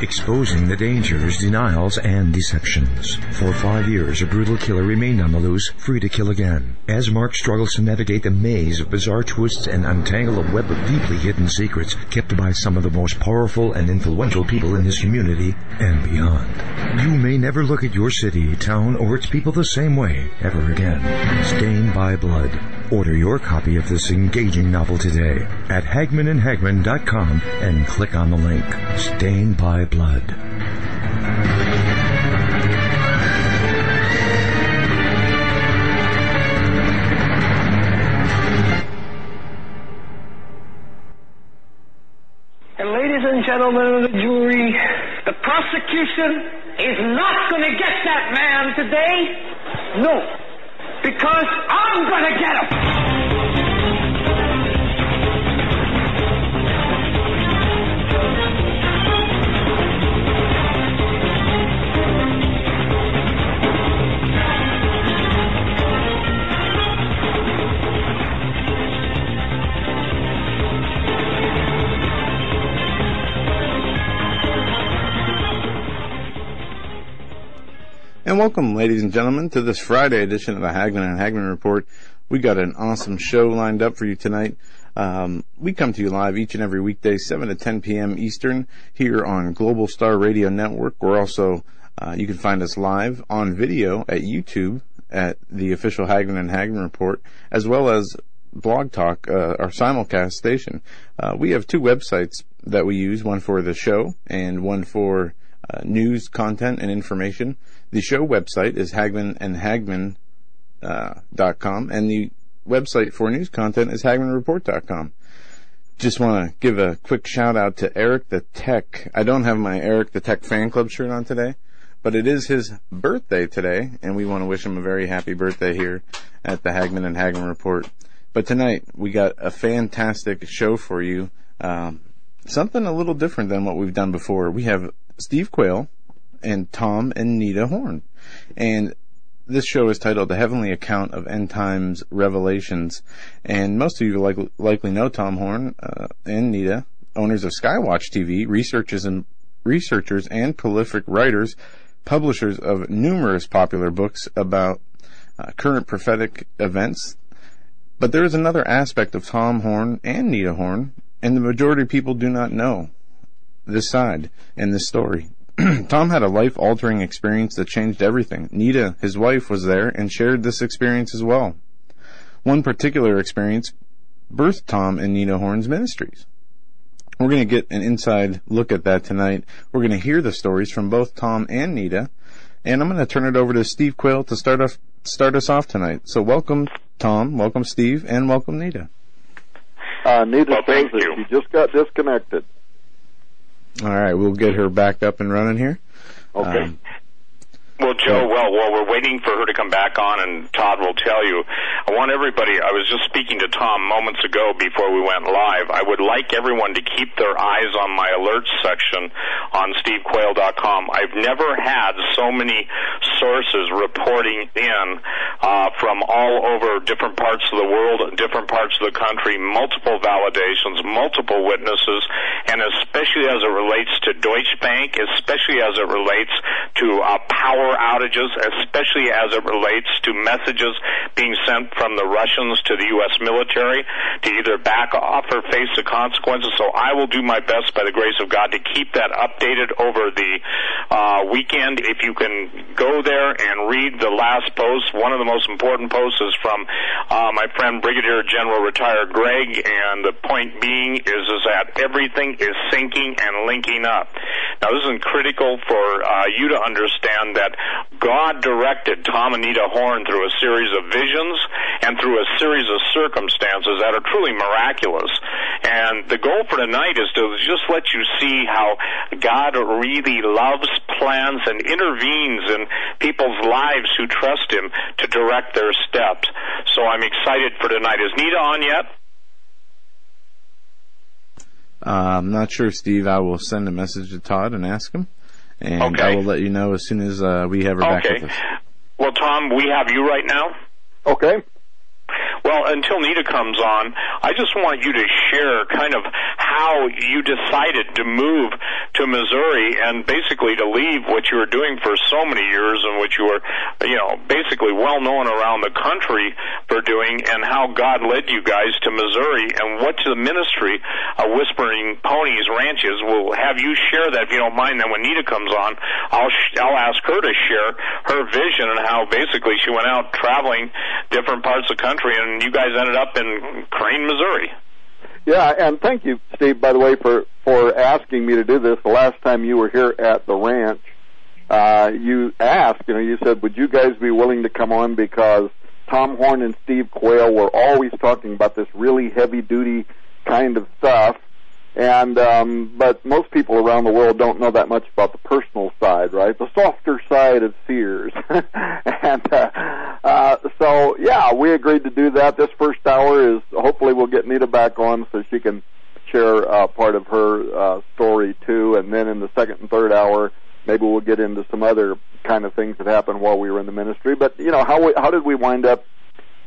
exposing the dangers, denials, and deceptions. For five years, a brutal killer remained on the loose, free to kill again. As Mark struggles to navigate the maze of bizarre twists and untangle a web of deeply hidden secrets kept by some of the most powerful and influential people in his community and beyond. You may never look at your city, town, or its people the same way ever again. Stained by Blood. Order your copy of this engaging novel today at hagmannandhagmann.com and click on the link. Stained by Blood. And ladies and gentlemen of the jury, the prosecution is not going to get that man today. No. Because I'm going to get him. And welcome, ladies and gentlemen, to this Friday edition of the Hagmann and Hagmann Report. We got an awesome show lined up for you tonight. Um, we come to you live each and every weekday, 7 to 10 p.m. Eastern, here on Global Star Radio Network. We're also, uh, you can find us live on video at YouTube at the official Hagmann and Hagmann Report, as well as Blog Talk, uh, our simulcast station. Uh, we have two websites that we use, one for the show and one for uh, news, content, and information. The show website is hagmannandhagmann.com, uh, and the website for news content is hagmannreport.com. Just want to give a quick shout out to Eric the Tech. I don't have my Eric the Tech fan club shirt on today, but it is his birthday today, and we want to wish him a very happy birthday here at the Hagmann and Hagmann Report. But tonight we got a fantastic show for you. Um, something a little different than what we've done before. We have Steve Quayle and Tom and Nita Horn. And this show is titled The Heavenly Account of End Times Revelations. And most of you likely, likely know Tom Horn uh, and Nita, owners of Skywatch TV, researchers and researchers and prolific writers, publishers of numerous popular books about uh, current prophetic events. But there is another aspect of Tom Horn and Nita Horn, and the majority of people do not know this side and this story. Tom had a life altering experience that changed everything. Nita, his wife, was there and shared this experience as well. One particular experience birthed Tom and Nita Horn's ministries. We're going to get an inside look at that tonight. We're going to hear the stories from both Tom and Nita. And I'm going to turn it over to Steve Quayle to start off, start us off tonight. So welcome, Tom. Welcome, Steve. And welcome, Nita. Uh, Nita Well, says thank that you. she just got disconnected. All right. We'll get her back up and running here. Okay. Um, Well, Joe, well, while we're waiting for her to come back on, and Todd will tell you, I want everybody, I was just speaking to Tom moments ago before we went live. I would like everyone to keep their eyes on my alerts section on stevequayle.com. I've never had so many sources reporting in uh, from all over different parts of the world, different parts of the country, multiple validations, multiple witnesses, and especially as it relates to Deutsche Bank, especially as it relates to uh, power outages, especially as it relates to messages being sent from the Russians to the U.S. military to either back off or face the consequences. So I will do my best by the grace of God to keep that updated over the uh, weekend. If you can go there and read the last post, one of the most important posts is from uh, my friend Brigadier General retired Greg, and the point being is is that everything is syncing and linking up. Now, this is critical for uh, you to understand that God directed Tom and Nita Horn through a series of visions and through a series of circumstances that are truly miraculous. And the goal for tonight is to just let you see how God really loves, plans, and intervenes in people's lives who trust Him to direct their steps. So I'm excited for tonight. Is Nita on yet? Uh, I'm not sure, Steve. I will send a message to Todd and ask him, and Okay. I will let you know as soon as uh, we have her back with us. Well, Tom, we have you right now. Okay. Well, until Nita comes on, I just want you to share kind of how you decided to move to Missouri and basically to leave what you were doing for so many years and what you were, you know, basically well known around the country for doing and how God led you guys to Missouri and what the ministry of Whispering Ponies Ranches will have you share that if you don't mind. Then when Nita comes on, I'll sh- I'll ask her to share her vision and how basically she went out traveling different parts of the country and you guys ended up in Crane, Missouri. Yeah, and thank you, Steve, by the way, for for asking me to do this. The last time you were here at the ranch, uh, you asked, you know, you said, would you guys be willing to come on because Tom Horn and Steve Quayle were always talking about this really heavy duty kind of stuff. And um, but most people around the world don't know that much about the personal side, right? The softer side of Sears. and uh, uh, so, yeah, we agreed to do that. This first hour is hopefully we'll get Nita back on so she can share uh, part of her uh, story too. And then in the second and third hour, maybe we'll get into some other kind of things that happened while we were in the ministry. But you know, how we, how did we wind up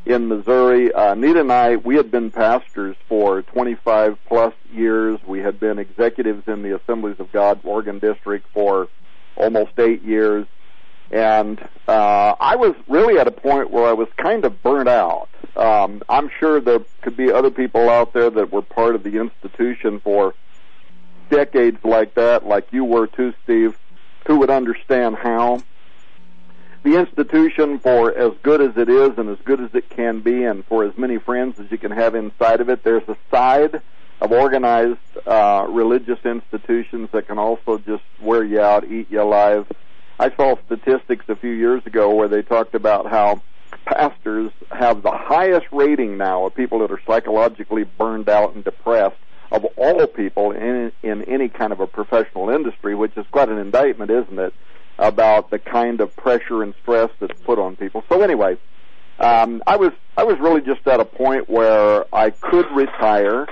in Missouri? Uh, Nita and I, we had been pastors for 25 plus years. We had been executives in the Assemblies of God Oregon District for almost eight years. And uh, I was really at a point where I was kind of burnt out. Um, I'm sure there could be other people out there that were part of the institution for decades like that, like you were too, Steve, who would understand how the institution, for as good as it is and as good as it can be, and for as many friends as you can have inside of it, there's a side of organized uh, religious institutions that can also just wear you out, eat you alive. I saw statistics a few years ago where they talked about how pastors have the highest rating now of people that are psychologically burned out and depressed of all people in in any kind of a professional industry, which is quite an indictment, isn't it, about the kind of pressure and stress that's put on people. So anyway, um, I was I was really just at a point where I could retire,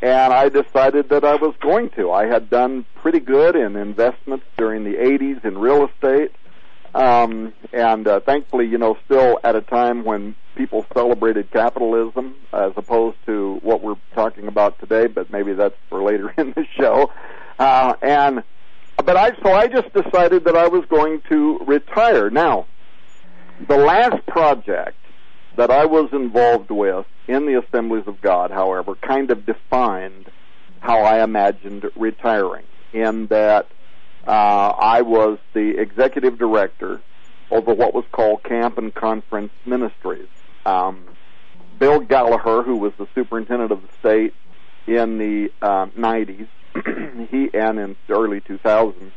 and I decided that I was going to. I had done pretty good in investments during the 80s in real estate. Um, and uh, thankfully, you know, still at a time when people celebrated capitalism as opposed to what we're talking about today, but maybe that's for later in the show. Uh, and but I so I just decided that I was going to retire. Now, the last project that I was involved with in the Assemblies of God, however, kind of defined how I imagined retiring. In that uh, I was the executive director over what was called Camp and Conference Ministries. Um, Bill Gallagher, who was the superintendent of the state in the uh, 90s, he and in the early 2000s,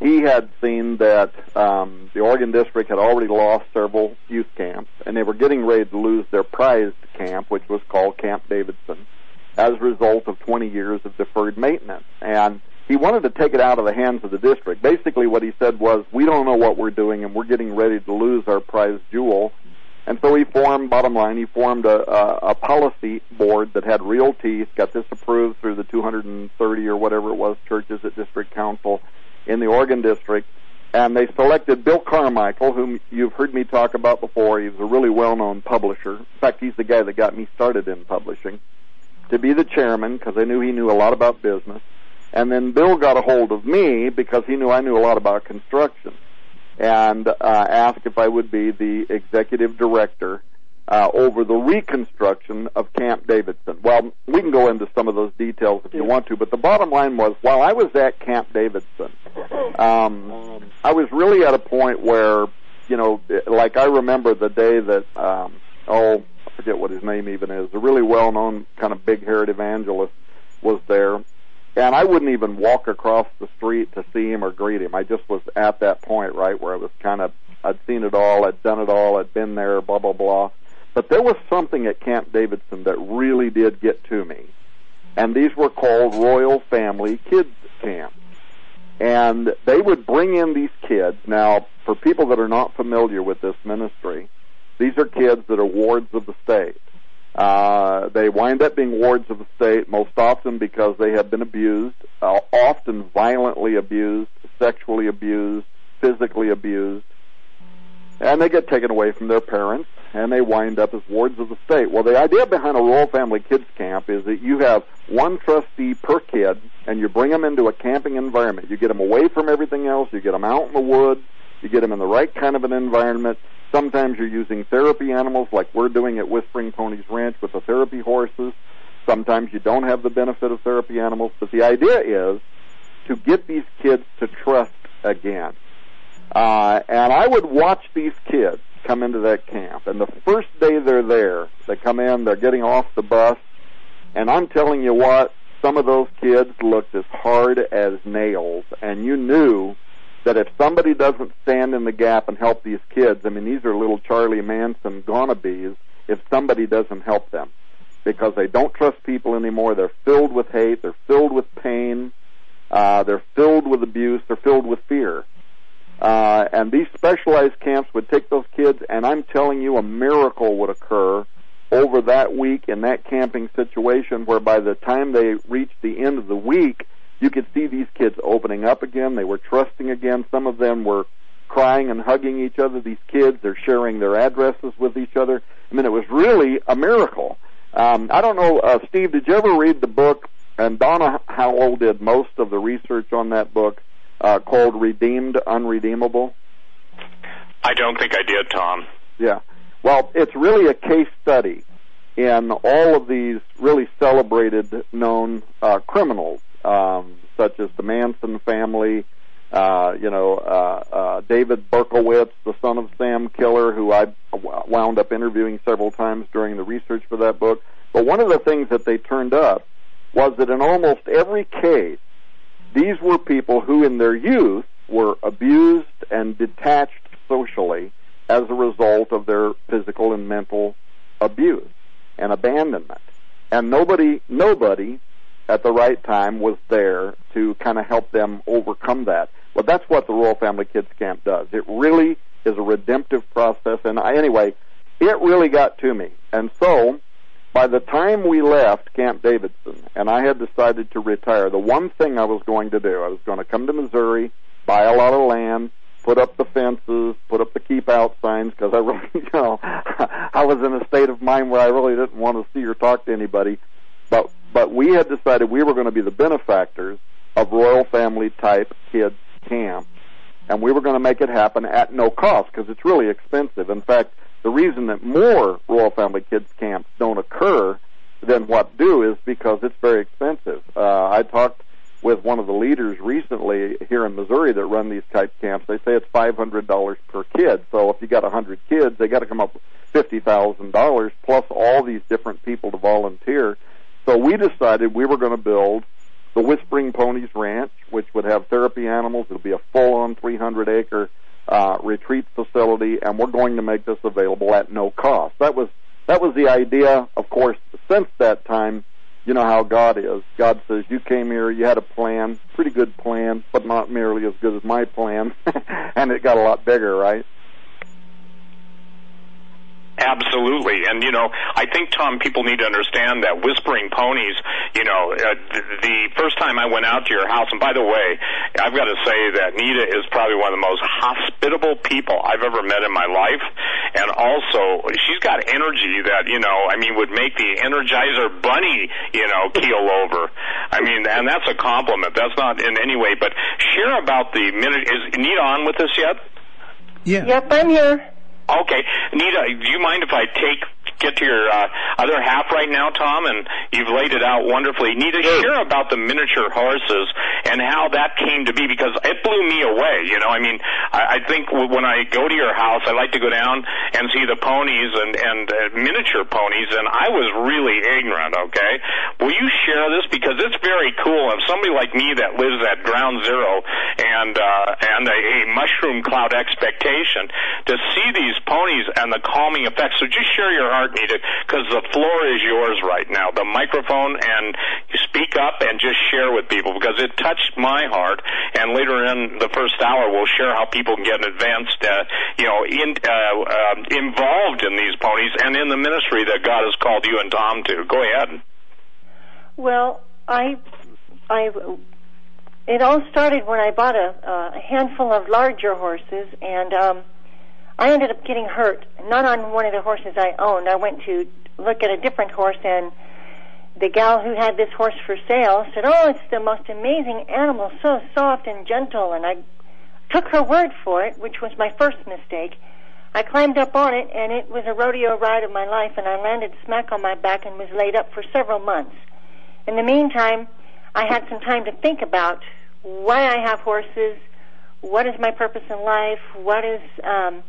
he had seen that um, the Oregon District had already lost several youth camps, and they were getting ready to lose their prized camp, which was called Camp Davidson, as a result of 20 years of deferred maintenance. And he wanted to take it out of the hands of the district. Basically, what he said was, "We don't know what we're doing, and we're getting ready to lose our prized jewel." And so he formed, bottom line, he formed a, a, a policy board that had real teeth, got this approved through the 230 or whatever it was churches at district council in the Oregon district. And they selected Bill Carmichael, whom you've heard me talk about before. He was a really well-known publisher. In fact, he's the guy that got me started in publishing, to be the chairman because I knew he knew a lot about business. And then Bill got a hold of me because he knew I knew a lot about construction and uh, asked if I would be the executive director uh, over the reconstruction of Camp Davidson. Well, we can go into some of those details if you want to, but the bottom line was while I was at Camp Davidson, um, I was really at a point where, you know, like I remember the day that, um, oh, I forget what his name even is, a really well-known kind of big-haired evangelist was there and I wouldn't even walk across the street to see him or greet him. I just was at that point, right, where I was kind of, I'd seen it all, I'd done it all, I'd been there, blah, blah, blah. But there was something at Camp Davidson that really did get to me. And these were called Royal Family Kids Camps. And they would bring in these kids. Now, for people that are not familiar with this ministry, these are kids that are wards of the state. Uh, they wind up being wards of the state most often because they have been abused, uh, often violently abused, sexually abused, physically abused, and they get taken away from their parents and they wind up as wards of the state. Well, the idea behind a Royal Family Kids Camp is that you have one trustee per kid and you bring them into a camping environment. You get them away from everything else, you get them out in the woods, you get them in the right kind of an environment. Sometimes you're using therapy animals like we're doing at Whispering Ponies Ranch with the therapy horses. Sometimes you don't have the benefit of therapy animals, but the idea is to get these kids to trust again. Uh, and I would watch these kids come into that camp. And the first day they're there, they come in, they're getting off the bus, and I'm telling you what, some of those kids looked as hard as nails, and you knew that if somebody doesn't stand in the gap and help these kids, I mean, these are little Charlie Manson gonnabes, if somebody doesn't help them. Because they don't trust people anymore, they're filled with hate, they're filled with pain, uh, they're filled with abuse, they're filled with fear. Uh, and these specialized camps would take those kids, and I'm telling you, a miracle would occur over that week in that camping situation where by the time they reached the end of the week, you could see these kids opening up again. They were trusting again. Some of them were crying and hugging each other. These kids, they're sharing their addresses with each other. I mean, it was really a miracle. Um, I don't know, uh, Steve, did you ever read the book? And Donna Howell did most of the research on that book uh, called Redeemed Unredeemable? I don't think I did, Tom. Yeah. Well, it's really a case study in all of these really celebrated known uh, criminals, um, such as the Manson family, uh, you know, uh, uh, David Berkowitz, the son of Sam Killer, who I wound up interviewing several times during the research for that book. But one of the things that they turned up was that in almost every case, these were people who, in their youth, were abused and detached socially as a result of their physical and mental abuse and abandonment. And nobody, nobody at the right time was there to kind of help them overcome that. Well, that's what the Royal Family Kids Camp does. It really is a redemptive process. And I, anyway, it really got to me. And so, by the time we left Camp Davidson and I had decided to retire, the one thing I was going to do, I was going to come to Missouri, buy a lot of land, put up the fences, put up the keep out signs because I really, you know, I was in a state of mind where I really didn't want to see or talk to anybody. But but we had decided we were going to be the benefactors of royal family type kids camp, and we were going to make it happen at no cost because it's really expensive. In fact, the reason that more Royal Family Kids camps don't occur than what do is because it's very expensive. Uh, I talked with one of the leaders recently here in Missouri that run these type camps. They say it's five hundred dollars per kid. So if you got a hundred kids, they got to come up with fifty thousand dollars plus all these different people to volunteer. So we decided we were going to build the Whispering Ponies Ranch, which would have therapy animals. It'll be a full-on 300 acre uh, retreat facility, and we're going to make this available at no cost. That was that was the idea. Of course, since that time, you know how God is. God says you came here, you had a plan, pretty good plan, but not nearly as good as my plan, and it got a lot bigger, right? Absolutely, and you know, I think Tom, people need to understand that whispering ponies. You know, uh, the, the first time I went out to your house, and by the way, I've got to say that Nita is probably one of the most hospitable people I've ever met in my life, and also she's got energy that you know, I mean, would make the Energizer Bunny, you know, keel over. I mean, and that's a compliment. That's not in any way, but share about the minute. Is Nita on with us yet? Yeah. Yep, I'm here. Okay, Nita, do you mind if I take get to your uh, other half right now, Tom, and you've laid it out wonderfully. Need to Sure. share about the miniature horses and how that came to be because it blew me away. You know, I mean, I, I think w- when I go to your house, I like to go down and see the ponies and and uh, miniature ponies, and I was really ignorant. Okay, will you share this because it's very cool? If somebody like me that lives at ground zero and uh, and a, a mushroom cloud expectation to see these ponies and the calming effects. So just share your heart, Nita, because the floor is yours right now. The microphone and you speak up and just share with people because it touched my heart. And later in the first hour, we'll share how people can get advanced, uh, you know, in, uh, uh, involved in these ponies and in the ministry that God has called you and Tom to. Go ahead. Well, I, I, it all started when I bought a, a handful of larger horses, and um, I ended up getting hurt. Not on one of the horses I owned. I went to look at a different horse, and the gal who had this horse for sale said, "Oh, it's the most amazing animal, so soft and gentle." And I took her word for it, which was my first mistake. I climbed up on it, and it was a rodeo ride of my life, and I landed smack on my back and was laid up for several months. In the meantime, I had some time to think about why I have horses, what is my purpose in life, what is, um,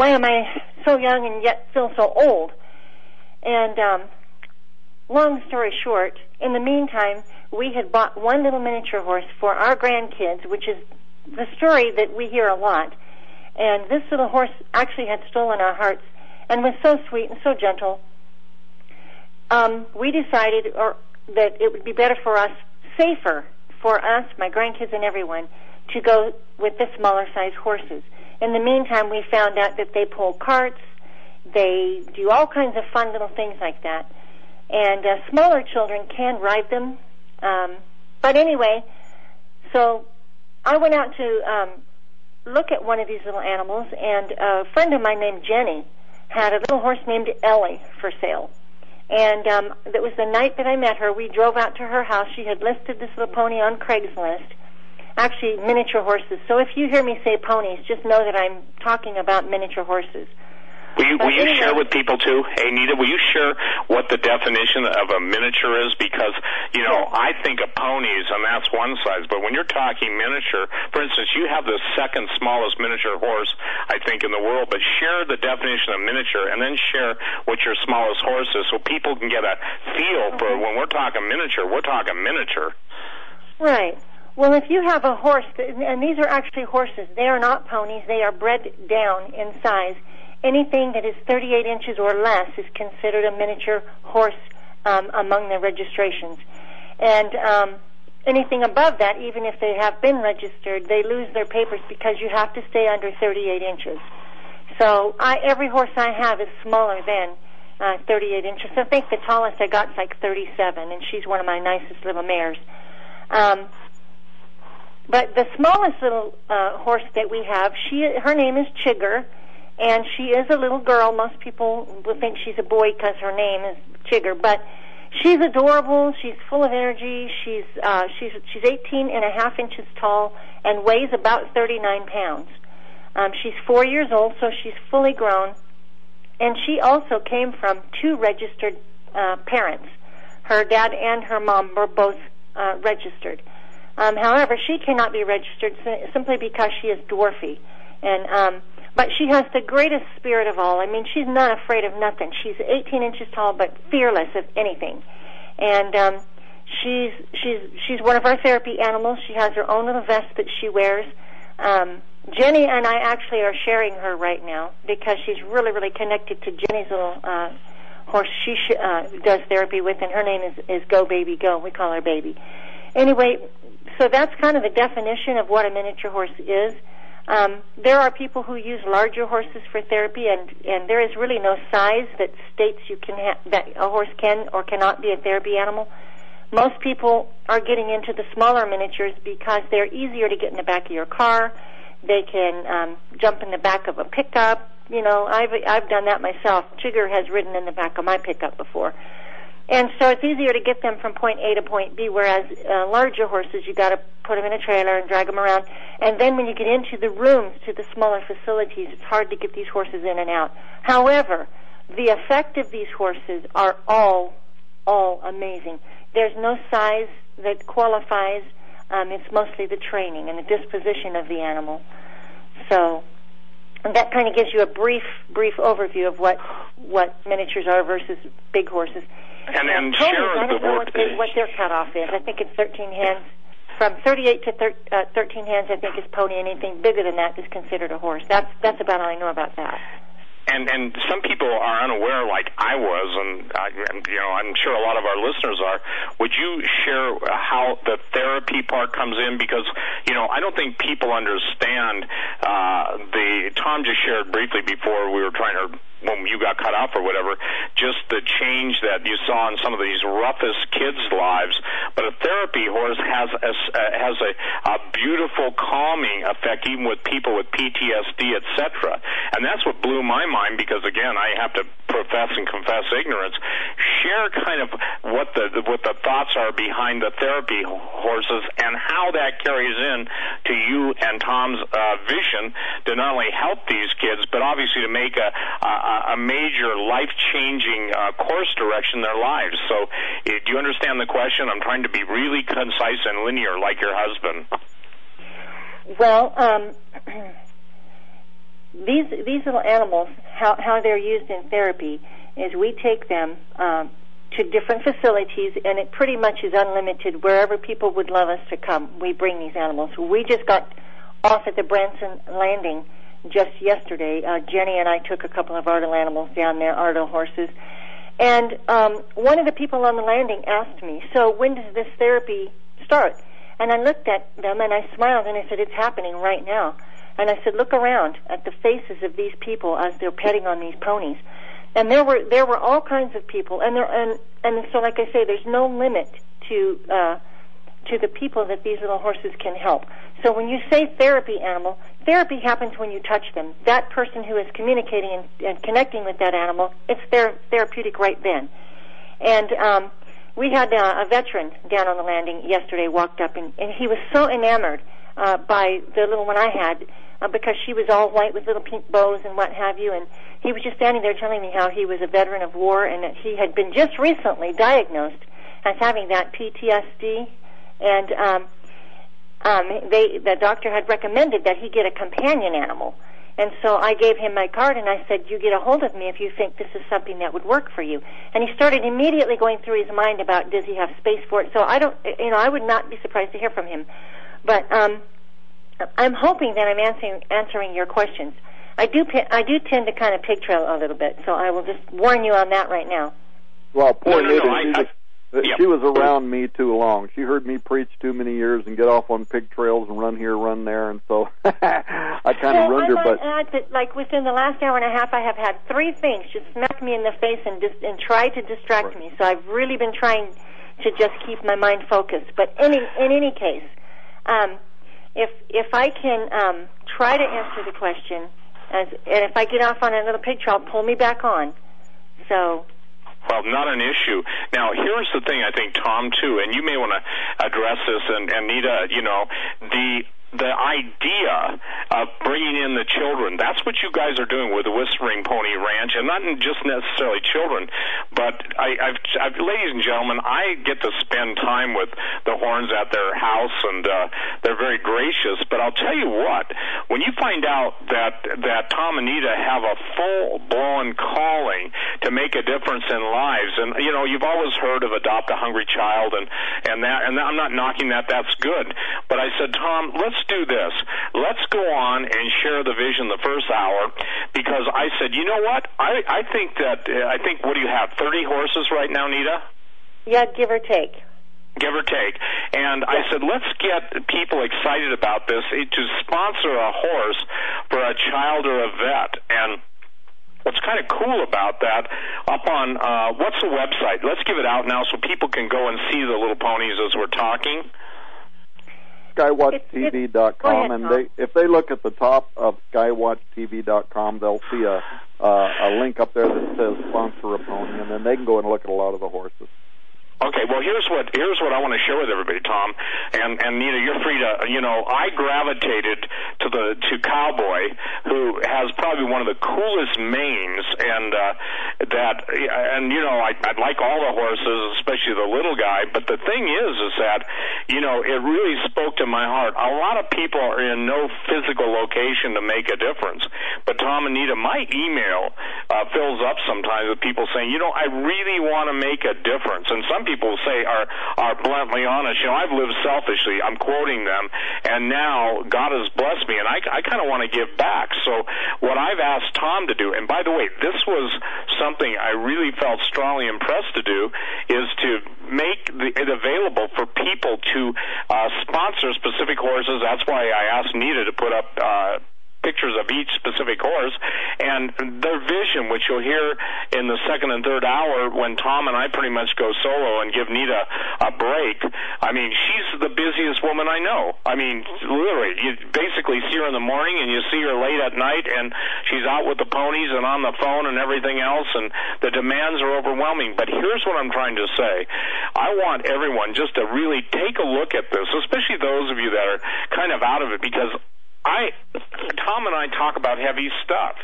why am I so young and yet feel so old? And um, long story short, in the meantime, we had bought one little miniature horse for our grandkids, which is the story that we hear a lot. And this little horse actually had stolen our hearts and was so sweet and so gentle. Um, we decided or that it would be better for us, safer for us, my grandkids and everyone, to go with the smaller size horses. In the meantime, we found out that they pull carts, they do all kinds of fun little things like that. And uh, smaller children can ride them. Um, but anyway, so I went out to um, look at one of these little animals, and a friend of mine named Jenny had a little horse named Ellie for sale. And um, that was the night that I met her. We drove out to her house. She had listed this little pony on Craigslist. Actually, miniature horses. So if you hear me say ponies, just know that I'm talking about miniature horses. Will you, will you anyway- share with people too? Hey, Nita, will you share what the definition of a miniature is? Because, you know, I think of ponies and that's one size, but when you're talking miniature, for instance, you have the second smallest miniature horse, I think, in the world, but share the definition of miniature and then share what your smallest horse is so people can get a feel for mm-hmm. when we're talking miniature, we're talking miniature. Right. Well, if you have a horse, and these are actually horses, they are not ponies, they are bred down in size. Anything that is 38 inches or less is considered a miniature horse um, among the registrations. And um, anything above that, even if they have been registered, they lose their papers because you have to stay under 38 inches. So I, every horse I have is smaller than uh, 38 inches. I think the tallest I got is like 37, and she's one of my nicest little mares. Um, but the smallest little uh, horse that we have, she her name is Chigger, and she is a little girl. Most people will think she's a boy because her name is Chigger, but she's adorable. She's full of energy. She's uh, she's she's 18 and a half inches tall and weighs about 39 pounds. Um, she's four years old, so she's fully grown, and she also came from two registered uh, parents. Her dad and her mom were both uh, registered. Um, however, she cannot be registered si- simply because she is dwarfy, and um, but she has the greatest spirit of all. I mean, she's not afraid of nothing. She's 18 inches tall, but fearless of anything, and um, she's she's she's one of our therapy animals. She has her own little vest that she wears. Um, Jenny and I actually are sharing her right now because she's really really connected to Jenny's little uh, horse she sh- uh, does therapy with, and her name is is Go Baby Go. We call her Baby. Anyway, so that's kind of the definition of what a miniature horse is. Um, there are people who use larger horses for therapy, and and there is really no size that states you can ha- that a horse can or cannot be a therapy animal. Most people are getting into the smaller miniatures because they're easier to get in the back of your car. They can um, jump in the back of a pickup. You know, I've I've done that myself. Chigger has ridden in the back of my pickup before. And so it's easier to get them from point A to point B, whereas uh, larger horses, you got to put them in a trailer and drag them around. And then when you get into the rooms, to the smaller facilities, it's hard to get these horses in and out. However, the effect of these horses are all, all amazing. There's no size that qualifies. Um, it's mostly the training and the disposition of the animal. So that kind of gives you a brief, brief overview of what what miniatures are versus big horses. And, and share the word. what, they, what their cutoff is. I think it's 13 hands. From 38 to thir- uh, 13 hands, I think is pony. Anything bigger than that is considered a horse. That's that's about all I know about that. and and some people are unaware, like I was, and, I, and you know, I'm sure a lot of our listeners are. Would you share how the therapy part comes in? Because you know, I don't think people understand. Uh, the Tom just shared briefly before we were trying to when you got cut off or whatever, just the change that you saw in some of these roughest kids' lives. But a therapy horse has a, uh, has a, a beautiful calming effect, even with people with PTSD, etc. And that's what blew my mind because again, I have to profess and confess ignorance. Share kind of what the what the thoughts are behind the therapy horses and how that carries in to you and Tom's uh, vision to not only help these kids, but obviously to make a, a a major life changing uh, course direction in their lives. So, uh, do you understand the question? I'm trying to be really concise and linear, like your husband. Well, um, these these little animals, how how they're used in therapy is we take them um, to different facilities, and it pretty much is unlimited. Wherever people would love us to come, we bring these animals. We just got off at the Branson Landing just yesterday. Uh, Jenny and I took a couple of Ardell animals down there, Ardell horses. And um, one of the people on the landing asked me, So when does this therapy start? And I looked at them and I smiled and I said, It's happening right now. And I said, Look around at the faces of these people as they're petting on these ponies. And there were there were all kinds of people, and there and and so like I say, there's no limit to uh, to the people that these little horses can help. So when you say therapy animal, therapy happens when you touch them. That person who is communicating and, and connecting with that animal, it's their therapeutic right then. And um, we had uh, a veteran down on the landing yesterday walked up, and, and he was so enamored uh, by the little one I had uh, because she was all white with little pink bows and what have you, and he was just standing there telling me how he was a veteran of war and that he had been just recently diagnosed as having that PTSD, and um, um, they the doctor had recommended that he get a companion animal. And so I gave him my card and I said, "You get a hold of me if you think this is something that would work for you." And he started immediately going through his mind about does he have space for it. So I don't, you know, I would not be surprised to hear from him. But um, I'm hoping that I'm answering answering your questions. I do I do tend to kind of pigtail a little bit, so I will just warn you on that right now. Well, poor No, no, no, Nita, I- I- was, uh, she was around me too long. She heard me preach too many years and get off on pig trails and run here, run there, and so I kind of well, ruined I her. might But add that, like within the last hour and a half, I have had three things just smack me in the face and just and try to distract Right. me. So I've really been trying to just keep my mind focused. But any in any case, um, if if I can um, try to answer the question, as and if I get off on a little pig trail, pull me back on. So Well, not an issue. Now, here's the thing. I think Tom too, and you may want to address this. And, and Nita, you know, the the idea of bringing in the children—that's what you guys are doing with the Whispering Pony Ranch, and not just necessarily children, but I, I've, I've, ladies and gentlemen, I get to spend time with the Horns at their house, and uh, they're very gracious. But I'll tell you what: when you find out that that Tom and Nita have a full-blown calling to make a difference in lives, and you know, you've always heard of adopt a hungry child, and and that, and I'm not knocking that. That's good. But I said, Tom, let's do this. Let's go on and share the vision the first hour, because I said, you know what? I I think that uh, I think what do you have? Thirty horses right now, Nita yeah, give or take. give or take. And I said, let's get people excited about this eh, to sponsor a horse for a child or a vet. And what's kind of cool about that, up on uh, what's the website? Let's give it out now so people can go and see the little ponies as we're talking. skywatchtv.com, and they if they look at the top of skywatchtv.com, they'll see a uh, a link up there that says sponsor a pony, and then they can go and look at a lot of the horses. Okay, well here's what here's what I want to share with everybody, Tom, and and Nita, you're free to you know I gravitated to the to Cowboy, who has probably one of the coolest manes, and uh, that and you know I, I like all the horses, especially the little guy. But the thing is, is that you know it really spoke to my heart. A lot of people are in no physical location to make a difference. But Tom and Nita, my email uh, fills up sometimes with people saying, you know, I really want to make a difference. And some people say are are bluntly honest. You know, I've lived selfishly. I'm quoting them, and now God has blessed me, and I I kind of want to give back. So what I've asked Tom to do, and by the way, this was something I really felt strongly impressed to do, is to make the, it available for people to uh, sponsor specific horses. That's why I asked Nita to put up. Uh, pictures of each specific horse and their vision, which you'll hear in the second and third hour when Tom and I pretty much go solo and give Nita a break. I mean, she's the busiest woman I know. I mean, literally, you basically see her in the morning and you see her late at night and she's out with the ponies and on the phone and everything else and the demands are overwhelming. But here's what I'm trying to say. I want everyone just to really take a look at this, especially those of you that are kind of out of it because I, Tom and I talk about heavy stuff,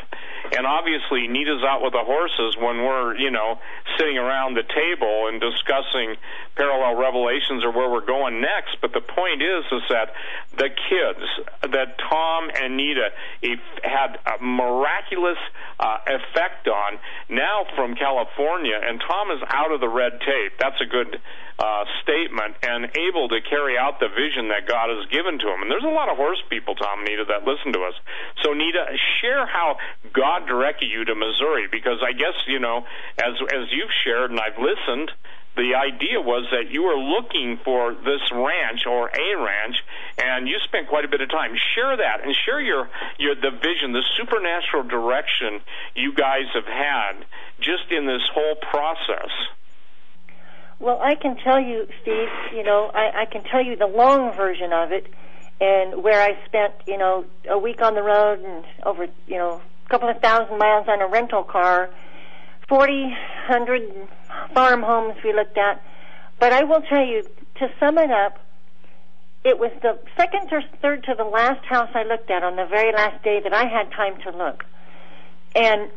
and obviously Nita's out with the horses when we're, you know, sitting around the table and discussing parallel revelations or where we're going next. But the point is, is that the kids that Tom and Nita had a miraculous uh, effect on now from California, and Tom is out of the red tape. That's a good uh, statement and able to carry out the vision that God has given to him. And there's a lot of horse people, Tom and Nita, that listen to us. So Nita, share how God directed you to Missouri, because I guess you know, as as you've shared and I've listened. The idea was that you were looking for this ranch or a ranch, and you spent quite a bit of time. Share that and share your your the vision, the supernatural direction you guys have had just in this whole process. Well, I can tell you, Steve, you know, I, I can tell you the long version of it and where I spent, you know, a week on the road and over, you know, couple of thousand miles on a rental car, 40, 100 farm homes we looked at. But I will tell you, to sum it up, it was the second or third to the last house I looked at on the very last day that I had time to look. And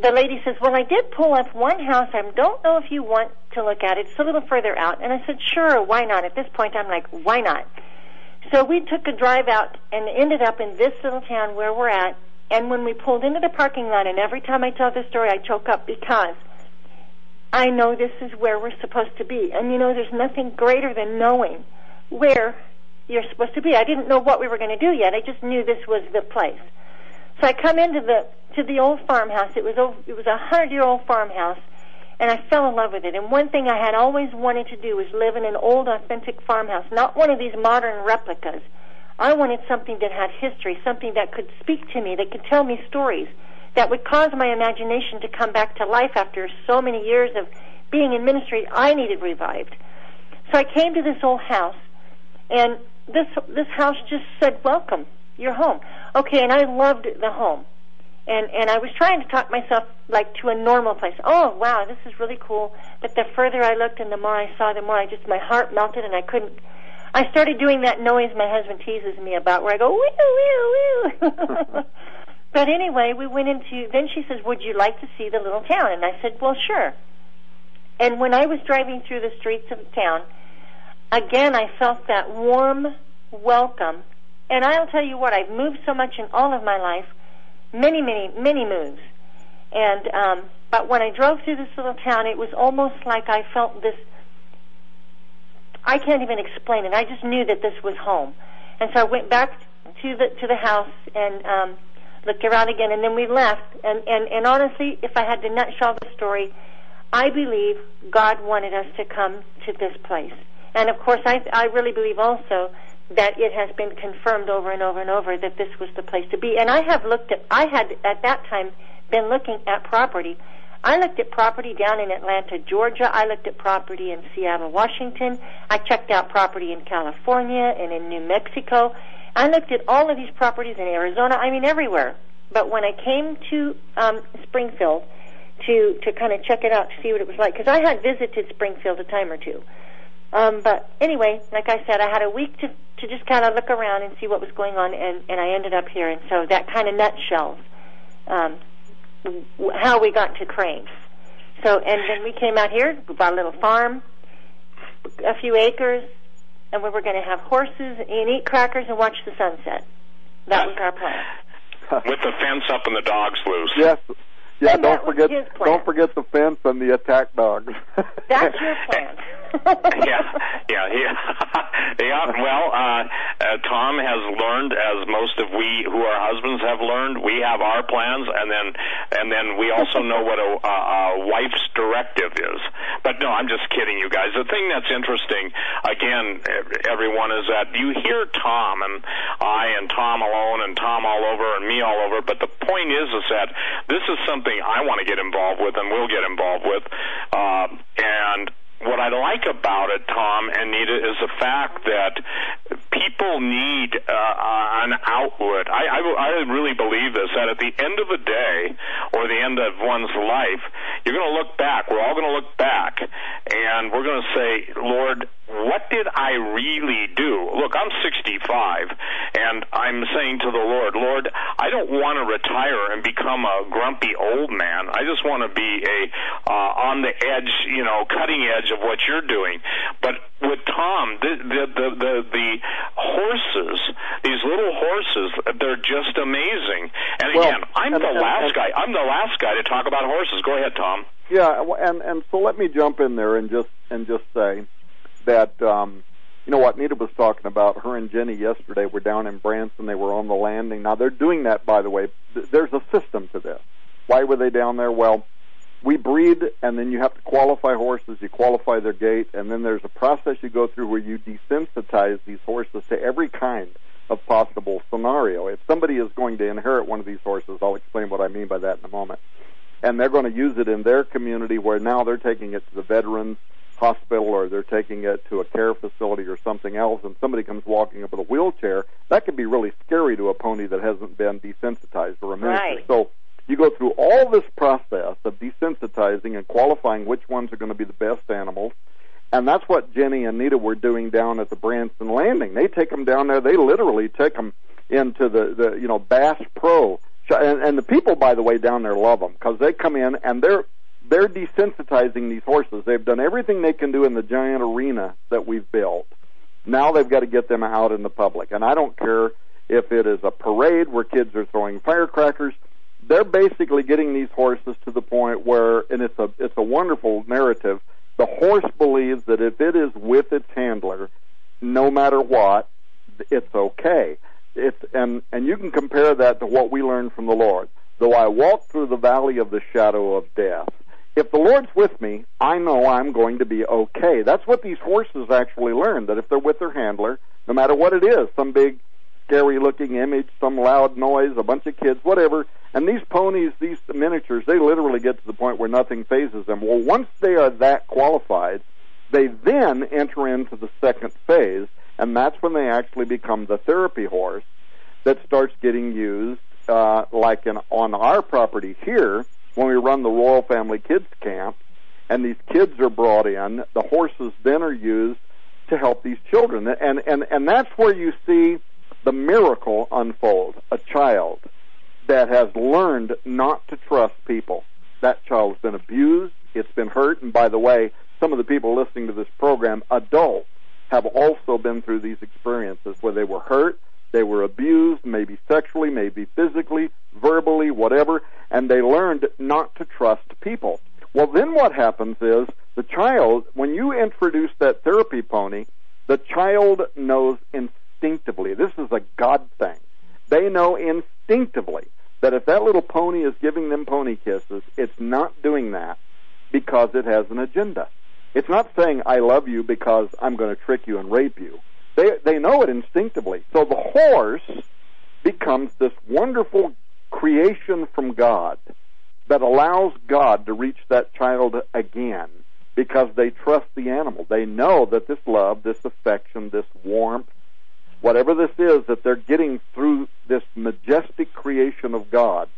the lady says, Well, I did pull up one house. I don't know if you want to look at it. It's a little further out. And I said, Sure, why not? At this point, I'm like, Why not? So we took a drive out and ended up in this little town where we're at. And when we pulled into the parking lot, and every time I tell this story, I choke up because I know this is where we're supposed to be. And you know, there's nothing greater than knowing where you're supposed to be. I didn't know what we were going to do yet. I just knew this was the place. So I come into the to the old farmhouse. It was it was a hundred year old farmhouse, and I fell in love with it. And one thing I had always wanted to do was live in an old, authentic farmhouse, not one of these modern replicas. I wanted something that had history, something that could speak to me, that could tell me stories, that would cause my imagination to come back to life after so many years of being in ministry. I needed revived. So I came to this old house, and this this house just said, "Welcome, you're home." Okay, and I loved the home and and I was trying to talk myself like to a normal place. Oh wow, this is really cool. But the further I looked and the more I saw, the more I just my heart melted and I couldn't. I started doing that noise my husband teases me about, where I go woo woo woo. but anyway, we went into. Then she says, "Would you like to see the little town?" And I said, "Well, sure." And when I was driving through the streets of the town, again I felt that warm welcome. And I'll tell you what, I've moved so much in all of my life many, many, many moves. And um, but when I drove through this little town, it was almost like I felt this. I can't even explain it. I just knew that this was home, and so I went back to the to the house and um, looked around again, and then we left. And and and honestly, if I had to nutshell the story, I believe God wanted us to come to this place, and of course, I I really believe also that it has been confirmed over and over and over that this was the place to be. And I have looked at, I had at that time been looking at property. I looked at property down in Atlanta, Georgia. I looked at property in Seattle, Washington. I checked out property in California and in New Mexico. I looked at all of these properties in Arizona. I mean, everywhere. But when I came to um, Springfield to to kind of check it out to see what it was like, because I had visited Springfield a time or two, Um, but anyway, like I said, I had a week to to just kind of look around and see what was going on, and and I ended up here, and so that kind of nutshells um, how we got to Cranes. So, and then we came out here, we bought a little farm, a few acres, and we were going to have horses and eat crackers and watch the sunset. That was our plan. With the fence up and the dogs loose. Yes. Yeah, And don't forget don't forget the fence and the attack dogs. That's your plan. Yeah, yeah, yeah. yeah well, uh, uh, Tom has learned, as most of we who are husbands have learned. We have our plans, and then and then we also know what a, a, a wife's directive is. But no, I'm just kidding, you guys. The thing that's interesting, again, everyone, is that you hear Tom and I and Tom alone and Tom all over and me all over. But the point is, is that this is something I want to get involved with and will get involved with, uh, and what I like about it, Tom and Nita, is the fact that people need uh, an outlet. I, I, I really believe this that at the end of the day or the end of one's life, you're going to look back. We're all going to look back, and we're going to say, Lord, what did I really do? Look, I'm 65, and I'm saying to the Lord, Lord, I don't want to retire and become a grumpy old man. I just want to be a uh, on the edge, you know, cutting edge of what you're doing. But with Tom, the the the the, the horses, these little horses, they're just amazing. And Well, again, I'm and- the and- last and- guy. I'm the last guy to talk about horses. Go ahead, Tom. Yeah, and and so let me jump in there and just and just say that um, you know what Nita was talking about. Her and Jenny yesterday were down in Branson. They were on the landing. Now they're doing that, by the way. There's a system to this. Why were they down there? Well, we breed, and then you have to qualify horses. You qualify their gait, and then there's a process you go through where you desensitize these horses to every kind of possible scenario. If somebody is going to inherit one of these horses, I'll explain what I mean by that in a moment and they're going to use it in their community where now they're taking it to the veterans hospital or they're taking it to a care facility or something else and somebody comes walking up with a wheelchair that could be really scary to a pony that hasn't been desensitized for a minute Right. so you go through all this process of desensitizing and qualifying which ones are going to be the best animals and that's what Jenny and Nita were doing down at the Branson Landing. They take them down there. They literally take them into the, the you know Bass Pro, and, and the people, by the way, down there love them because they come in and they're they're desensitizing these horses. They've done everything they can do in the giant arena that we've built. Now they've got to get them out in the public, and I don't care if it is a parade where kids are throwing firecrackers. They're basically getting these horses to the point where, and it's a it's a wonderful narrative. The horse believes that if it is with its handler, no matter what, it's okay. It's and and you can compare that to what we learned from the Lord. Though I walk through the valley of the shadow of death, if the Lord's with me, I know I'm going to be okay. That's what these horses actually learn. That if they're with their handler, no matter what it is, some big scary looking image, some loud noise, a bunch of kids, whatever. And these ponies, these miniatures, they literally get to the point where nothing phases them. Well, once they are that qualified, they then enter into the second phase, and that's when they actually become the therapy horse that starts getting used, uh, like in, on our property here, when we run the Royal Family Kids Camp, and these kids are brought in, the horses then are used to help these children. And, and, and that's where you see the miracle unfold. A child that has learned not to trust people. That child's been abused, it's been hurt, and by the way, some of the people listening to this program, adults, have also been through these experiences where they were hurt, they were abused, maybe sexually, maybe physically, verbally, whatever, and they learned not to trust people. Well, then what happens is the child, when you introduce that therapy pony, the child knows instinctively. This is a God thing. They know instinctively that if that little pony is giving them pony kisses, it's not doing that because it has an agenda. It's not saying I love you because I'm going to trick you and rape you. They they know it instinctively. So the horse becomes this wonderful creation from God that allows God to reach that child again because they trust the animal. They know that this love, this affection, this warmth, whatever this is that they're getting through this majestic creation of God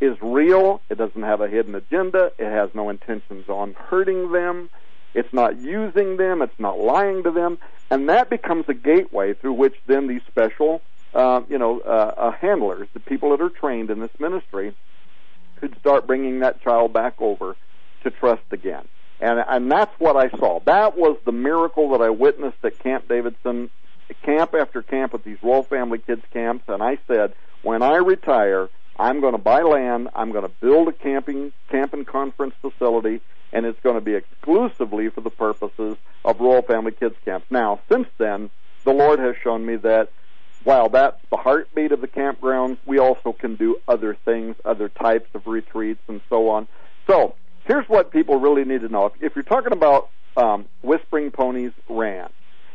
is real. It doesn't have a hidden agenda. It has no intentions on hurting them. It's not using them. It's not lying to them, and that becomes a gateway through which then these special, uh, you know, uh, uh, handlers, the people that are trained in this ministry, could start bringing that child back over to trust again. And and that's what I saw. That was the miracle that I witnessed at Camp Davidson, camp after camp at these Royal Family Kids camps. And I said, when I retire, I'm going to buy land. I'm going to build a camping camp and conference facility, and it's going to be exclusively for the purposes of Royal Family Kids Camp. Now, since then, the Lord has shown me that while that's the heartbeat of the campgrounds, we also can do other things, other types of retreats, and so on. So here's what people really need to know. If, if you're talking about um, Whispering Ponies Ranch,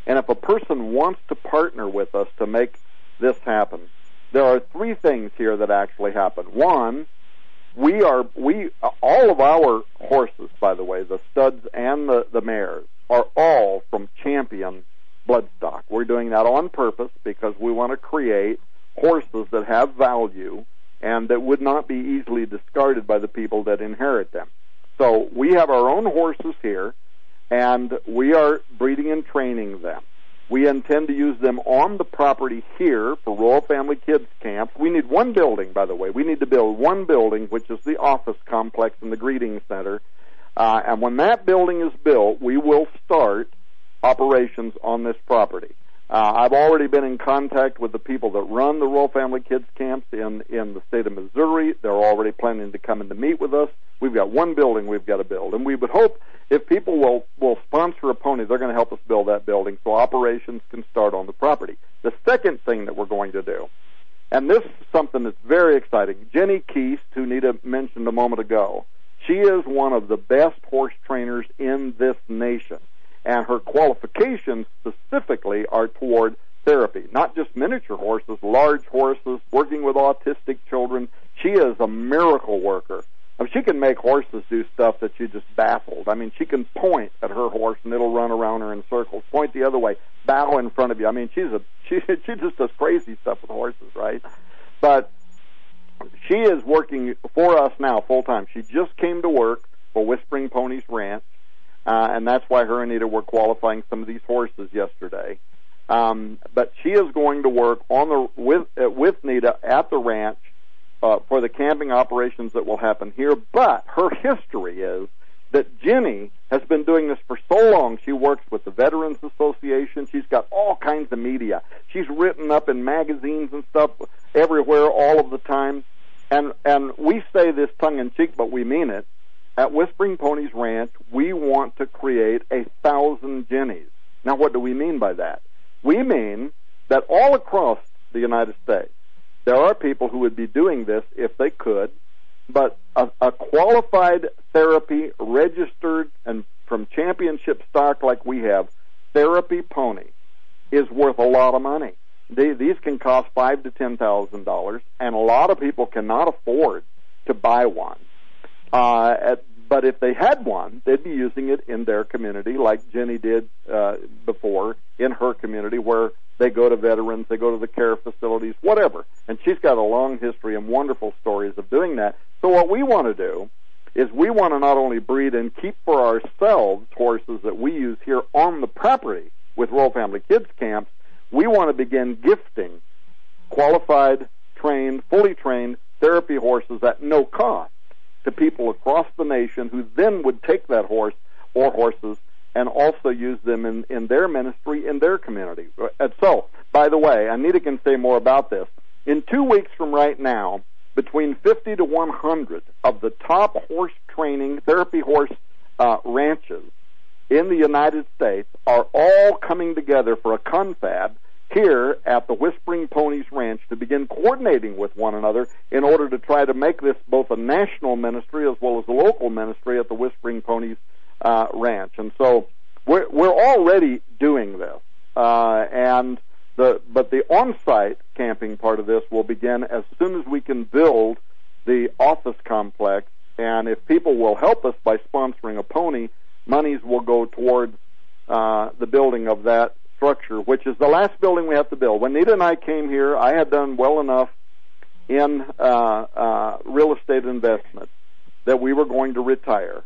and if a person wants to partner with us to make this happen, there are three things here that actually happen. One, we are we all of our horses, by the way, the studs and the the mares are all from champion bloodstock. We're doing that on purpose because we want to create horses that have value and that would not be easily discarded by the people that inherit them. So we have our own horses here, and we are breeding and training them. We intend to use them on the property here for Royal Family Kids Camp. We need one building, by the way. We need to build one building, which is the office complex and the greeting center. Uh, and when that building is built, we will start operations on this property. Uh, I've already been in contact with the people that run the Royal Family Kids camps in, in the state of Missouri. They're already planning to come in to meet with us. We've got one building we've got to build, and we would hope if people will will sponsor a pony, they're going to help us build that building so operations can start on the property. The second thing that we're going to do, and this is something that's very exciting. Jenny Keast, who Nita mentioned a moment ago, she is one of the best horse trainers in this nation and her qualifications specifically are toward therapy, not just miniature horses, large horses, working with autistic children. She is a miracle worker. I mean, she can make horses do stuff that you just baffled. I mean, she can point at her horse and it'll run around her in circles. Point the other way, bow in front of you. I mean, she's a she she just does crazy stuff with horses, right? But she is working for us now full time. She just came to work for Whispering Ponies Ranch uh, and that's why her and Anita were qualifying some of these horses yesterday. Um, but she is going to work on the with uh, with Nita at the ranch uh, for the camping operations that will happen here. But her history is that Jenny has been doing this for so long. She works with the Veterans Association. She's got all kinds of media. She's written up in magazines and stuff everywhere, all of the time. And and we say this tongue in cheek, but we mean it at Whispering Ponies Ranch, we want to create a thousand Jennies. Now, what do we mean by that? We mean that all across the United States, there are people who would be doing this if they could, but a, a qualified therapy, registered, and from championship stock like we have, therapy pony is worth a lot of money. They, these can cost five to ten thousand dollars, and a lot of people cannot afford to buy one. Uh, at, but if they had one, they'd be using it in their community, like Jenny did uh, before in her community, where they go to veterans, they go to the care facilities, whatever. And she's got a long history and wonderful stories of doing that. So what we want to do is we want to not only breed and keep for ourselves horses that we use here on the property with Royal Family Kids camps, we want to begin gifting qualified, trained, fully trained therapy horses at no cost to people across the nation who then would take that horse or horses and also use them in, in their ministry in their community. And so, by the way, Anita can say more about this. In two weeks from right now, between 50 to 100 of the top horse training therapy horse uh, ranches in the United States are all coming together for a confab here at the Whispering Ponies Ranch to begin coordinating with one another in order to try to make this both a national ministry as well as a local ministry at the Whispering Ponies uh, Ranch. And so we're, we're already doing this. Uh, and the, but the on-site camping part of this will begin as soon as we can build the office complex. And if people will help us by sponsoring a pony, monies will go towards uh, the building of that structure, which is the last building we have to build. When Nita and I came here, I had done well enough in uh, uh, real estate investment that we were going to retire.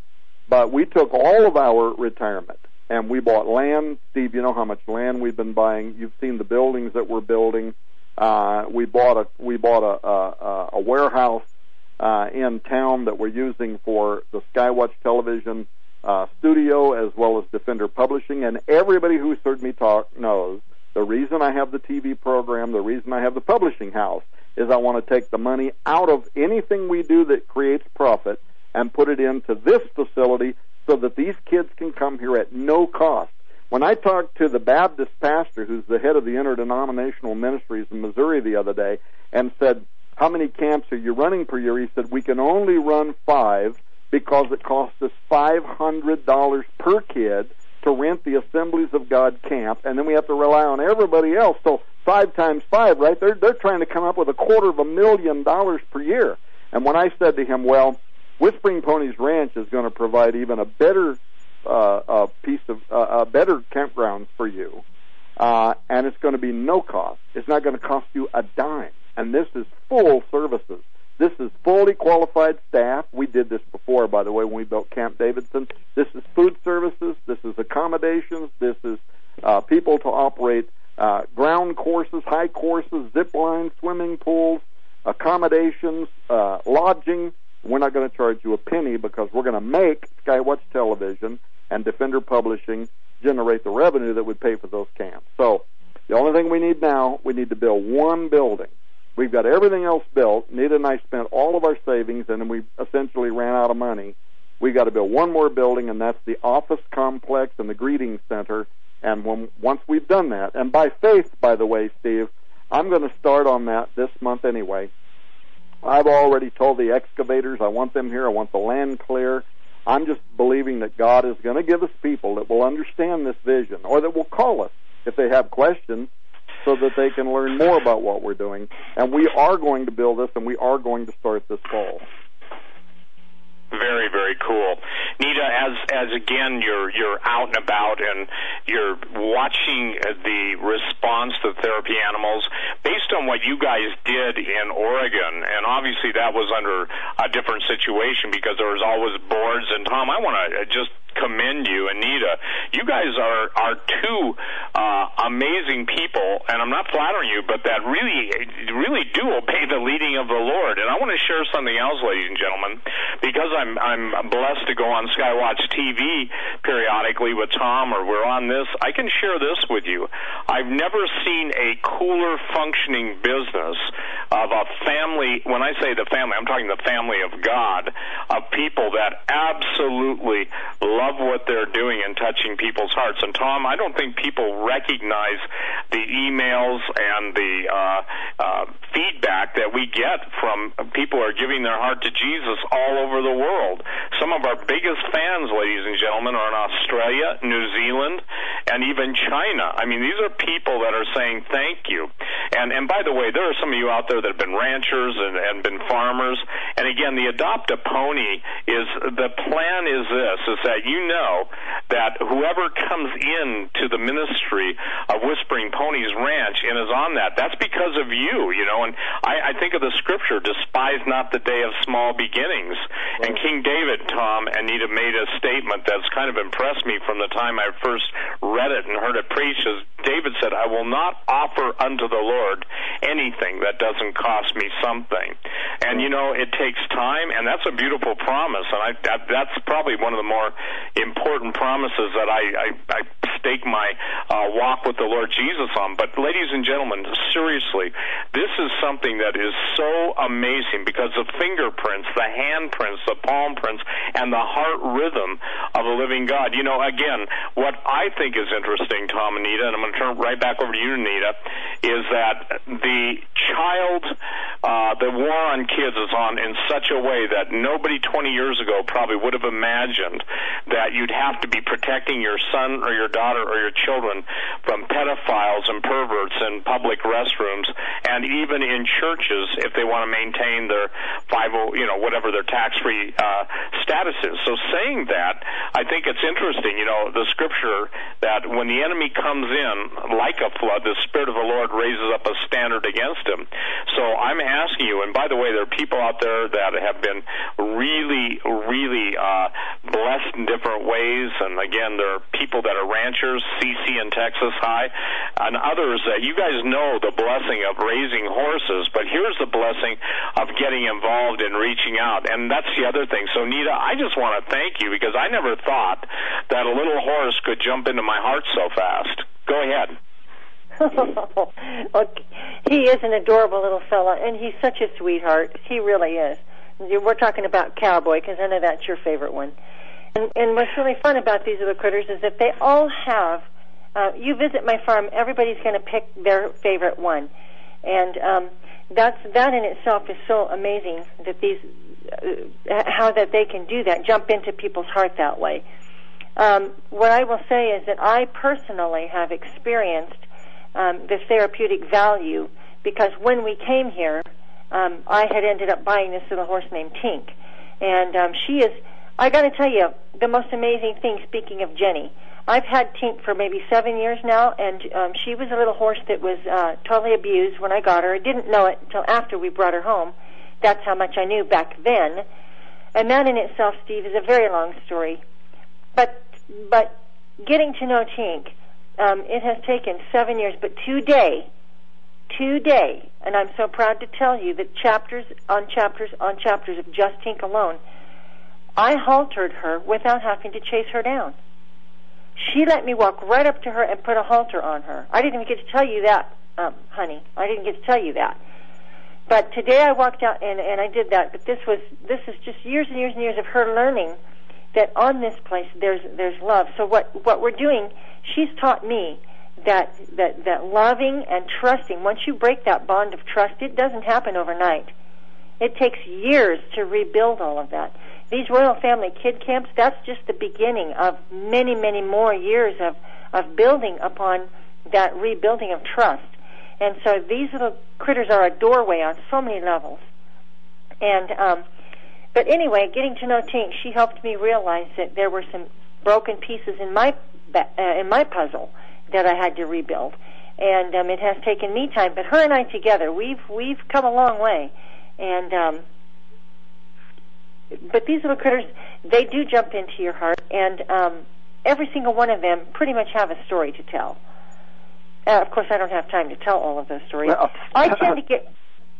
But we took all of our retirement and we bought land. Steve, you know how much land we've been buying. You've seen the buildings that we're building. Uh, we bought a we bought a a, a warehouse uh, in town that we're using for the Skywatch television uh, studio as well as Defender Publishing. And everybody who's heard me talk knows the reason I have the TV program, the reason I have the publishing house is I want to take the money out of anything we do that creates profit and put it into this facility so that these kids can come here at no cost. When I talked to the Baptist pastor who's the head of the interdenominational ministries in Missouri the other day and said, how many camps are you running per year? He said, we can only run five because it costs us $500 per kid to rent the Assemblies of God camp, and then we have to rely on everybody else. So five times five, right? They're they're trying to come up with a quarter of a million dollars per year. And when I said to him, "Well, Whispering Ponies Ranch is going to provide even a better uh, a piece of uh, a better campground for you, uh, and it's going to be no cost. It's not going to cost you a dime, and this is full services. This is fully qualified staff. We did this before, by the way, when we built Camp Davidson. This is food services. This is accommodations. This is uh, people to operate uh, ground courses, high courses, zip lines, swimming pools, accommodations, uh, lodging. We're not going to charge you a penny because we're going to make Skywatch Television and Defender Publishing generate the revenue that would pay for those camps. So the only thing we need now, we need to build one building. We've got everything else built. Nita and I spent all of our savings, and then we essentially ran out of money. We've got to build one more building, and that's the office complex and the greeting center. And when, once we've done that, and by faith, by the way, Steve, I'm going to start on that this month anyway. I've already told the excavators I want them here. I want the land clear. I'm just believing that God is going to give us people that will understand this vision or that will call us if they have questions so that they can learn more about what we're doing. And we are going to build this, and we are going to start this fall. Very, very cool. Nita, as as again you're you're out and about and you're watching the response to therapy animals based on what you guys did in Oregon, and obviously that was under a different situation because there was always boards. And Tom, I want to uh, just commend you, Anita. You guys are are two uh, amazing people, and I'm not flattering you, but that really really do obey the leading of the Lord. And I want to share something else, ladies and gentlemen, because I'm I'm blessed to go on Skywatch TV periodically with Tom, or we're on this. I can share this with you. I've never seen a cooler functioning business of a family. When I say the family, I'm talking the family of God, of people that absolutely love what they're doing and touching people's hearts. And Tom, I don't think people recognize the emails and the uh, uh, feedback that we get from people who are giving their heart to Jesus all over the world. Some of our biggest fans, ladies and gentlemen, are in Australia, New Zealand, and even China. I mean, these are people that are saying thank you. And and by the way, there are some of you out there that have been ranchers and, and been farmers. And again, the adopt a pony is the plan is this: is that you know that whoever comes in to the ministry of Whispering Ponies Ranch and is on that, that's because of you, you know. And I, I think of the scripture: "Despise not the day of small beginnings." And King David, Tom, and Anita made a statement that's kind of impressed me from the time I first read it and heard it preached. As David said, "I will not offer unto the Lord anything that doesn't cost me something." And you know, it takes time, and that's a beautiful promise. And I that, that's probably one of the more important promises that I, I, I stake my uh, walk with the Lord Jesus on. But, ladies and gentlemen, seriously, this is something that is so amazing because the fingerprints, the handprints, the palm prints, and the heart rhythm of a living God. You know, again, what I think is interesting, Tom and Anita, and I'm going to turn right back over to you, Anita, is that the child, uh, the war on kids is on in such a way that nobody 20 years ago probably would have imagined that you'd have to be protecting your son or your daughter or your children from pedophiles and perverts in public restrooms and even in churches if they want to maintain their five you know whatever their tax free uh, status is. So saying that I think it's interesting you know the scripture that when the enemy comes in like a flood the spirit of the Lord raises up a standard against him. So I'm asking you and by the way there are people out there that have been really really uh, blessed and again, there are people that are ranchers, CC and Texas High, and others. Uh, you guys know the blessing of raising horses, but here's the blessing of getting involved in reaching out, and that's the other thing. So, Nita, I just want to thank you because I never thought that a little horse could jump into my heart so fast. Go ahead. He is an adorable little fella, and he's such a sweetheart. He really is. We're talking about cowboy because I know that's your favorite one. And, and what's really fun about these little critters is that they all have. Uh, you visit my farm, everybody's going to pick their favorite one, and um, that's that in itself is so amazing that these uh, how that they can do that, jump into people's heart that way. Um, what I will say is that I personally have experienced um, the therapeutic value because when we came here, um, I had ended up buying this little horse named Tink, and um, she is. I got to tell you, the most amazing thing. Speaking of Jenny, I've had Tink for maybe seven years now, and um, she was a little horse that was uh, totally abused when I got her. I didn't know it until after we brought her home. That's how much I knew back then, and that in itself, Steve, is a very long story. But but getting to know Tink, um, it has taken seven years, but today, today, and I'm so proud to tell you that chapters on chapters on chapters of Just Tink alone, I haltered her without having to chase her down. She let me walk right up to her and put a halter on her. I didn't even get to tell you that, um, honey. I didn't get to tell you that. But today I walked out and, and I did that. But this was this is just years and years and years of her learning that on this place there's there's love. So what what we're doing, she's taught me that that that loving and trusting. Once you break that bond of trust, it doesn't happen overnight. It takes years to rebuild all of that. These Royal Family Kid Camps, that's just the beginning of many, many more years of, of building upon that rebuilding of trust. And so these little critters are a doorway on so many levels. And um, but anyway, getting to know Tink, she helped me realize that there were some broken pieces in my uh, in my puzzle that I had to rebuild, and um, it has taken me time. But her and I together, we've we've come a long way, and um, but these little critters, they do jump into your heart, and um, every single one of them pretty much have a story to tell. Uh, of course, I don't have time to tell all of those stories. Well, I tend to get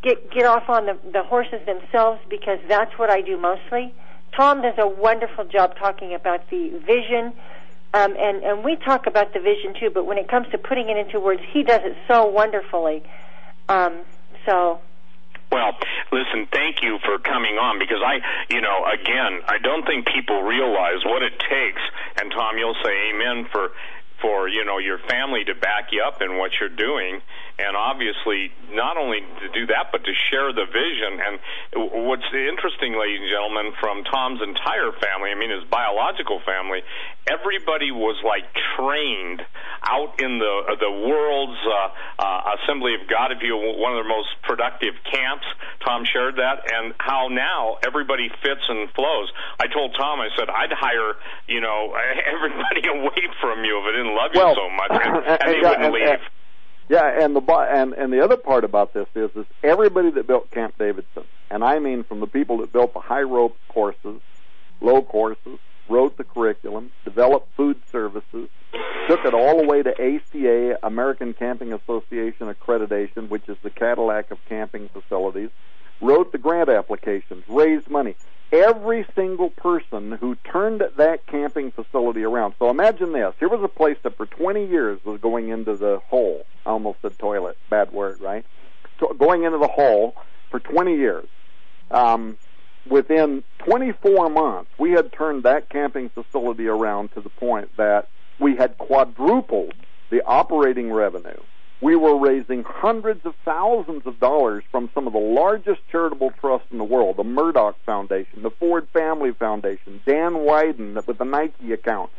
get get off on the the horses themselves because that's what I do mostly. Tom does a wonderful job talking about the vision, um, and and we talk about the vision too. But when it comes to putting it into words, he does it so wonderfully. Um, so. Well, listen, thank you for coming on because I, you know, again, I don't think people realize what it takes. And Tom, you'll say amen for for you know your family to back you up in what you're doing. And obviously not only to do that but to share the vision. And what's interesting ladies and gentlemen from Tom's entire family I mean his biological family everybody was like trained out in the the world's uh, uh, assembly of God if you one of the most productive camps. Tom shared that. And how now everybody fits and flows. I told Tom I said I'd hire you know everybody away from you if it didn't love you well, so much, and, and, wouldn't and, leave. yeah, and the and and the other part about this is is everybody that built Camp Davidson, and I mean from the people that built the high rope courses, low courses, wrote the curriculum, developed food services, took it all the way to ACA, American Camping Association accreditation, which is the Cadillac of camping facilities, wrote the grant applications, raised money every single person who turned that camping facility around. So imagine this. Here was a place that for 20 years was going into the hole. I almost said toilet. Bad word, right? So going into the hole for 20 years. Um, within 24 months, we had turned that camping facility around to the point that we had quadrupled the operating revenue we were raising hundreds of thousands of dollars from some of the largest charitable trusts in the world, the Murdock Foundation, the Ford Family Foundation, Dan Wieden with the Nike account.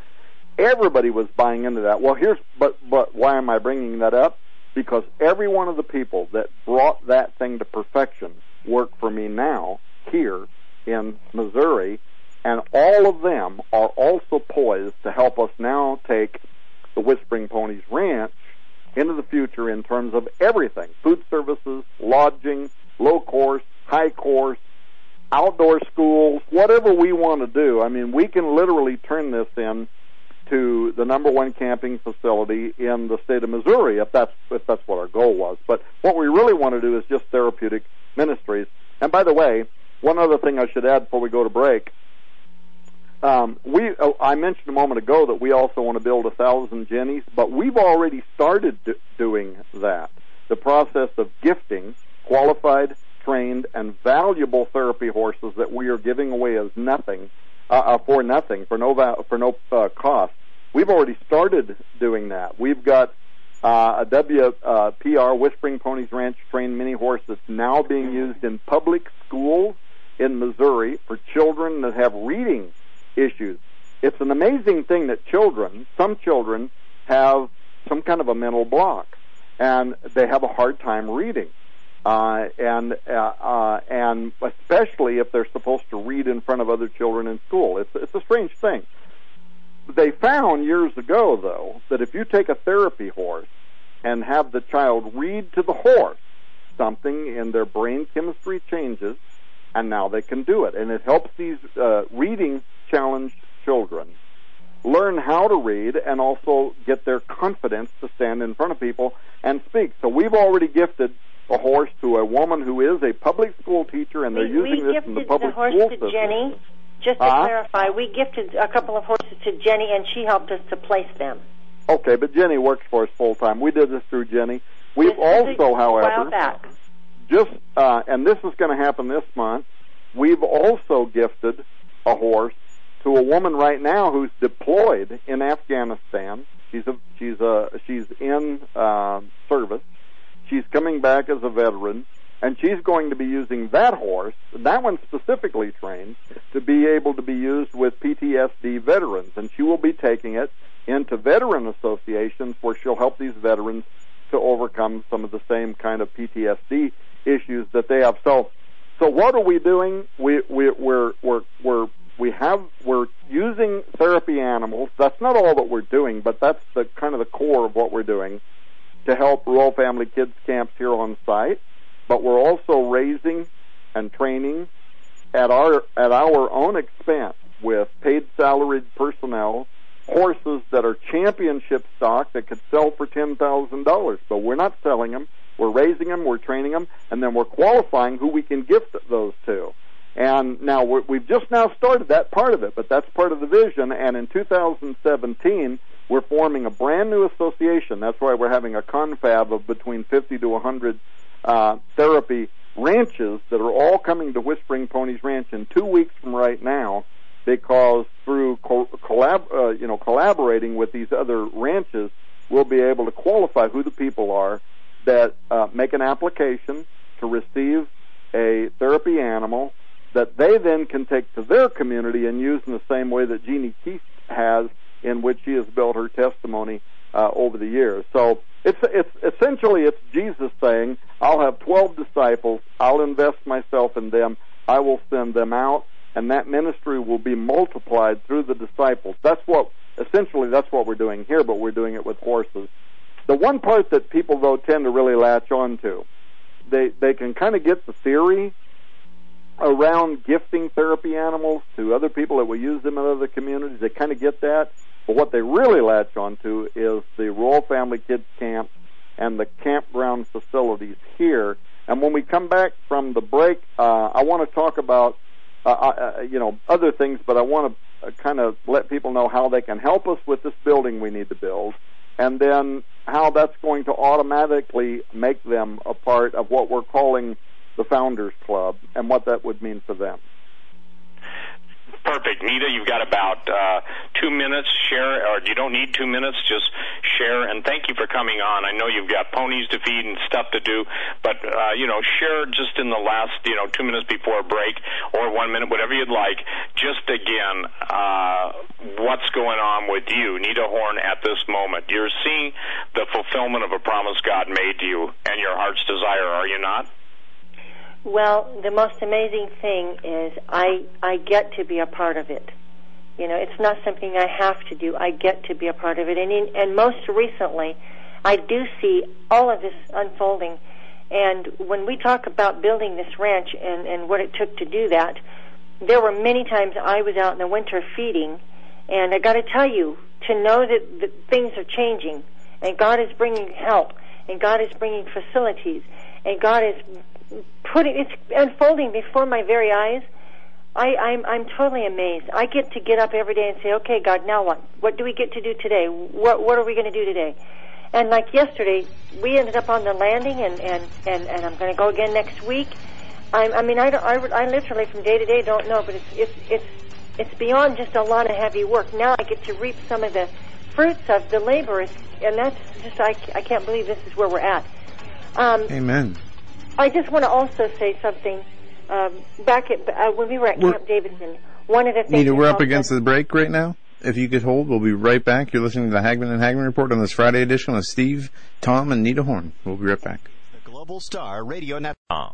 Everybody was buying into that. Well, here's but but why am I bringing that up? Because every one of the people that brought that thing to perfection work for me now here in Missouri, and all of them are also poised to help us now take the Whispering Ponies Ranch into the future in terms of everything food services, lodging, low course, high course, outdoor schools, whatever we want to do. I mean, we can literally turn this in to the number one camping facility in the state of Missouri, if that's if that's what our goal was. But what we really want to do is just therapeutic ministries. And by the way, one other thing I should add before we go to break. Um, we, oh, I mentioned a moment ago that we also want to build a thousand jennies, but we've already started do- doing that. The process of gifting qualified, trained, and valuable therapy horses that we are giving away as nothing, uh, uh, for nothing, for no va- for no uh, cost. We've already started doing that. We've got uh, a WPR Whispering Ponies Ranch trained mini horse that's now being used in public schools in Missouri for children that have reading issues. It's an amazing thing that children, some children, have some kind of a mental block, and they have a hard time reading. Uh, and uh, uh, and especially if they're supposed to read in front of other children in school, it's it's a strange thing. They found years ago, though, that if you take a therapy horse and have the child read to the horse, something in their brain chemistry changes, and now they can do it, and it helps these uh, reading challenged children learn how to read and also get their confidence to stand in front of people and speak. So we've already gifted a horse to a woman who is a public school teacher, and they're we, using we this in the public the horse school to system. Jenny. Just to Uh-huh. clarify, we gifted a couple of horses to Jenny, and she helped us to place them. Okay, but Jenny works for us full time. We did this through Jenny. We've This also, while however, back. Just uh, and this is going to happen this month. We've also gifted a horse to a woman right now who's deployed in Afghanistan. She's a she's a she's in uh, service. She's coming back as a veteran, and she's going to be using that horse, that one specifically trained, to be able to be used with PTSD veterans, and she will be taking it into veteran associations where she'll help these veterans to overcome some of the same kind of PTSD issues that they have. So, so what are we doing? We we we're we're we're we have we're using therapy animals. That's not all that we're doing, but that's the kind of the core of what we're doing to help Royal Family Kids camps here on site. But we're also raising and training at our at our own expense with paid salaried personnel horses that are championship stock that could sell for ten thousand dollars. But we're not selling them. We're raising them. We're training them, and then we're qualifying who we can gift those to. And now we're, we've just now started that part of it, but that's part of the vision. And in 2017, we're forming a brand new association. That's why we're having a confab of between 50 to 100 uh, therapy ranches that are all coming to Whispering Ponies Ranch in two weeks from right now, because through co- collab, uh, you know, collaborating with these other ranches, we'll be able to qualify who the people are that uh, make an application to receive a therapy animal that they then can take to their community and use in the same way that Jeannie Keith has, in which she has built her testimony uh, over the years. So it's it's essentially it's Jesus saying, "I'll have twelve disciples. I'll invest myself in them. I will send them out, and that ministry will be multiplied through the disciples." That's what essentially that's what we're doing here, but we're doing it with horses. The one part that people though tend to really latch on to, they they can kind of get the theory around gifting therapy animals to other people that will use them in other communities. They kind of get that. But what they really latch on to is the Royal family kids camp and the campground facilities here. And when we come back from the break, uh, I want to talk about, uh, uh, you know, other things, but I want to uh, kind of let people know how they can help us with this building we need to build, and then how that's going to automatically make them a part of what we're calling the Founders Club and what that would mean for them. Perfect. Nita, you've got about uh, two minutes. Share, or you don't need two minutes, just share. And thank you for coming on. I know you've got ponies to feed and stuff to do, but, uh, you know, share just in the last, you know, two minutes before a break or one minute, whatever you'd like. Just again, uh, what's going on with you, Nita Horn, at this moment? You're seeing the fulfillment of a promise God made to you and your heart's desire, are you not? Well, the most amazing thing is I I get to be a part of it. You know, it's not something I have to do. I get to be a part of it, and in, and most recently, I do see all of this unfolding. And when we talk about building this ranch and and what it took to do that, there were many times I was out in the winter feeding, and I got to tell you, to know that, that things are changing and God is bringing help and God is bringing facilities and God is putting it's unfolding before my very eyes. I, I'm I'm totally amazed. I get to get up every day and say, "Okay, God, now what? What do we get to do today? What what are we going to do today?" And like yesterday, we ended up on the landing, and and and, and I'm going to go again next week. I, I mean, I, don't, I I literally from day to day don't know, but it's it's it's it's beyond just a lot of heavy work. Now I get to reap some of the fruits of the labor, and that's just I I can't believe this is where we're at. Um, Amen. I just want to also say something. Um, back at uh, when we were at We're- Camp Davidson, one of the things Nita, we we're up against the break right now. If you could hold, we'll be right back. You're listening to the Hagmann and Hagmann Report on this Friday edition with Steve, Tom, and Nita Horn. We'll be right back. The Global Star Radio Net.com.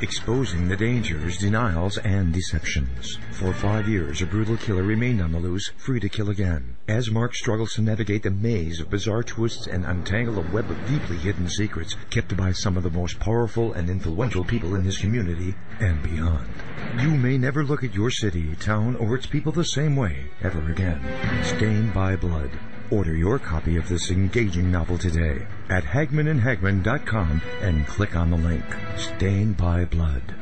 exposing the dangers, denials, and deceptions. For five years, a brutal killer remained on the loose, free to kill again. As Mark struggles to navigate the maze of bizarre twists and untangle a web of deeply hidden secrets kept by some of the most powerful and influential people in his community and beyond. You may never look at your city, town, or its people the same way ever again. Stained by Blood. Order your copy of this engaging novel today at HagmannandHagmann.com and click on the link. Stained by Blood.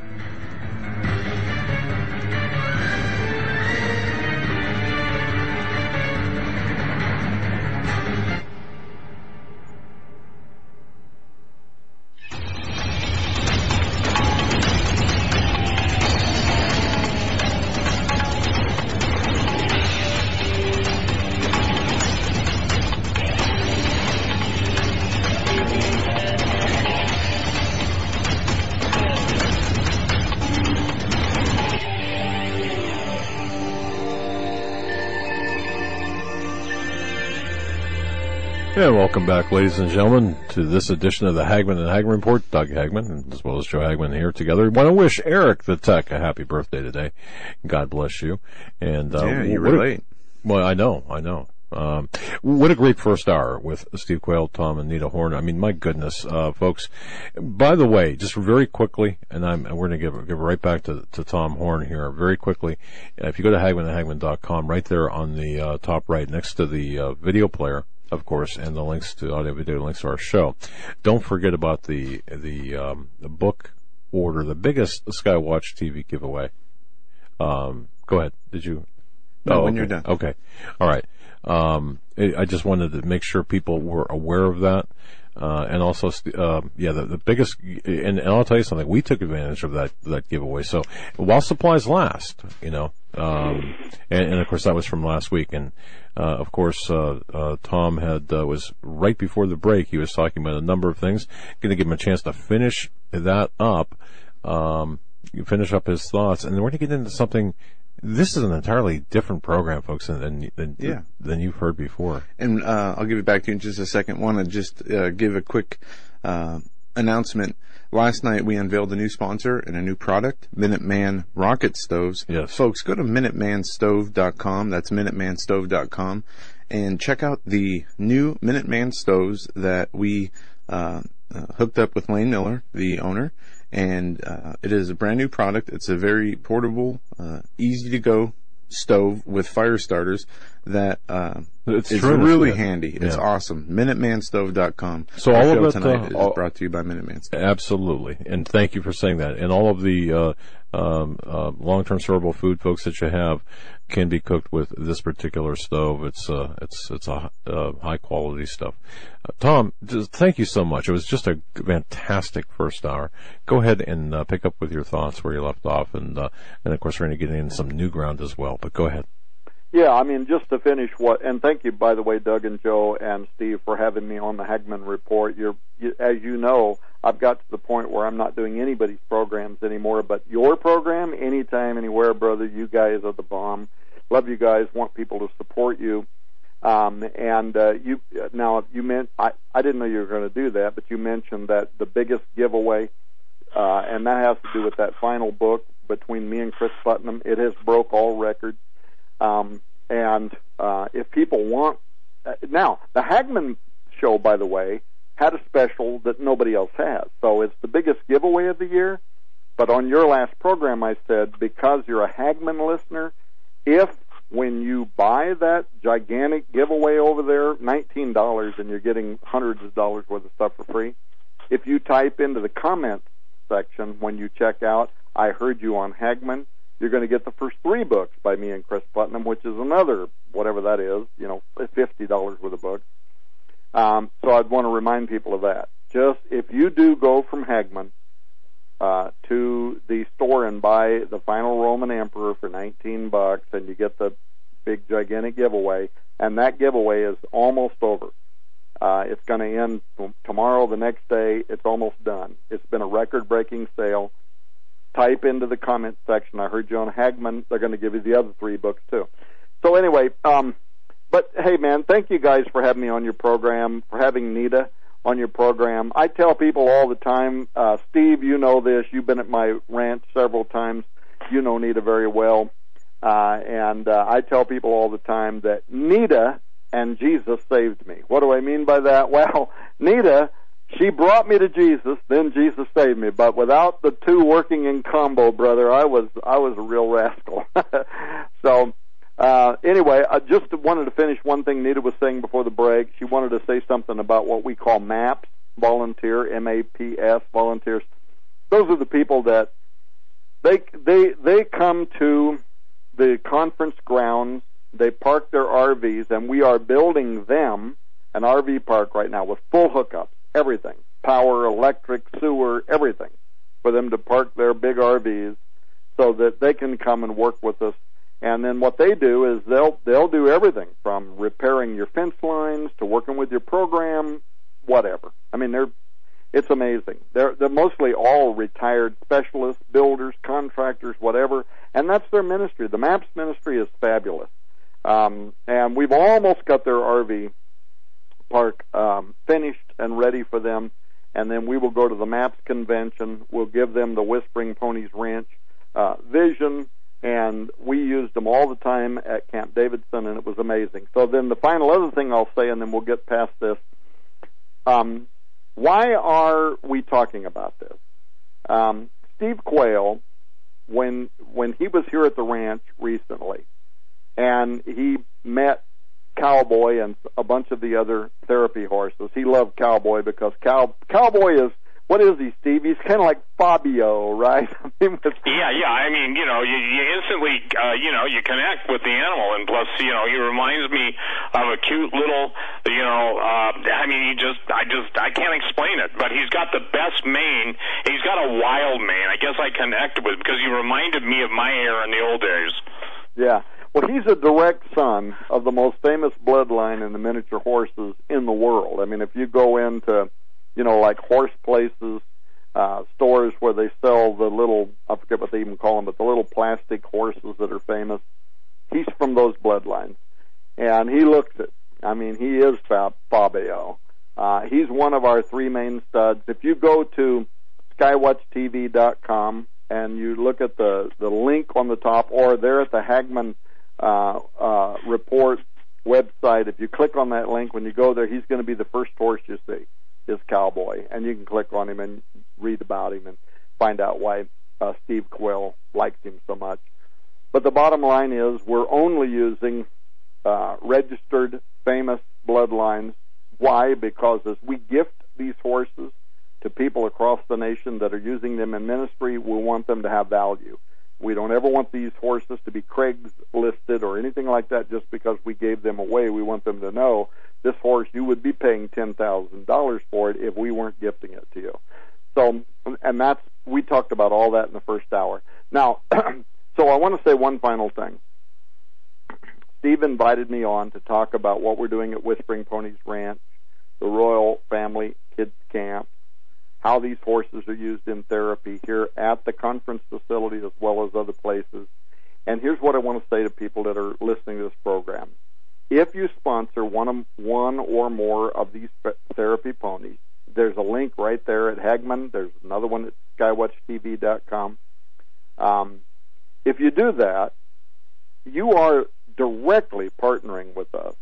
Welcome back, ladies and gentlemen, to this edition of the Hagmann and Hagmann Report. Doug Hagmann, as well as Joe Hagmann here together. We want to wish Eric the Tech a happy birthday today. God bless you. And uh, Yeah, you a- Well, I know, I know. Um, what a great first hour with Steve Quayle, Tom, and Nita Horn. I mean, my goodness, uh, folks. By the way, just very quickly, and I'm, and we're going to give, give right back to, to Tom Horn here very quickly. If you go to hagmannandhagmann.com, right there on the uh, top right, next to the uh, video player, of course, and the links to audio video links to our show. Don't forget about the the um, the book order, the biggest Skywatch TV giveaway. Um, go ahead. Did you? No, when okay. you're done. Okay. All right. Um, I just wanted to make sure people were aware of that. Uh, and also, uh, yeah, the, the biggest, and, and I'll tell you something, we took advantage of that, that giveaway. So while supplies last, you know, um, and, and of course that was from last week. And, uh, of course, uh, uh, Tom had, uh, was right before the break. He was talking about a number of things. To give him a chance to finish that up, um, finish up his thoughts. And then we're going to get into something this is an entirely different program, folks, than than, than, Yeah. than you've heard before. And uh, I'll give it back to you in just a second. Want to just uh, give a quick uh, announcement. Last night we unveiled a new sponsor and a new product, Minuteman Rocket Stoves. Yes. Folks, go to MinutemanStove.com. That's MinutemanStove.com and check out the new Minuteman stoves that we uh, uh, hooked up with Lane Miller, the owner. And uh, it is a brand new product. It's a very portable, uh, easy to go stove with fire starters that It's is really handy. It's Yeah. awesome. MinutemanStove.com. So Our all of it, tonight uh, is brought to you by Minuteman Stove. Absolutely, and thank you for saying that. And all of the uh, um, uh, long-term storable food, folks, that you have can be cooked with this particular stove. It's uh, it's it's a uh, high-quality stuff. Uh, Tom, just thank you so much. It was just a fantastic first hour. Go ahead and uh, pick up with your thoughts where you left off, and uh, and of course we're going to get in some new ground as well. But go ahead. Yeah, I mean, just to finish what, and thank you, by the way, Doug and Joe and Steve, for having me on the Hagmann Report. You're, you, as you know, I've got to the point where I'm not doing anybody's programs anymore, but your program, anytime, anywhere, brother, you guys are the bomb. Love you guys, want people to support you. Um, and uh, you now you meant I I didn't know you were going to do that, but you mentioned that the biggest giveaway, uh, and that has to do with that final book between me and Cris Putnam. It has broke all records. Um, and uh, if people want uh, now, the Hagmann show, by the way, had a special that nobody else has. So it's the biggest giveaway of the year. But on your last program, I said because you're a Hagmann listener, if when you buy that gigantic giveaway over there, nineteen dollars, and you're getting hundreds of dollars worth of stuff for free, if you type into the comment section when you check out, I heard you on Hagmann, you're going to get the first three books by me and Cris Putnam, which is another whatever that is, you know, fifty dollars worth of books. Um, so I'd want to remind people of that. Just if you do go from Hagmann uh, to the store and buy the final Roman Emperor for 19 bucks, and you get the big gigantic giveaway, and that giveaway is almost over. Uh, it's going to end tomorrow, the next day. It's almost done. It's been a record-breaking sale. Type into the comment section. I heard you on Hagmann. They're going to give you the other three books too. So anyway, um, but hey, man, thank you guys for having me on your program, for having Nita on your program. I tell people all the time, uh, Steve, you know this. You've been at my ranch several times. You know Nita very well. Uh, and uh, I tell people all the time that Nita and Jesus saved me. What do I mean by that? Well, Nita, she brought me to Jesus, then Jesus saved me. But without the two working in combo, brother, I was I was a real rascal. so uh, anyway, I just wanted to finish one thing Nita was saying before the break. She wanted to say something about what we call MAPS, volunteer, M-A-P-S, volunteers. Those are the people that they they they come to the conference grounds. They park their RVs, and we are building them an RV park right now with full hookups, everything, power, electric, sewer, everything, for them to park their big RVs so that they can come and work with us and then what they do is they'll they'll do everything from repairing your fence lines to working with your program, whatever. I mean, they're it's amazing. They're they're mostly all retired specialists, builders, contractors, whatever, and that's their ministry. The MAPS ministry is fabulous, um, and we've almost got their RV park um, finished and ready for them. And then we will go to the MAPS convention. We'll give them the Whispering Ponies Ranch uh, vision and we used them all the time at Camp Davidson, and it was amazing. So then the final other thing I'll say, and then we'll get past this. Um, why are we talking about this? Um, Steve Quayle, when when he was here at the ranch recently, and he met Cowboy and a bunch of the other therapy horses. He loved Cowboy because Cow Cowboy is what is he, Steve? He's kind of like Fabio, right? yeah, yeah. I mean, you know, you, you instantly, uh, you know, you connect with the animal, and plus, you know, he reminds me of a cute little, you know, uh, I mean, he just, I just, I can't explain it, but he's got the best mane. He's got a wild mane. I guess I connected with because he reminded me of my hair in the old days. Yeah. Well, he's a direct son of the most famous bloodline in the miniature horses in the world. I mean, if you go into you know, like horse places, uh, stores where they sell the little, I forget what they even call them, but the little plastic horses that are famous. He's from those bloodlines. And he looks it. I mean, he is Fabio. Uh, he's one of our three main studs. If you go to skywatchtv.com and you look at the, the link on the top or there at the Hagmann, uh, uh, report website, if you click on that link, when you go there, he's going to be the first horse you see is Cowboy, and you can click on him and read about him and find out why uh, Steve Quayle likes him so much. But the bottom line is we're only using uh, registered famous bloodlines. Why? Because as we gift these horses to people across the nation that are using them in ministry, we want them to have value. We don't ever want these horses to be Craig's listed or anything like that just because we gave them away. We want them to know this horse you would be paying ten thousand dollars for it if we weren't gifting it to you. So, and that's we talked about all that in the first hour. Now, so I want to say one final thing. Steve invited me on to talk about what we're doing at Whispering Ponies Ranch, the Royal Family Kids Camp, how these horses are used in therapy here at the conference facility as well as other places. And here's what I want to say to people that are listening to this program. If you sponsor one of, one or more of these therapy ponies, there's a link right there at Hagmann. There's another one at skywatchtv.com. Um, if you do that, you are directly partnering with us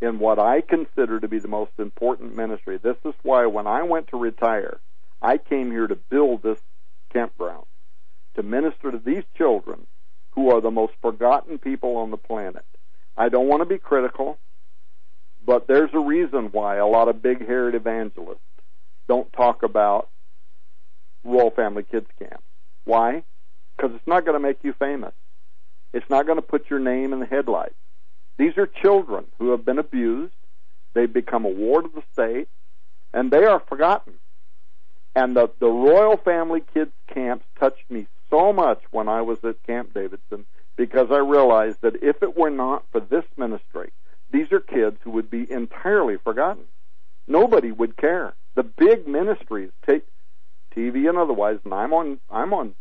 in what I consider to be the most important ministry. This is why when I went to retire, I came here to build this campground, to minister to these children who are the most forgotten people on the planet. I don't want to be critical, but there's a reason why a lot of big haired evangelists don't talk about Royal Family Kids Camp. Why? Because it's not going to make you famous. It's not going to put your name in the headlights. These are children who have been abused. They've become a ward of the state, and they are forgotten. And the, the Royal Family Kids Camps touched me so much when I was at Camp Davidson because I realized that if it were not for this ministry, these are kids who would be entirely forgotten. Nobody would care. The big ministries take TV and otherwise, and I'm on I'm on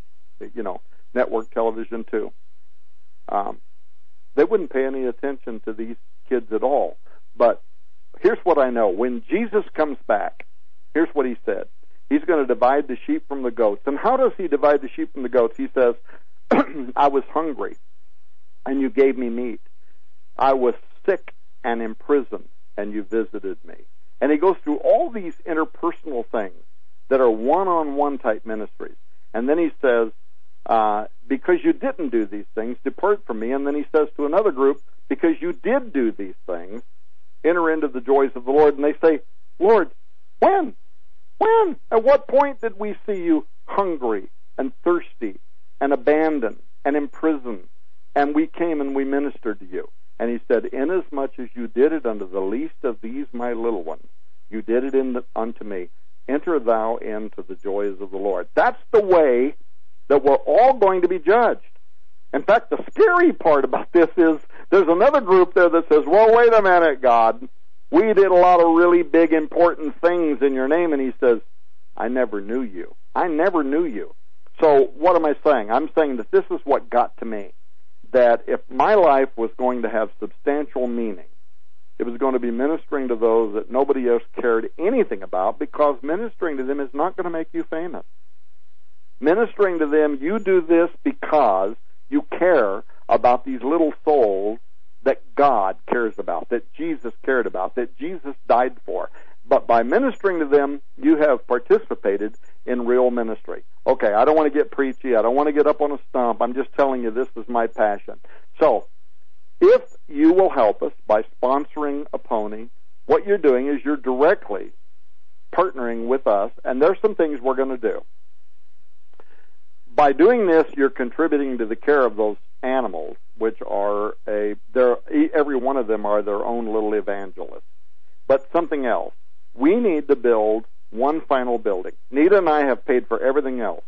you know network television too. Um, they wouldn't pay any attention to these kids at all. But here's what I know: when Jesus comes back, here's what he said. He's going to divide the sheep from the goats. And how does he divide the sheep from the goats? He says, I was hungry, and you gave me meat. I was sick and imprisoned, and you visited me. And he goes through all these interpersonal things that are one-on-one type ministries. And then he says, uh, because you didn't do these things, depart from me. And then he says to another group, because you did do these things, enter into the joys of the Lord. And they say, Lord, when? When? At what point did we see you hungry and thirsty and abandoned and imprisoned? And we came and we ministered to you. And he said, Inasmuch as you did it unto the least of these my little ones, you did it the, unto me. Enter thou into the joys of the Lord. That's the way that we're all going to be judged. In fact, the scary part about this is there's another group there that says, well, wait a minute, God we did a lot of really big important things in your name. And he says, I never knew you. I never knew you. So what am I saying? I'm saying that this is what got to me. That if my life was going to have substantial meaning, it was going to be ministering to those that nobody else cared anything about because ministering to them is not going to make you famous. Ministering to them, you do this because you care about these little souls that God cares about, that Jesus cared about, that Jesus died for. But by ministering to them, you have participated in real ministry. Okay, I don't want to get preachy. I don't want to get up on a stump. I'm just telling you this is my passion. So, if you will help us by sponsoring a pony, what you're doing is you're directly partnering with us, and there's some things we're going to do. By doing this, you're contributing to the care of those animals, which are a they're every one of them are their own little evangelists. But something else, we need to build one final building. Nita and I have paid for everything else.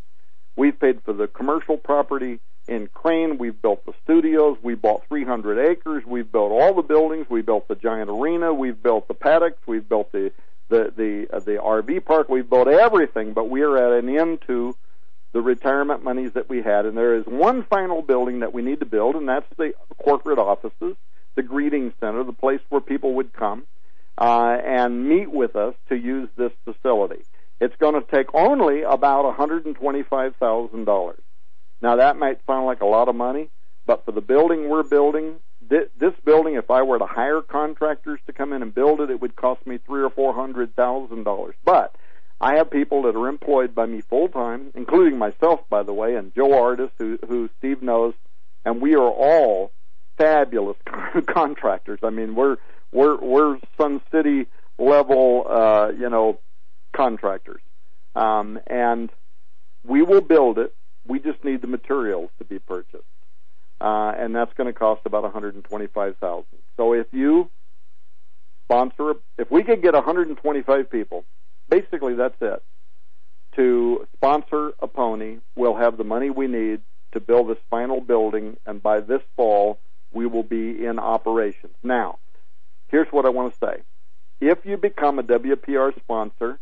We've paid for the commercial property in Crane. We've built the studios. We bought 300 acres. We've built all the buildings. We built the giant arena. We've built the paddocks. We've built the the the uh, the RV park. We've built everything, but we are at an end to the retirement monies that we had. And there is one final building that we need to build, and that's the corporate offices, the greeting center, the place where people would come uh, and meet with us to use this facility. It's going to take only about $125,000. Now that might sound like a lot of money, but for the building we're building, this, building, if I were to hire contractors to come in and build it, it would cost me three or four hundred thousand dollars. But I have people that are employed by me full time, including myself, by the way, and Joe Artis, who, who Steve knows, and we are all fabulous contractors. I mean, we're we're we're Sun City level, uh, you know, contractors, um, and we will build it. We just need the materials to be purchased, uh, and that's going to cost about one hundred and twenty-five thousand. So if you sponsor, if we could get one hundred and twenty-five people basically that's it. To sponsor a pony, we'll have the money we need to build this final building, and by this fall, we will be in operations. Now, here's what I want to say. If you become a WPR sponsor,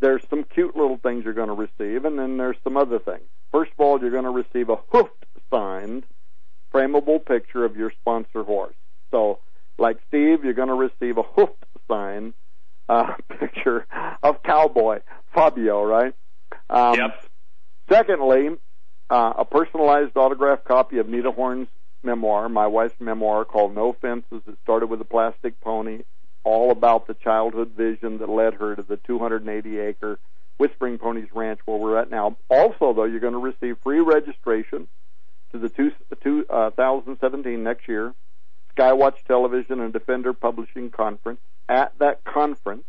there's some cute little things you're going to receive, and then there's some other things. First of all, you're going to receive a hoofed signed, frameable picture of your sponsor horse. So like Steve, you're going to receive a hoofed sign uh, picture of cowboy Fabio, right? Um, yep. Secondly, uh, a personalized autographed copy of Nita Horn's memoir, my wife's memoir, called No Fences. It started with a plastic pony, all about the childhood vision that led her to the 280 acre Whispering Ponies Ranch where we're at now. Also, though, you're going to receive free registration to the two, uh, 2017 next year Skywatch Television and Defender Publishing Conference. At that conference,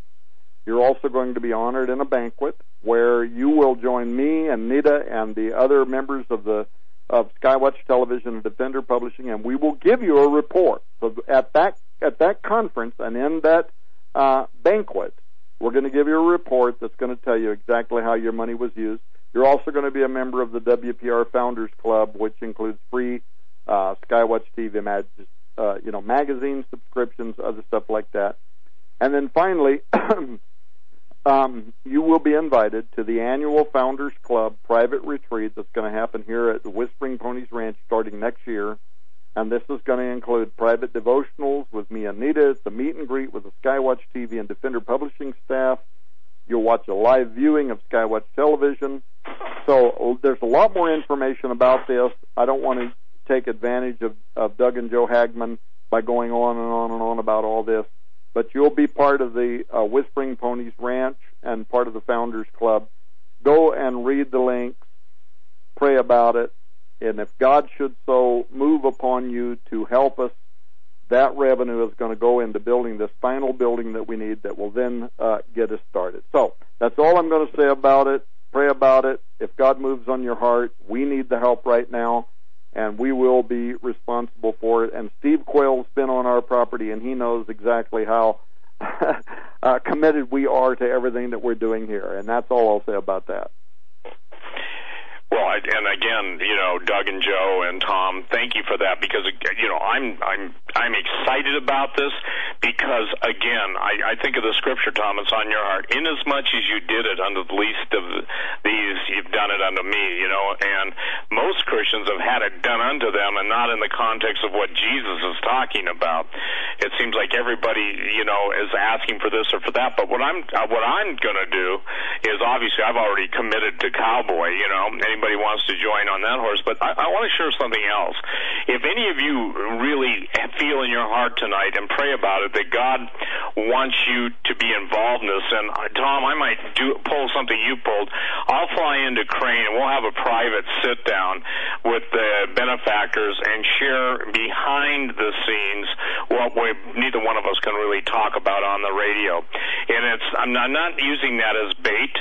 you're also going to be honored in a banquet where you will join me and Nita and the other members of the of Skywatch Television and Defender Publishing, and we will give you a report. So at that at that conference and in that uh, banquet, we're going to give you a report that's going to tell you exactly how your money was used. You're also going to be a member of the WPR Founders Club, which includes free uh, Skywatch TV mag- uh, you know, magazine subscriptions, other stuff like that. And then finally, um, you will be invited to the annual Founders Club private retreat that's going to happen here at the Whispering Ponies Ranch starting next year. And this is going to include private devotionals with me and Nita. Meet and greet with the Skywatch TV and Defender Publishing staff. You'll watch a live viewing of Skywatch Television. So there's a lot more information about this. I don't want to take advantage of, of Doug and Joe Hagmann by going on and on and on about all this. But you'll be part of the uh, Whispering Ponies Ranch and part of the Founders Club. Go and read the links, pray about it, and if God should so move upon you to help us, that revenue is going to go into building this final building that we need that will then uh, get us started. So that's all I'm going to say about it. Pray about it. If God moves on your heart, we need the help right now and we will be responsible for it. And Steve Quayle's been on our property, and he knows exactly how uh, committed we are to everything that we're doing here. And that's all I'll say about that. Well, I, and again, you know, Doug and Joe and Tom, thank you for that because you know I'm I'm I'm excited about this because again, I, I think of the scripture, Tom. It's on your heart. Inasmuch as you did it unto the least of these, you've done it unto me. You know, and most Christians have had it done unto them, and not in the context of what Jesus is talking about. It seems like everybody, you know, is asking for this or for that. But what I'm what I'm going to do is obviously I've already committed to cowboy. You know. Anybody anybody wants to join on that horse. But I, I want to share something else. If any of you really feel in your heart tonight and pray about it that God wants you to be involved in this, and uh, Tom, I might do pull something you pulled. I'll fly into Crane and we'll have a private sit down with the benefactors and share behind the scenes what we, neither one of us can really talk about on the radio. And it's I'm not, I'm not using that as bait,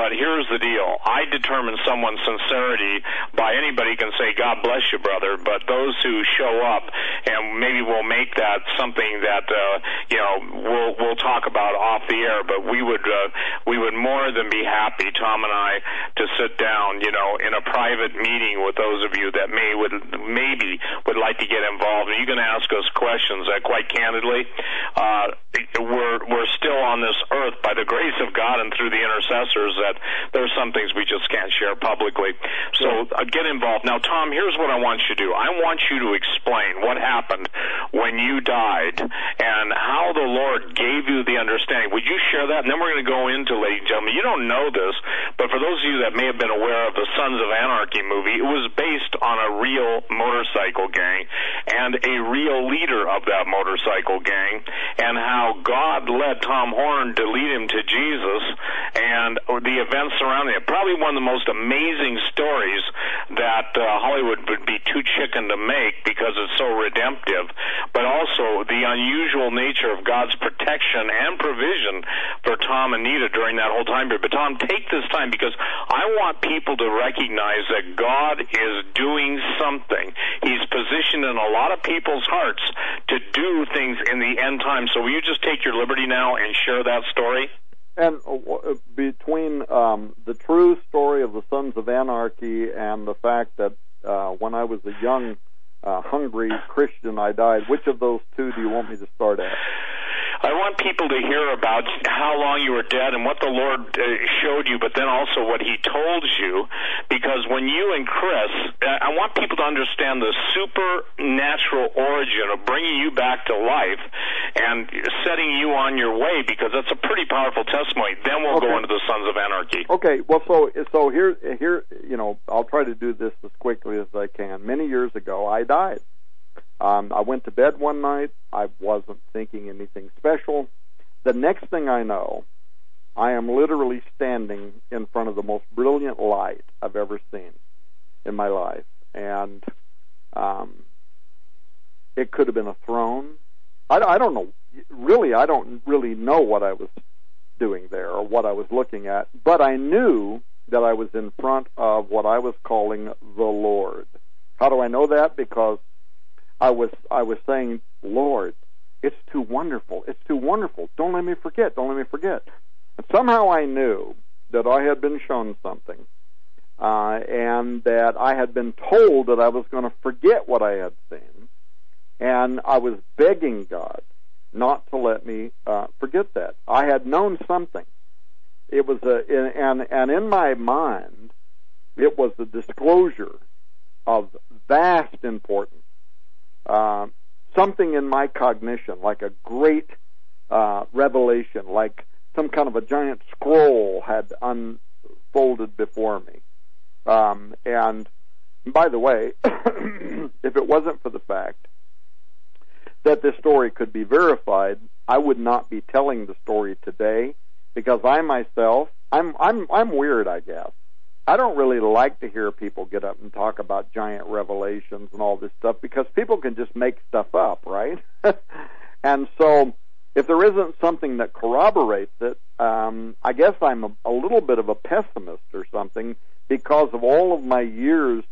but here's the deal. I determine someone's sincerity by anybody can say, God bless you, brother, but those who show up and maybe we'll make that something that, uh, you know, we'll, we'll talk about off the air, but we would, uh, we would more than be happy, Tom and I, to sit down, you know, in a private meeting with those of you that may would, maybe would like to get involved. And you can ask us questions that quite candidly, uh, we're, we're still on this earth by the grace of God and through the intercessors that there's some things we just can't share publicly so uh, get involved. Now, Tom, here's what I want you to do. I want you to explain what happened when you died and how the Lord gave you the understanding. Would you share that? And then we're going to go into, ladies and gentlemen, you don't know this, but for those of you that may have been aware of the Sons of Anarchy movie, it was based on a real motorcycle gang and a real leader of that motorcycle gang and how God led Tom Horn to lead him to Jesus and the events surrounding it. Probably one of the most amazing stories that uh, Hollywood would be too chicken to make because it's so redemptive, but also the unusual nature of God's protection and provision for Tom and Nita during that whole time period. But Tom, take this time because I want people to recognize that God is doing something. He's positioned in a lot of people's hearts to do things in the end time. So will you just take your liberty now and share that story? And uh, between um, the true story of the Sons of Anarchy and the fact that uh, when I was a young, uh, hungry Christian, I died, which of those two do you want me to start at? I want people to hear about how long you were dead and what the Lord uh, showed you, but then also what He told you. Because when you and Cris, uh, I want people to understand the supernatural origin of bringing you back to life and setting you on your way because that's a pretty powerful testimony. Then we'll Okay. go into the Sons of Anarchy. Okay, well, so so here here you know I'll try to do this as quickly as I can. Many years ago, I died. Um, I went to bed one night. I wasn't thinking anything special. The next thing I know, I am literally standing in front of the most brilliant light I've ever seen in my life, and um, it could have been a throne. I, I don't know. Really, I don't really know what I was doing there or what I was looking at, but I knew that I was in front of what I was calling the Lord. How do I know that? Because I was I was saying, Lord, it's too wonderful. It's too wonderful. Don't let me forget. Don't let me forget. And somehow I knew that I had been shown something, uh, and that I had been told that I was going to forget what I had seen, and I was begging God not to let me uh, forget that. I had known something. It was a and and in my mind, it was the disclosure of vast importance. Uh, something in my cognition, like a great uh, revelation, like some kind of a giant scroll had unfolded before me. Um, and by the way, if it wasn't for the fact that this story could be verified, I would not be telling the story today because I myself, I'm I'm I'm weird, I guess. I don't really like to hear people get up and talk about giant revelations and all this stuff because people can just make stuff up, right? and so, if there isn't something that corroborates it, um, I guess I'm a, a little bit of a pessimist or something because of all of my years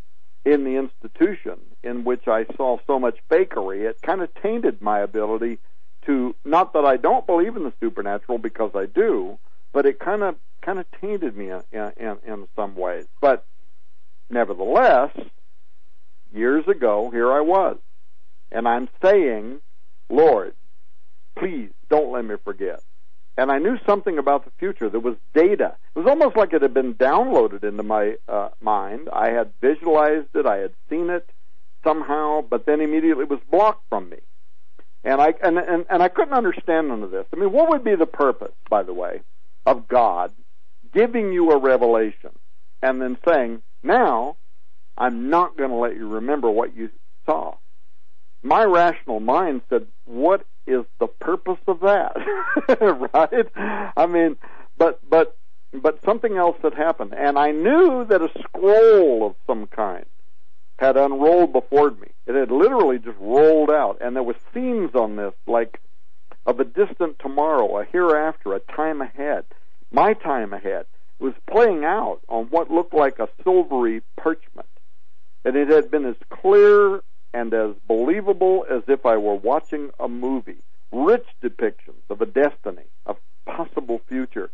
in the institution in which I saw so much fakery. It kind of tainted my ability to not that I don't believe in the supernatural because I do, but it kind of kind of tainted me in, in, in some ways. But nevertheless, years ago, here I was, and I'm saying, Lord, please don't let me forget. And I knew something about the future. There was data. It was almost like it had been downloaded into my uh, mind. I had visualized it. I had seen it somehow, but then immediately it was blocked from me. And I and, and and I couldn't understand none of this. I mean, what would be the purpose, by the way, of God giving you a revelation and then saying, "Now, I'm not going to let you remember what you saw." My rational mind said, "What is the purpose of that?" right? I mean, but but but something else had happened, and I knew that a scroll of some kind had unrolled before me. It had literally just rolled out, and there were scenes on this like of a distant tomorrow, a hereafter, a time ahead, my time ahead. Was playing out on what looked like a silvery parchment, and it had been as clear and as believable as if I were watching a movie. Rich depictions of a destiny, a possible future,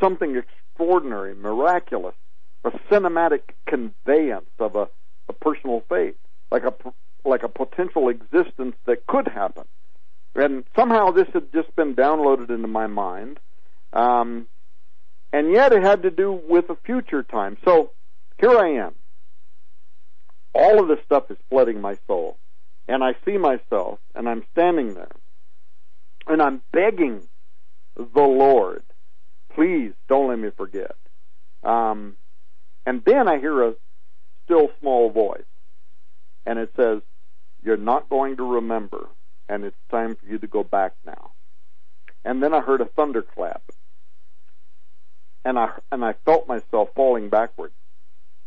something extraordinary, miraculous, a cinematic conveyance of a, a personal faith, like a like a potential existence that could happen. And somehow this had just been downloaded into my mind, um, and yet it had to do with a future time. So here I am. All of this stuff is flooding my soul, and I see myself, and I'm standing there, and I'm begging the Lord, please don't let me forget. Um, and then I hear a still small voice, and it says, "You're not going to remember, and it's time for you to go back now." And then I heard a thunderclap, and I and I felt myself falling backward,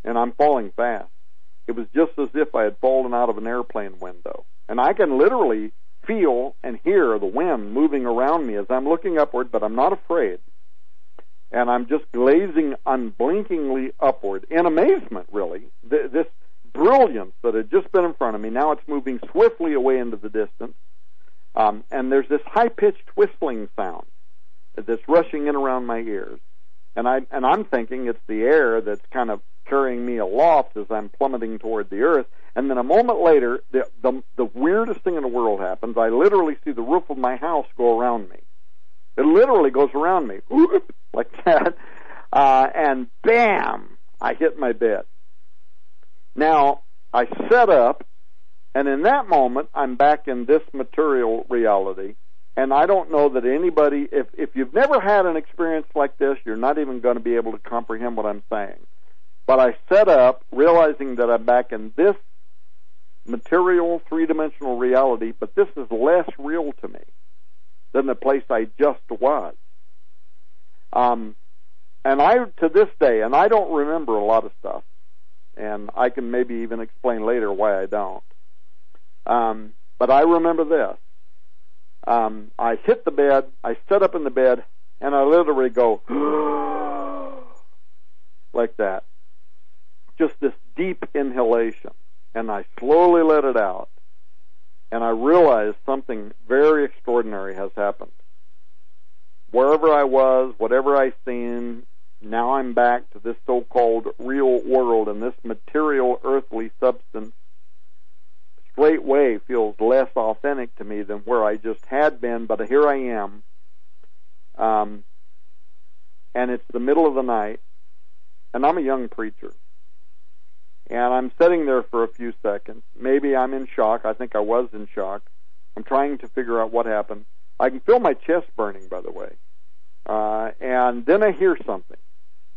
and I'm falling fast. It was just as if I had fallen out of an airplane window, and I can literally feel and hear the wind moving around me as I'm looking upward, but I'm not afraid. And I'm just glazing unblinkingly upward in amazement, really. Th- this brilliance that had just been in front of me, now it's moving swiftly away into the distance. Um, and there's this high pitched whistling sound that's rushing in around my ears. And I and I'm thinking it's the air that's kind of carrying me aloft as I'm plummeting toward the earth. And then a moment later, the, the the weirdest thing in the world happens. I literally see the roof of my house go around me. It literally goes around me, like that. Uh, and bam, I hit my bed. Now, I set up, and in that moment, I'm back in this material reality. And I don't know that anybody, if, if you've never had an experience like this, you're not even going to be able to comprehend what I'm saying. But I set up, realizing that I'm back in this material, three dimensional reality, but this is less real to me than the place I just was. Um, and I, to this day, and I don't remember a lot of stuff, and I can maybe even explain later why I don't. Um, but I remember this. Um, I hit the bed, I sit up in the bed, and I literally go, like that. Just this deep inhalation. And I slowly let it out. And I realized something very extraordinary has happened. Wherever I was, whatever I seen, now I'm back to this so-called real world and this material earthly substance straightway feels less authentic to me than where I just had been, but here I am. Um, and it's the middle of the night, and I'm a young preacher. And I'm sitting there for a few seconds. Maybe I'm in shock. I think I was in shock. I'm trying to figure out what happened. I can feel my chest burning, by the way. Uh, and then I hear something.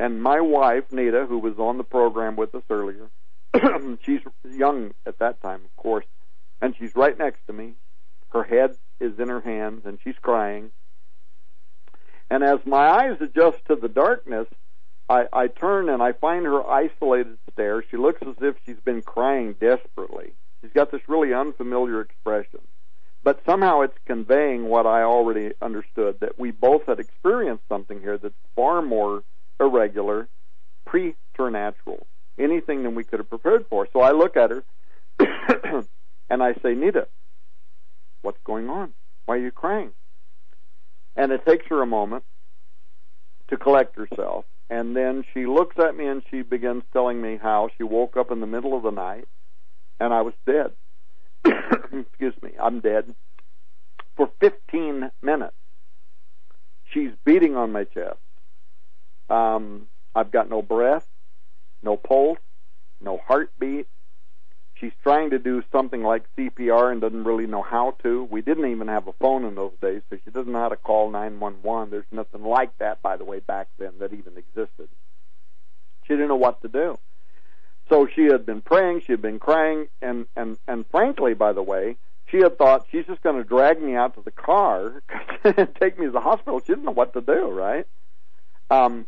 And my wife, Nita, who was on the program with us earlier, she's young at that time, of course, and she's right next to me. Her head is in her hands, and she's crying. And as my eyes adjust to the darkness, I, I turn and I find her isolated stare. She looks as if she's been crying desperately. She's got this really unfamiliar expression. But somehow it's conveying what I already understood that we both had experienced something here that's far more irregular, preternatural, anything than we could have prepared for. So I look at her and I say, Nita, what's going on? Why are you crying? And it takes her a moment to collect herself. And then she looks at me and she begins telling me how she woke up in the middle of the night and I was dead. Excuse me, I'm dead for 15 minutes. She's beating on my chest. Um, I've got no breath, no pulse, no heartbeat. She's trying to do something like CPR and doesn't really know how to. We didn't even have a phone in those days, so she doesn't know how to call 911. There's nothing like that, by the way, back then that even existed. She didn't know what to do. So she had been praying, she had been crying, and, and, and frankly, by the way, she had thought she's just going to drag me out to the car and take me to the hospital. She didn't know what to do, right? Um,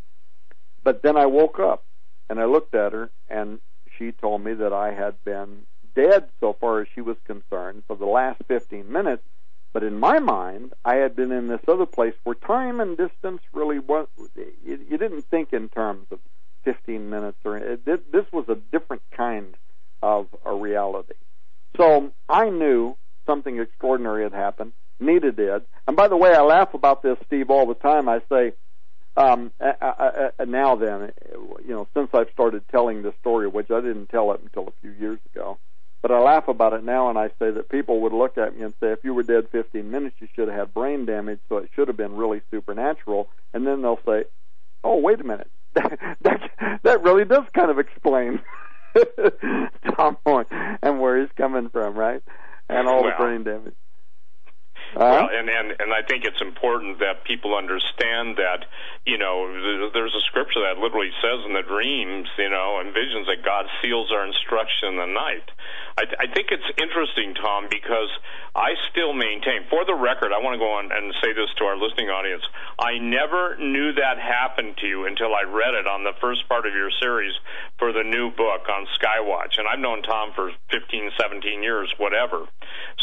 but then I woke up and I looked at her and she told me that I had been dead so far as she was concerned for the last 15 minutes. But in my mind, I had been in this other place where time and distance really was, you, you didn't think in terms of 15 minutes or, uh, it, this was a different kind of a reality. So I knew something extraordinary had happened. Nita did. And by the way, I laugh about this, Steve, all the time. I say, um, I, I, now then, you know, since I've started telling this story, which I didn't tell it until a few years ago, but I laugh about it now and I say that people would look at me and say, if you were dead 15 minutes, you should have had brain damage, so it should have been really supernatural. And then they'll say, oh, wait a minute. that, that, that really does kind of explain Tom Horn and where he's coming from, right? And all well, the brain damage. Uh, well, and, and and I think it's important that people understand that you know there's a scripture that literally says in the dreams, you know, and visions that God seals our instruction in the night. I, I think it's interesting, Tom, because I still maintain, for the record, I want to go on and say this to our listening audience. I never knew that happened to you until I read it on the first part of your series for the new book on Skywatch, and I've known Tom for 15, 17 years, whatever.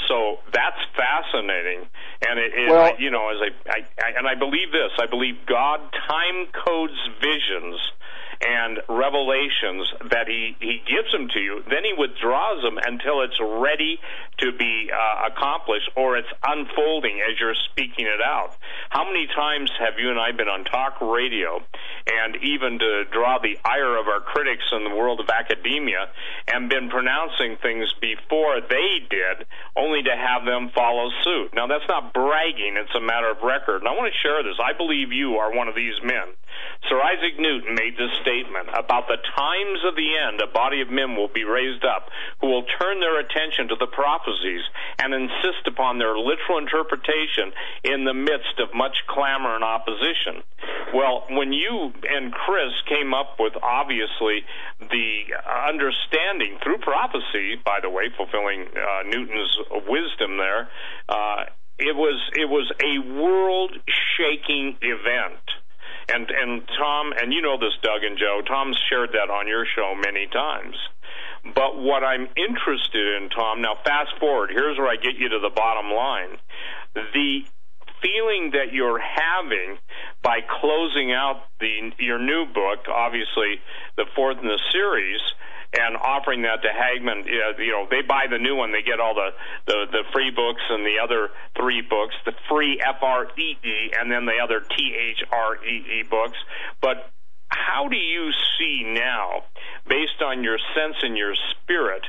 So that's fascinating and it, it well, you know, as I, I, I and I believe this, I believe God time codes visions and revelations that he, he gives them to you, then he withdraws them until it's ready to be uh, accomplished or it's unfolding as you're speaking it out. How many times have you and I been on talk radio and even to draw the ire of our critics in the world of academia and been pronouncing things before they did only to have them follow suit? Now that's not bragging, it's a matter of record. And I want to share this. I believe you are one of these men Sir Isaac Newton made this statement about the times of the end, a body of men will be raised up who will turn their attention to the prophecies and insist upon their literal interpretation in the midst of much clamor and opposition. Well, when you and Cris came up with obviously the understanding through prophecy, by the way, fulfilling uh, Newton's wisdom there, uh, it was it was a world shaking event and and Tom, and you know this, Doug and Joe. Tom's shared that on your show many times. But what I'm interested in, Tom, now fast forward. Here's where I get you to the bottom line. The feeling that you're having by closing out the your new book, obviously the fourth in the series, and offering that to Hagmann. You know, they buy the new one, they get all the the, the free books and the other three books, the free F R E E, and then the other T H R E E books. But how do you see now, based on your sense and your spirit,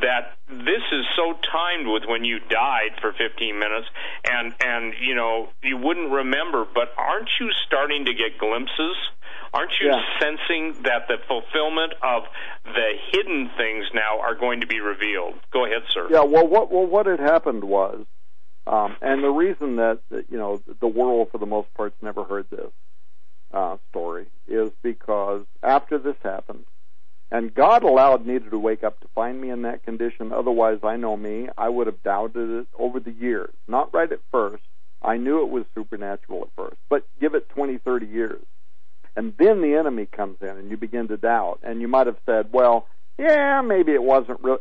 that this is so timed with when you died for 15 minutes, and and you know you wouldn't remember, but aren't you starting to get glimpses? Aren't you Yeah. sensing that the fulfillment of the hidden things now are going to be revealed? Go ahead, sir. Yeah, well, what well what had happened was, um, and the reason that you know the world for the most part's never heard this uh, story is because after this happened, and God allowed Nita to wake up to find me in that condition. Otherwise, I know me, I would have doubted it over the years. Not right at first. I knew it was supernatural at first, but give it 20, 30 years. And then the enemy comes in and you begin to doubt. And you might have said, well, yeah, maybe it wasn't real.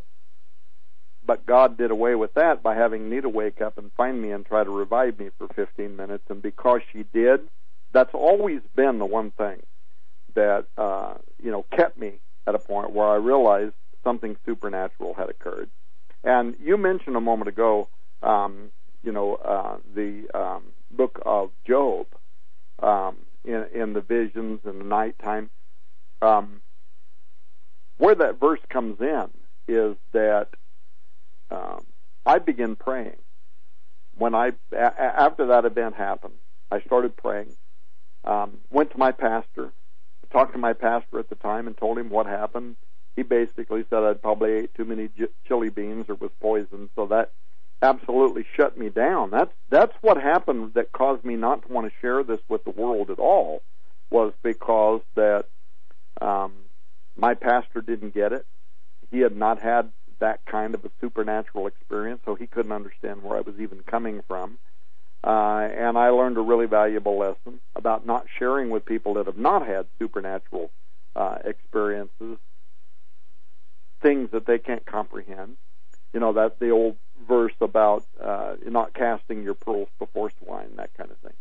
But God did away with that by having Nita wake up and find me and try to revive me for 15 minutes. And because she did, that's always been the one thing that, uh, you know, kept me at a point where I realized something supernatural had occurred. And you mentioned a moment ago, um, you know, uh, the um, book of Job um, in, in the visions in the nighttime. Um, where that verse comes in is that um, I begin praying. When I a- after that event happened, I started praying. Um, went to my pastor, talked to my pastor at the time, and told him what happened. He basically said I'd probably ate too many j- chili beans or was poisoned, so that absolutely shut me down. That's that's what happened that caused me not to want to share this with the world at all. Was because that um, my pastor didn't get it. He had not had that kind of a supernatural experience, so he couldn't understand where I was even coming from. Uh, and I learned a really valuable lesson about not sharing with people that have not had supernatural uh, experiences things that they can't comprehend. You know that the old verse about uh, not casting your pearls before swine, that kind of thing.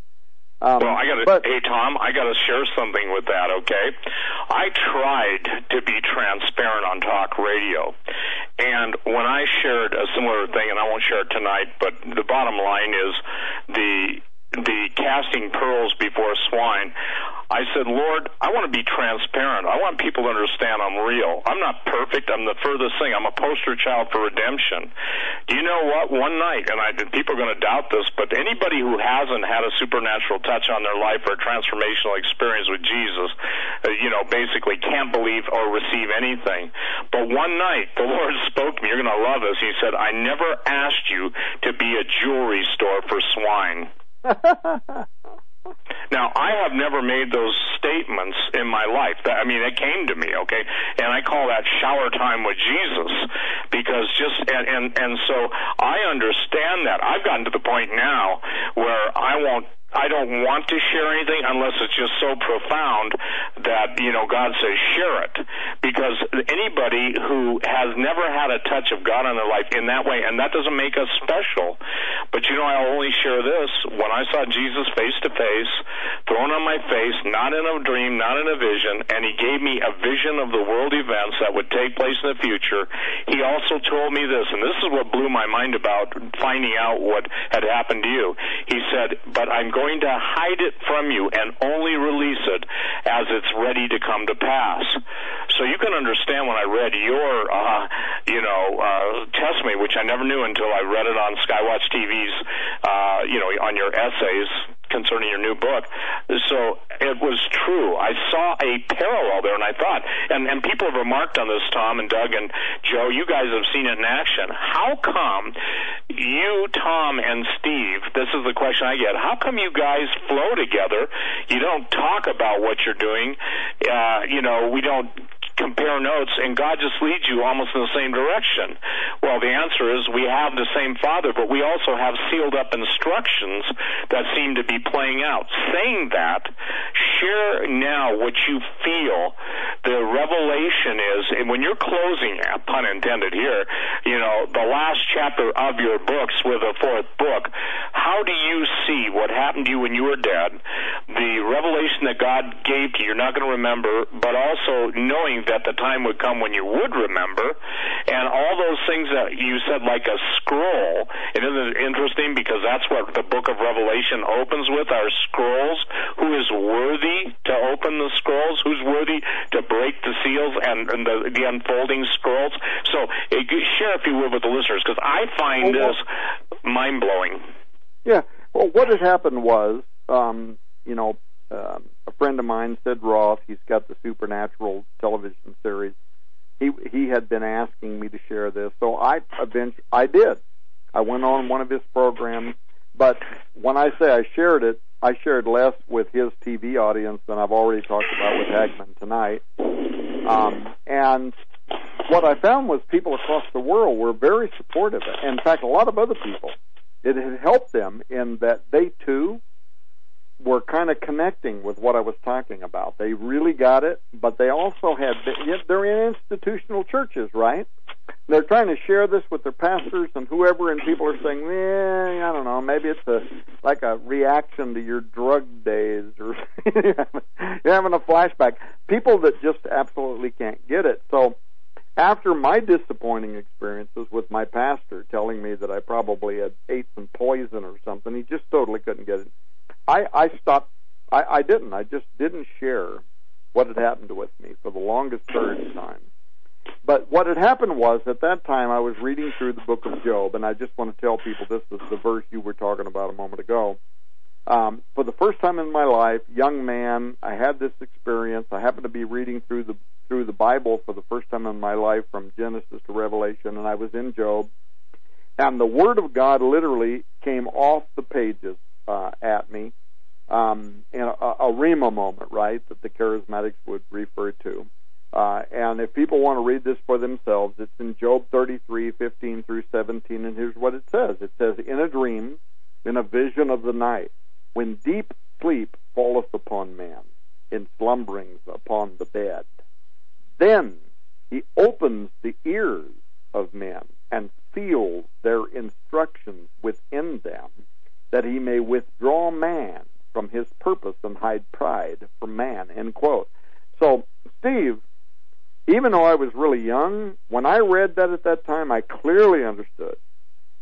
Um, well, I got to. Hey, Tom, I got to share something with that. Okay, I tried to be transparent on talk radio, and when I shared a similar thing, and I won't share it tonight, but the bottom line is the the casting pearls before swine. I said, Lord, I want to be transparent. I want people to understand I'm real. I'm not perfect. I'm the furthest thing. I'm a poster child for redemption. Do you know what? One night, and I people are going to doubt this, but anybody who hasn't had a supernatural touch on their life or a transformational experience with Jesus, uh, you know, basically can't believe or receive anything. But one night, the Lord spoke to me. You're going to love this. He said, I never asked you to be a jewelry store for swine. Now, I have never made those statements in my life. That, I mean, it came to me, okay, and I call that shower time with Jesus because just and and and so I understand that. I've gotten to the point now where I won't. I don't want to share anything unless it's just so profound that you know God says share it. Because anybody who has never had a touch of God in their life in that way and that doesn't make us special but you know I'll only share this. When I saw Jesus face to face thrown on my face not in a dream not in a vision and he gave me a vision of the world events that would take place in the future he also told me this and this is what blew my mind about finding out what had happened to you. He said but I'm going to hide it from you and only release it as it's ready to come to pass. So you can understand when I read your, uh, you know, uh, testimony, which I never knew until I read it on Skywatch TV's, uh, you know, on your essays concerning your new book. So it was true. I saw a parallel there, and I thought, and, and people have remarked on this, Tom and Doug and Joe, you guys have seen it in action. How come you, Tom, and Steve, this is the question I get, how come you guys flow together? You don't talk about what you're doing. Uh, you know, we don't compare notes and God just leads you almost in the same direction? Well, the answer is we have the same Father, but we also have sealed up instructions that seem to be playing out. Saying that, share now what you feel the revelation is, and when you're closing, eh, pun intended here, you know, the last chapter of your books with the fourth book, how do you see what happened to you when you were dead, the revelation that God gave to you, you're not going to remember, but also knowing that the time would come when you would remember, and all those things that you said, like a scroll. And isn't it interesting because that's what the book of Revelation opens with: our scrolls. Who is worthy to open the scrolls? Who's worthy to break the seals and, and the, the unfolding scrolls? So, uh, share if you will with the listeners, because I find this mind blowing. Yeah. Well, what had happened was, um, you know, um, friend of mine, Sid Roth, he's got the Supernatural television series. He he had been asking me to share this, so I eventually I did. I went on one of his programs, but when I say I shared it, I shared less with his TV audience than I've already talked about with Hagmann tonight. Um, and what I found was people across the world were very supportive. In fact, a lot of other people. It had helped them in that they too were kind of connecting with what I was talking about. They really got it, but they also had they're in institutional churches, right? They're trying to share this with their pastors and whoever, and people are saying, "Eh, I don't know, maybe it's a like a reaction to your drug days, or you're having a flashback." People that just absolutely can't get it. So, after my disappointing experiences with my pastor telling me that I probably had ate some poison or something, he just totally couldn't get it I, I stopped. I, I didn't. I just didn't share what had happened with me for the longest period of time. But what had happened was at that time I was reading through the book of Job, and I just want to tell people this is the verse you were talking about a moment ago. Um, for the first time in my life, young man, I had this experience. I happened to be reading through the through the Bible for the first time in my life, from Genesis to Revelation, and I was in Job, and the Word of God literally came off the pages uh, at me um, in a, a Rhema moment, right, that the charismatics would refer to. Uh, and if people want to read this for themselves, it's in Job 33, 15 through 17, and here's what it says. It says, In a dream, in a vision of the night, when deep sleep falleth upon man, in slumberings upon the bed, then he opens the ears of men and seals their instructions within them, that he may withdraw man from his purpose and hide pride from man. End quote. So, Steve, even though I was really young, when I read that at that time, I clearly understood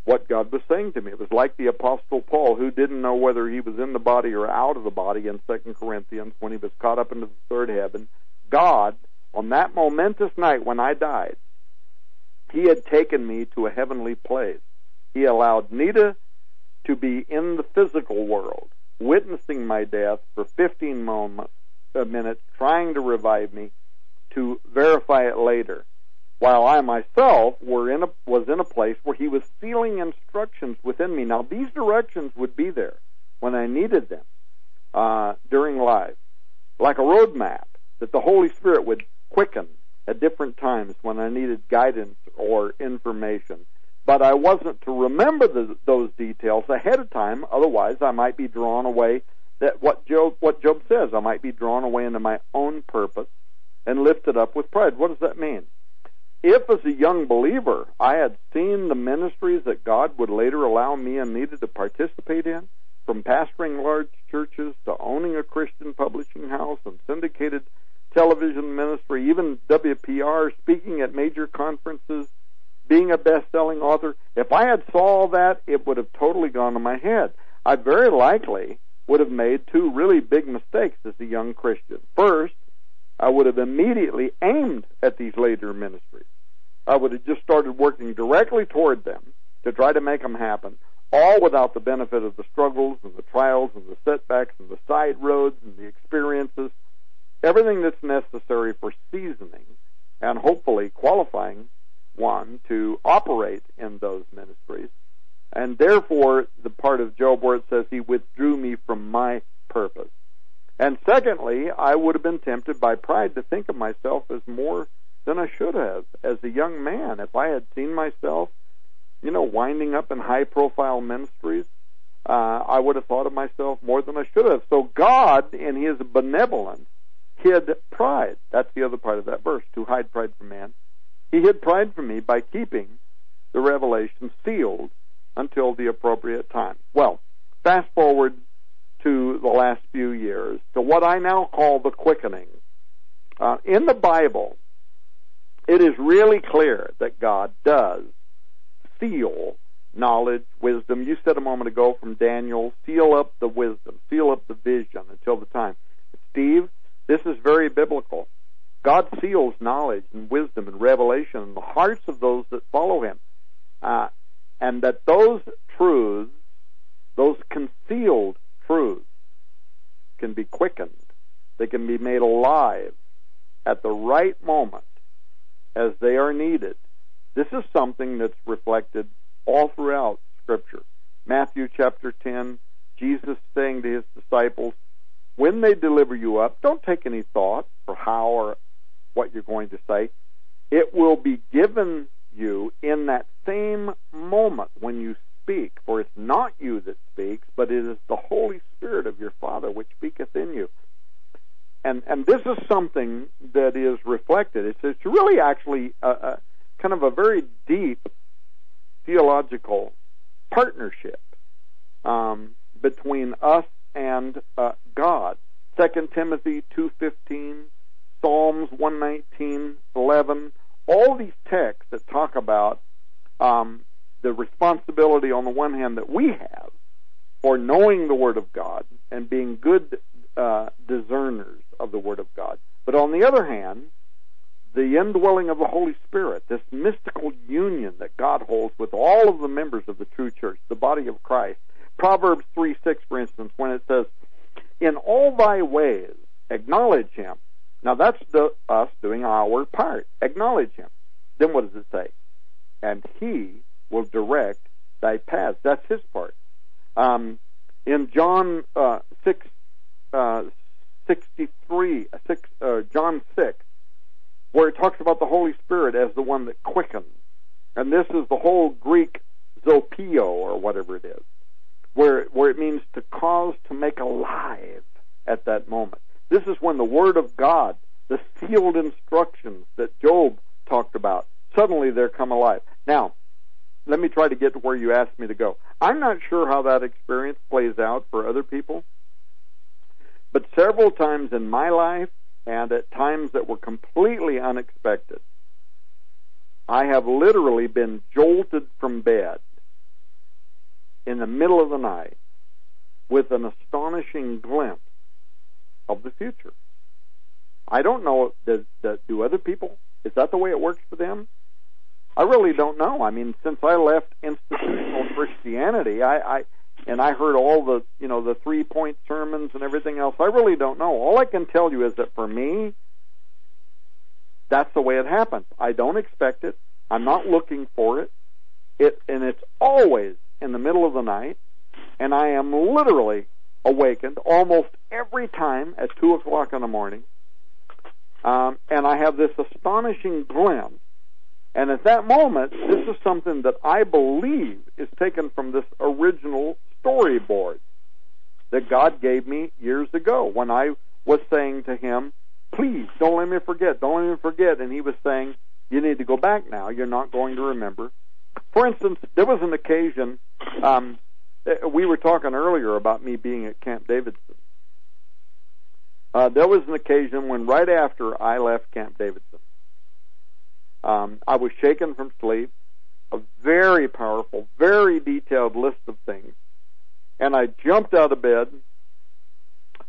what God was saying to me. It was like the Apostle Paul, who didn't know whether he was in the body or out of the body in Second Corinthians when he was caught up into the third heaven. God, on that momentous night when I died, he had taken me to a heavenly place. He allowed Nita to be in the physical world witnessing my death for 15 moments, uh, minutes, trying to revive me, to verify it later. While I myself were in a, was in a place where he was sealing instructions within me. Now these directions would be there when I needed them uh, during life, like a roadmap that the Holy Spirit would quicken at different times when I needed guidance or information but I wasn't to remember the, those details ahead of time. Otherwise, I might be drawn away. That what Job what Job says, I might be drawn away into my own purpose and lifted up with pride. What does that mean? If, as a young believer, I had seen the ministries that God would later allow me and needed to participate in, from pastoring large churches to owning a Christian publishing house and syndicated television ministry, even WPR, speaking at major conferences, being a best-selling author. If I had saw all that, it would have totally gone to my head. I very likely would have made two really big mistakes as a young Christian. First, I would have immediately aimed at these later ministries. I would have just started working directly toward them to try to make them happen, all without the benefit of the struggles and the trials and the setbacks and the side roads and the experiences, everything that's necessary for seasoning and hopefully qualifying one to operate in those ministries. And therefore, the part of Job where it says he withdrew me from my purpose. And secondly, I would have been tempted by pride to think of myself as more than I should have as a young man. If I had seen myself, you know, winding up in high profile ministries, uh, I would have thought of myself more than I should have. So God, in His benevolence, hid pride. That's the other part of that verse, to hide pride from man. He hid pride from me by keeping the revelation sealed until the appropriate time. Well, fast forward to the last few years to what I now call the quickening. Uh, in the Bible, it is really clear that God does seal knowledge, wisdom. You said a moment ago from Daniel, seal up the wisdom, seal up the vision until the time. Steve, this is very biblical. God seals knowledge and wisdom and revelation in the hearts of those that follow Him. Uh, and that those truths, those concealed truths, can be quickened. They can be made alive at the right moment as they are needed. This is something that's reflected all throughout Scripture. Matthew chapter 10, Jesus saying to his disciples, when they deliver you up, don't take any thought for how or what you're going to say. It will be given you in that same moment when you speak, for it's not you that speaks, but it is the Holy Spirit of your Father which speaketh in you. And and this is something that is reflected. It's it's really actually a, a kind of a very deep theological partnership um, between us and uh, God. Second Timothy two fifteen, Psalms one nineteen eleven all these texts that talk about um, the responsibility on the one hand that we have for knowing the Word of God and being good uh, discerners of the Word of God, but on the other hand, the indwelling of the Holy Spirit, this mystical union that God holds with all of the members of the true church, the body of Christ. Proverbs 3 6, for instance, when it says, In all thy ways acknowledge him, now that's the, us doing our part. Acknowledge Him. Then what does it say? And He will direct thy paths. That's His part. Um, in John uh, 6, uh, 63, uh, 6, uh, John 6, where it talks about the Holy Spirit as the one that quickens. And this is the whole Greek zopio, or whatever it is, where, where it means to cause to make alive at that moment. This is when the Word of God, the sealed instructions that Job talked about, suddenly they're come alive. Now, let me try to get to where you asked me to go. I'm not sure how that experience plays out for other people, but several times in my life, and at times that were completely unexpected, I have literally been jolted from bed in the middle of the night with an astonishing glimpse of the future. I don't know. Does, does, do other people? Is that the way it works for them? I really don't know. I mean, since I left institutional Christianity, I, I and I heard all the you know the three point sermons and everything else. I really don't know. All I can tell you is that for me, that's the way it happens. I don't expect it. I'm not looking for it. It and it's always in the middle of the night, and I am literally awakened almost every time at two o'clock in the morning. Um, and I have this astonishing glimpse. And at that moment, this is something that I believe is taken from this original storyboard that God gave me years ago when I was saying to him, please don't let me forget, don't let me forget. And he was saying, you need to go back now. You're not going to remember. For instance, there was an occasion, um, we were talking earlier about me being at Camp Davidson. Uh, there was an occasion when right after I left Camp Davidson, um, I was shaken from sleep, a very powerful, very detailed list of things, and I jumped out of bed,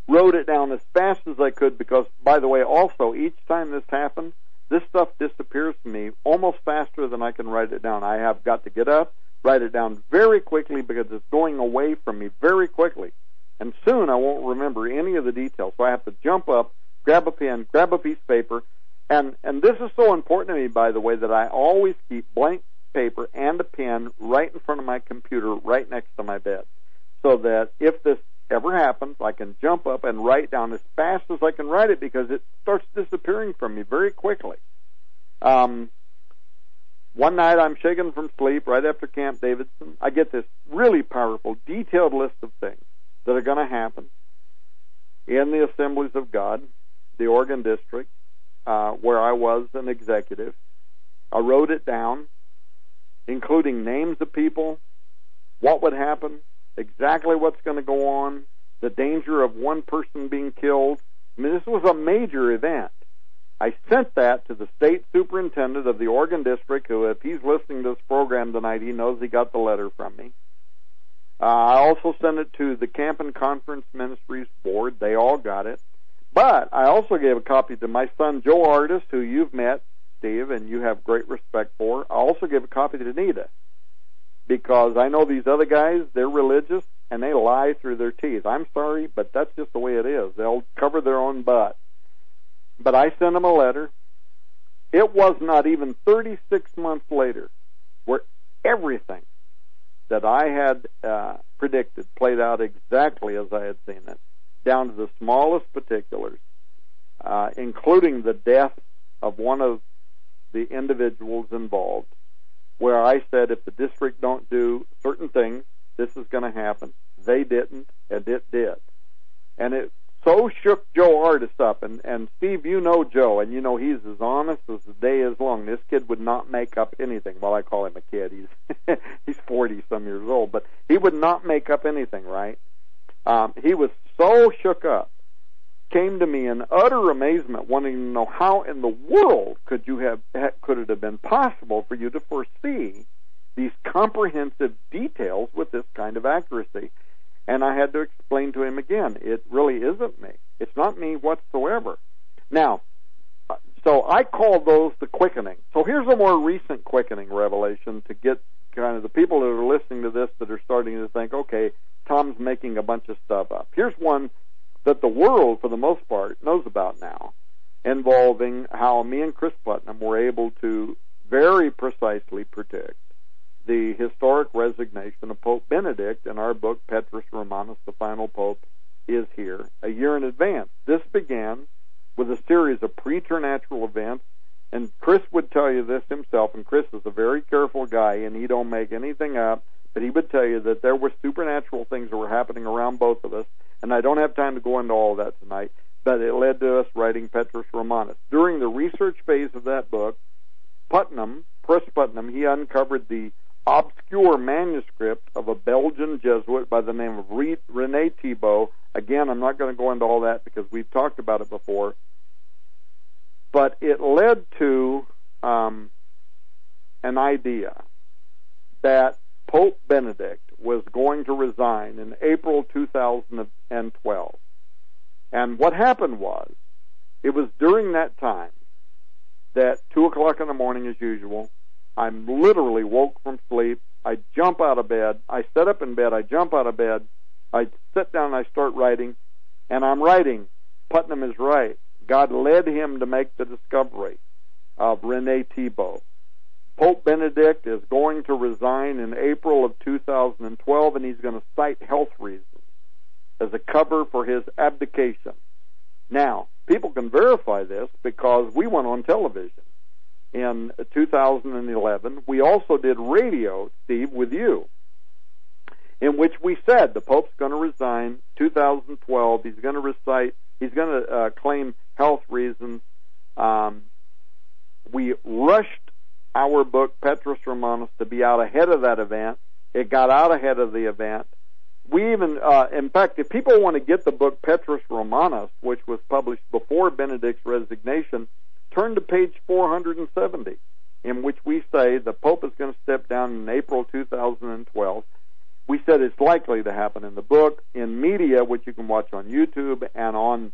wrote it down as fast as I could because, by the way, also each time this happened, this stuff disappears from me almost faster than I can write it down. I have got to get up, write it down very quickly because it's going away from me very quickly. And soon I won't remember any of the details. So I have to jump up, grab a pen, grab a piece of paper, and, and this is so important to me, by the way, that I always keep blank paper and a pen right in front of my computer, right next to my bed. So that if this ever happens, I can jump up and write down as fast as I can write it because it starts disappearing from me very quickly. Um, one night I'm shaken from sleep right after Camp Davidson. I get this really powerful, detailed list of things that are going to happen in the assemblies of God, the Oregon District, uh, where I was an executive. I wrote it down, including names of people, what would happen, exactly what's going to go on, the danger of one person being killed. I mean, this was a major event. I sent that to the state superintendent of the Oregon District, who, if he's listening to this program tonight, he knows he got the letter from me. Uh, I also sent it to the Camp and Conference Ministries Board. They all got it. But I also gave a copy to my son Joe Ardis, who you've met, Steve, and you have great respect for. I also gave a copy to Anita because I know these other guys, they're religious and they lie through their teeth. I'm sorry, but that's just the way it is. They'll cover their own butt. But I sent them a letter. It was not even 36 months later where everything that I had uh, predicted played out exactly as I had seen it down to the smallest particulars, uh, including the death of one of the individuals involved, where I said if the district don't do certain things, this is going to happen. They didn't, and it did. And it so shook Joe Ardis up. And, and Steve, you know Joe, and you know he's as honest as the day is long. This kid would not make up anything. Well, I call him a kid. He's he's forty some years old, but he would not make up anything, right? Um, he was so shook up, came to me in utter amazement, wanting to know how in the world could you have could it have been possible for you to foresee these comprehensive details with this kind of accuracy. And I had to explain to him again, it really isn't me. It's not me whatsoever. Now, uh, so I call those the quickening. So here's a more recent quickening revelation to get kind of the people that are listening to this that are starting to think, okay, Tom's making a bunch of stuff up. Here's one that the world, for the most part, knows about now, involving how me and Cris Putnam were able to very precisely predict the historic resignation of Pope Benedict in our book, Petrus Romanus, the Final Pope, is here a year in advance. This began with a series of preternatural events, and Cris would tell you this himself, and Cris is a very careful guy, and he don't make anything up but he would tell you that there were supernatural things that were happening around both of us, and I don't have time to go into all that tonight, but it led to us writing Petrus Romanus. During the research phase of that book, Putnam, Cris Putnam, he uncovered the obscure manuscript of a Belgian Jesuit by the name of Rene Thibaut. Again, I'm not going to go into all that because we've talked about it before. But it led to um, an idea that Pope Benedict was going to resign in April 2012. And what happened was, it was during that time that 2 o'clock in the morning as usual, I'm literally woke from sleep. I jump out of bed. I sit up in bed. I jump out of bed. I sit down and I start writing. And I'm writing, Putnam is right. God led him to make the discovery of Rene Thibaut. Pope Benedict is going to resign in April of 2012, and he's going to cite health reasons as a cover for his abdication. Now, people can verify this because we went on television in 2011. We also did radio, Steve, with you, in which we said the Pope's going to resign 2012. He's going to recite, he's going to uh, claim health reasons. Um, we rushed our book, Petrus Romanus, to be out ahead of that event. It got out ahead of the event. We even, uh, in fact, if people want to get the book Petrus Romanus, which was published before Benedict's resignation, turn to page 470, in which we say the Pope is going to step down in April 2012. We said it's likely to happen in the book, in media, which you can watch on YouTube, and on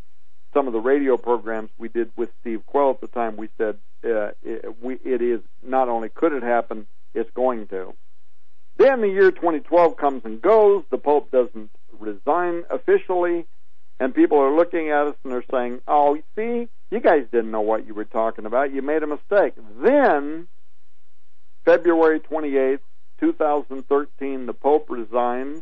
some of the radio programs we did with Steve Quayle at the time. We said uh, it, we, it is not only could it happen, it's going to. Then the year 2012 comes and goes. The Pope doesn't resign officially, and people are looking at us and they're saying, "Oh, see, you guys didn't know what you were talking about. You made a mistake." Then, February 28th, 2013, the Pope resigns,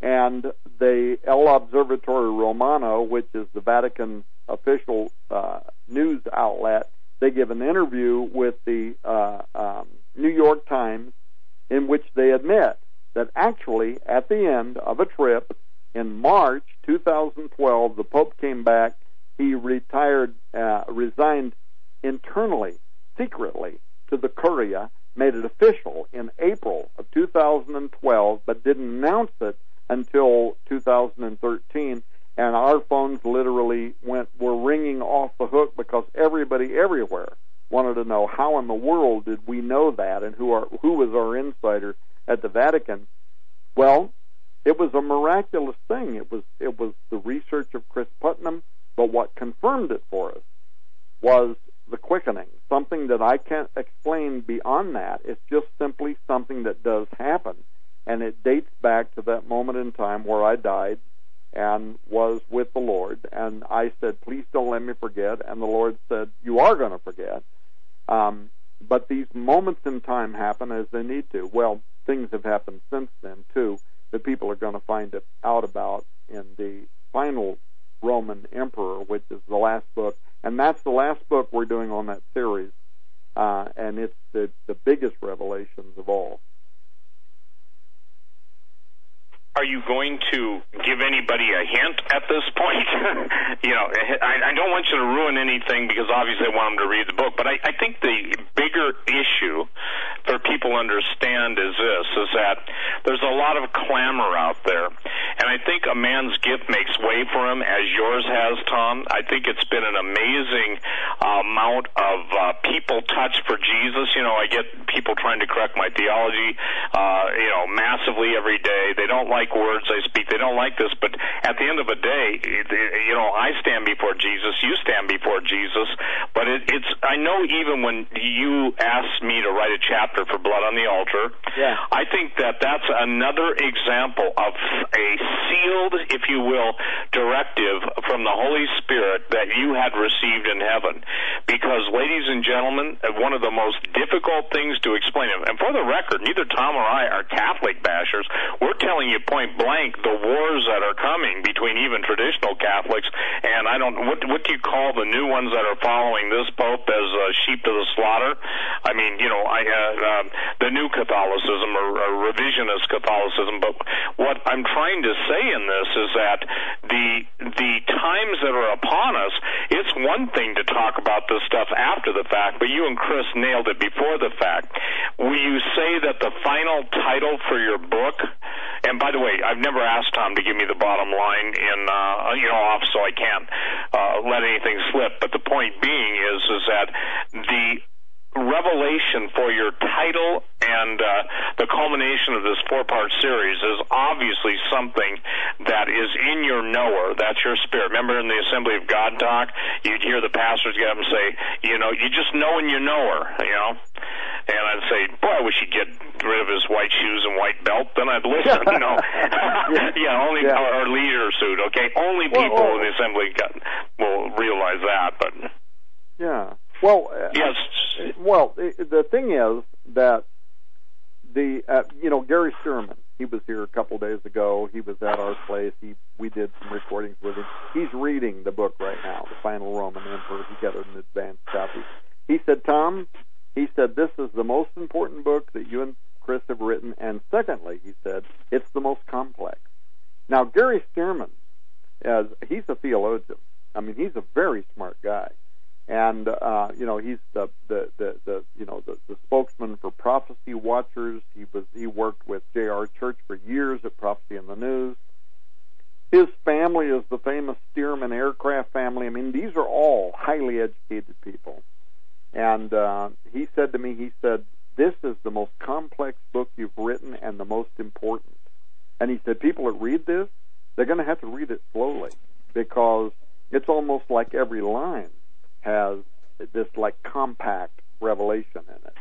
and the L'Osservatore Romano, which is the Vatican official uh, news outlet, they give an interview with the uh, um, New York Times in which they admit that actually at the end of a trip in March 2012, the Pope came back. He retired, uh, resigned internally, secretly to the Curia, made it official in April of 2012, but didn't announce it until 2013. And our phones literally went were ringing off the hook because everybody everywhere wanted to know how in the world did we know that and who are who was our insider at the Vatican. Well, it was a miraculous thing. It was it was the research of Cris Putnam, but what confirmed it for us was the quickening, something that I can't explain beyond that. It's just simply something that does happen, and it dates back to that moment in time where I died and was with the Lord, and I said, "Please don't let me forget," and the Lord said, "You are going to forget." Um, but these moments in time happen as they need to. Well, things have happened since then too that people are going to find out about in the final Roman emperor, which is the last book, and that's the last book we're doing on that series, uh, and it's the the biggest revelations of all. Are you going to give anybody a hint at this point? you know, I, I don't want you to ruin anything because obviously I want them to read the book, but I, I think the bigger issue for people to understand is this, is that there's a lot of clamor out there. And I think a man's gift makes way for him, as yours has, Tom. I think it's been an amazing uh, amount of uh, people touched for Jesus. You know, I get people trying to correct my theology, uh, you know, massively every day. They don't like like words I speak. They don't like this, but at the end of the day, you know, I stand before Jesus. You stand before Jesus. But it, it's I know even when you asked me to write a chapter for Blood on the Altar, yeah. I think that that's another example of a sealed, if you will, directive from the Holy Spirit that you had received in heaven. Because, ladies and gentlemen, uh, one of the most difficult things to explain, and for the record, neither Tom or I are Catholic bashers. We're telling you point blank the wars that are coming between even traditional Catholics and I don't what what do you call the new ones that are following this pope as uh, sheep to the slaughter? I mean, you know, I uh, uh, the new Catholicism or, or revisionist Catholicism. But what I'm trying to say in this is that the the times that are upon us, it's one thing to talk about this stuff after the fact, but you and Cris nailed it before the fact. Will you say that the final title for your book, and by the way way, I've never asked Tom to give me the bottom line in uh, you know off, so I can't uh, let anything slip. But the point being is is that the revelation for your title and uh, the culmination of this four-part series is obviously something that is in your knower. That's your spirit. Remember in the Assembly of God talk, you'd hear the pastors get up and say, you know, you just know in your knower, you know. And I'd say, boy, I wish he'd get rid of his white shoes and white belt. Then I'd listen, you know. yeah. only yeah. Our, our leader suit, okay. Only people well, well, in the Assembly God will realize that, but. Yeah. Well, uh, yes. Well, the thing is that the uh, you know Gary Stearman, he was here a couple days ago. He was at our place. He we did some recordings with him. He's reading the book right now, The Final Roman Emperor. He got an advanced copy. He said, Tom, he said this is the most important book that you and Cris have written, and secondly, he said it's the most complex. Now Gary Stearman, as he's a theologian. I mean, he's a very smart guy and uh, you know he's the, the the the you know the, the spokesman for Prophecy Watchers. He was he worked with J.R. Church for years at Prophecy in the News. His family is the famous Stearman aircraft family. I mean, these are all highly educated people. And uh, he said to me, he said, "This is the most complex book you've written and the most important." And he said, "People that read this, they're going to have to read it slowly because it's almost like every line has this like compact revelation in it.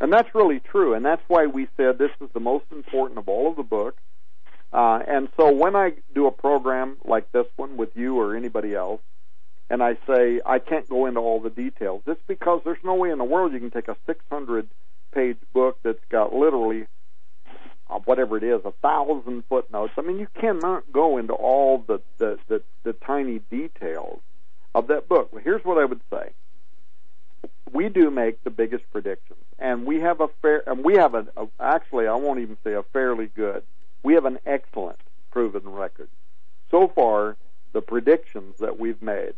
And that's really true, and that's why we said this is the most important of all of the books. Uh, and so when I do a program like this one with you or anybody else, and I say I can't go into all the details, it's because there's no way in the world you can take a 600 page book that's got literally uh, whatever it is, a thousand footnotes. I mean, you cannot go into all the, the, the, the tiny details of that book. Well, here's what I would say. We do make the biggest predictions, and we have a fair, and we have a, a actually, I won't even say a fairly good. We have an excellent proven record. So far, the predictions that we've made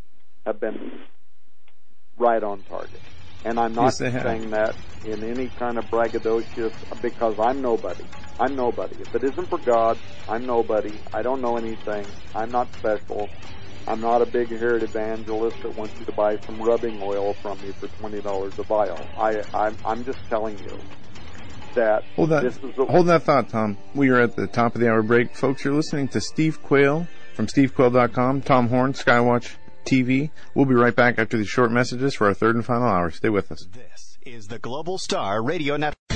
have been right on target. And I'm not Yes, saying that in any kind of braggadocious because I'm nobody. I'm nobody. If it isn't for God, I'm nobody. I don't know anything. I'm not special. I'm not a big haired evangelist that wants you to buy some rubbing oil from me for twenty dollars a vial. I I'm, I'm just telling you that Hold that, this is a, hold that thought, Tom. We are at the top of the hour break. Folks, you're listening to Steve Quayle from stevequayle.com, Tom Horn, Skywatch TV. We'll be right back after these short messages for our third and final hour. Stay with us. This is the Global Star Radio Network.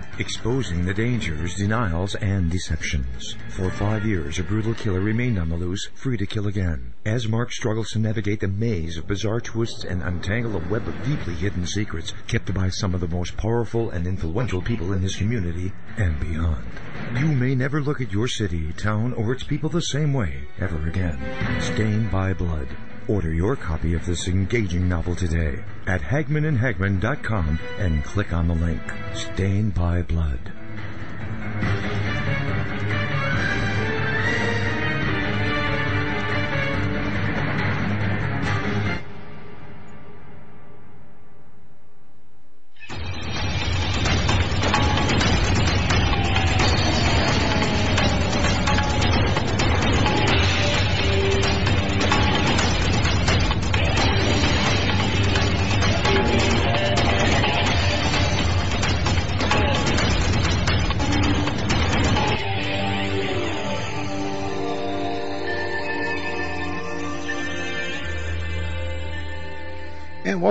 exposing the dangers, denials, and deceptions. For five years, a brutal killer remained on the loose, free to kill again. As Mark struggles to navigate the maze of bizarre twists and untangle a web of deeply hidden secrets kept by some of the most powerful and influential people in his community and beyond. You may never look at your city, town, or its people the same way ever again. Stained by Blood. Order your copy of this engaging novel today at hagmannandhagmann.com and click on the link. Stained by Blood.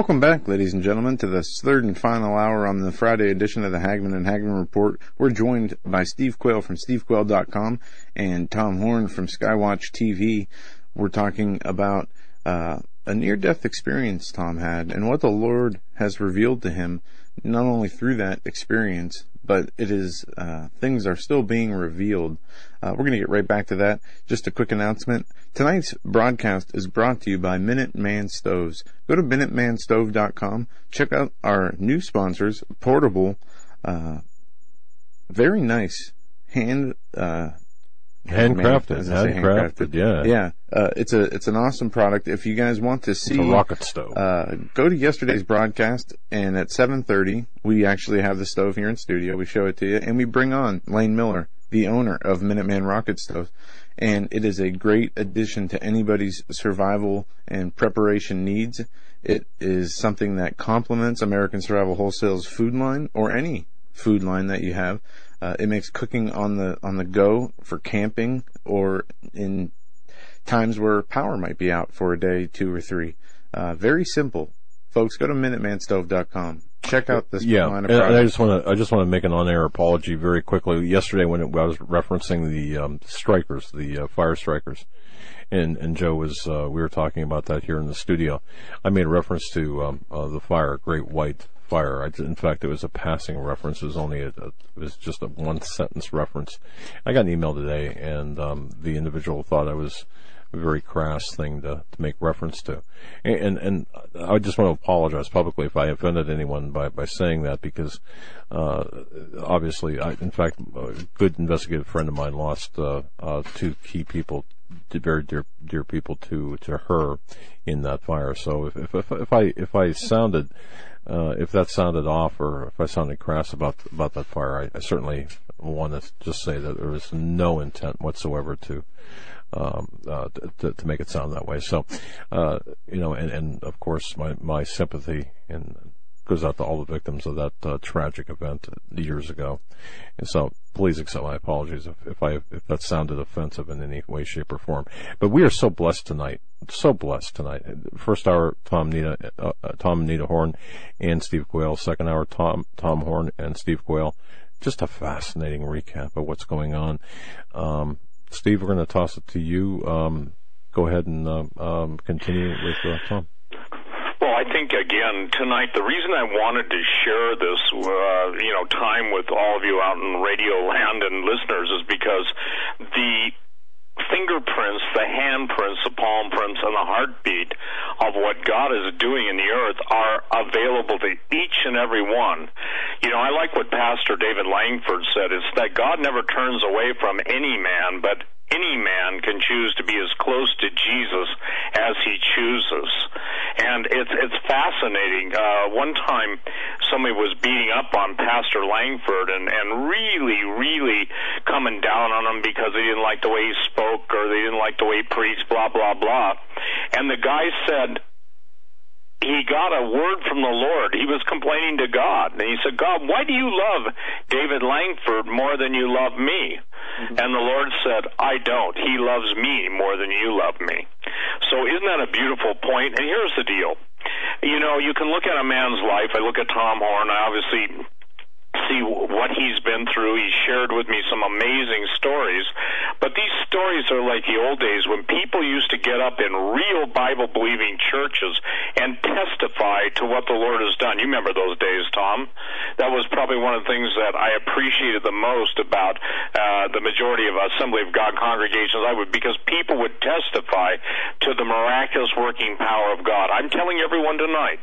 Welcome back, ladies and gentlemen, to this third and final hour on the Friday edition of the Hagmann and Hagmann Report. We're joined by Steve Quayle from stevequayle.com and Tom Horn from Skywatch TV. We're talking about uh, a near-death experience Tom had and what the Lord has revealed to him, not only through that experience, but it is uh, things are still being revealed. Uh, we're going to get right back to that. Just a quick announcement. Tonight's broadcast is brought to you by Minuteman Stoves. Go to MinutemanStove.com. Check out our new sponsors, Portable, uh, very nice hand, uh, Handcrafted, I handcrafted, yeah. yeah. Uh, it's a it's an awesome product. If you guys want to see It's a rocket stove. uh, go to yesterday's broadcast, and at 7:30, we actually have the stove here in studio. We show it to you, and we bring on Lane Miller, the owner of Minuteman Rocket Stove, and it is a great addition to anybody's survival and preparation needs. It is something that complements American Survival Wholesale's food line or any food line that you have. Uh, it makes cooking on the on the go for camping or in times where power might be out for a day, two or three. Uh, very simple, folks. Go to MinutemanStove.com. Check out this yeah, line of and I just want to I just want to make an on-air apology very quickly. Yesterday, when it, I was referencing the um, strikers, the uh, fire strikers, and and Joe was uh, we were talking about that here in the studio. I made a reference to um, uh, the fire, Great White Fire. I, in fact, it was a passing reference. It was only a, a it was just a one sentence reference. I got an email today, and um, the individual thought I was a very crass thing to, to make reference to. And, and, I just want to apologize publicly if I offended anyone by, by saying that because, uh, obviously, I, in fact, a good investigative friend of mine lost, uh, uh, two key people very dear dear people to to her in that fire. So if if, if I if I sounded uh, if that sounded off or if I sounded crass about about that fire, I, I certainly want to just say that there was no intent whatsoever to um, uh, to, to make it sound that way. So, uh, you know, and, and of course, my my sympathy and goes out to all the victims of that uh, tragic event years ago. And so please accept my apologies if, if I if that sounded offensive in any way, shape, or form. But we are so blessed tonight, so blessed tonight. First hour, Tom Nita, uh, uh Tom Nita Horn, and Steve Quayle. Second hour, Tom Tom Horn and Steve Quayle. Just a fascinating recap of what's going on. Um, Steve, we're going to toss it to you. Um, go ahead and uh, um, continue with uh, Tom. Well, I think again tonight the reason I wanted to share this, uh, you know, time with all of you out in radio land and listeners is because the fingerprints, the handprints, the palm prints, and the heartbeat of what God is doing in the earth are available to each and every one. You know, I like what Pastor David Langford said. It's that God never turns away from any man, but any man can choose to be as close to Jesus as he chooses. And it's it's fascinating. Uh, one time, somebody was beating up on Pastor Langford and and really, really coming down on him because they didn't like the way he spoke or they didn't like the way he preached. Blah blah blah. And the guy said, he got a word from the Lord. He was complaining to God. And he said, God, why do you love David Langford more than you love me? Mm-hmm. And the Lord said, I don't. He loves me more than you love me. So isn't that a beautiful point? And here's the deal. You know, you can look at a man's life. I look at Tom Horn. I obviously see what he's been through. He shared with me some amazing stories. But these stories are like the old days when people used to get up in real Bible believing churches and testify to what the Lord has done. You remember those days, Tom? That was probably one of the things that I appreciated the most about uh, the majority of Assembly of God congregations. I would because people would testify to the miraculous working power of God. I'm telling everyone tonight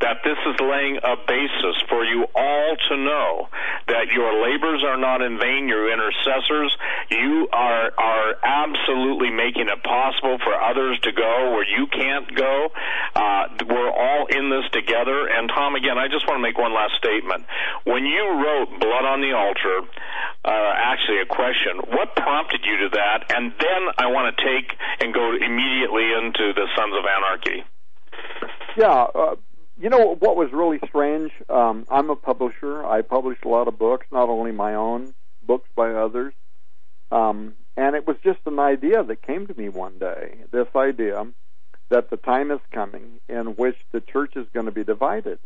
that this is laying a basis for you all to know that your labors are not in vain, your intercessors. You are, are absolutely making it possible for others to go where you can't go. Uh, we're all in this together. And Tom, again, I just want to make one last statement. When you wrote Blood on the Altar, uh, actually a question, what prompted you to that? And then I want to take and go immediately into the Sons of Anarchy. Yeah, uh, you know what was really strange? Um, I'm a publisher. I publish a lot of books, not only my own, books by others. Um, and it was just an idea that came to me one day. This idea that the time is coming in which the church is going to be divided,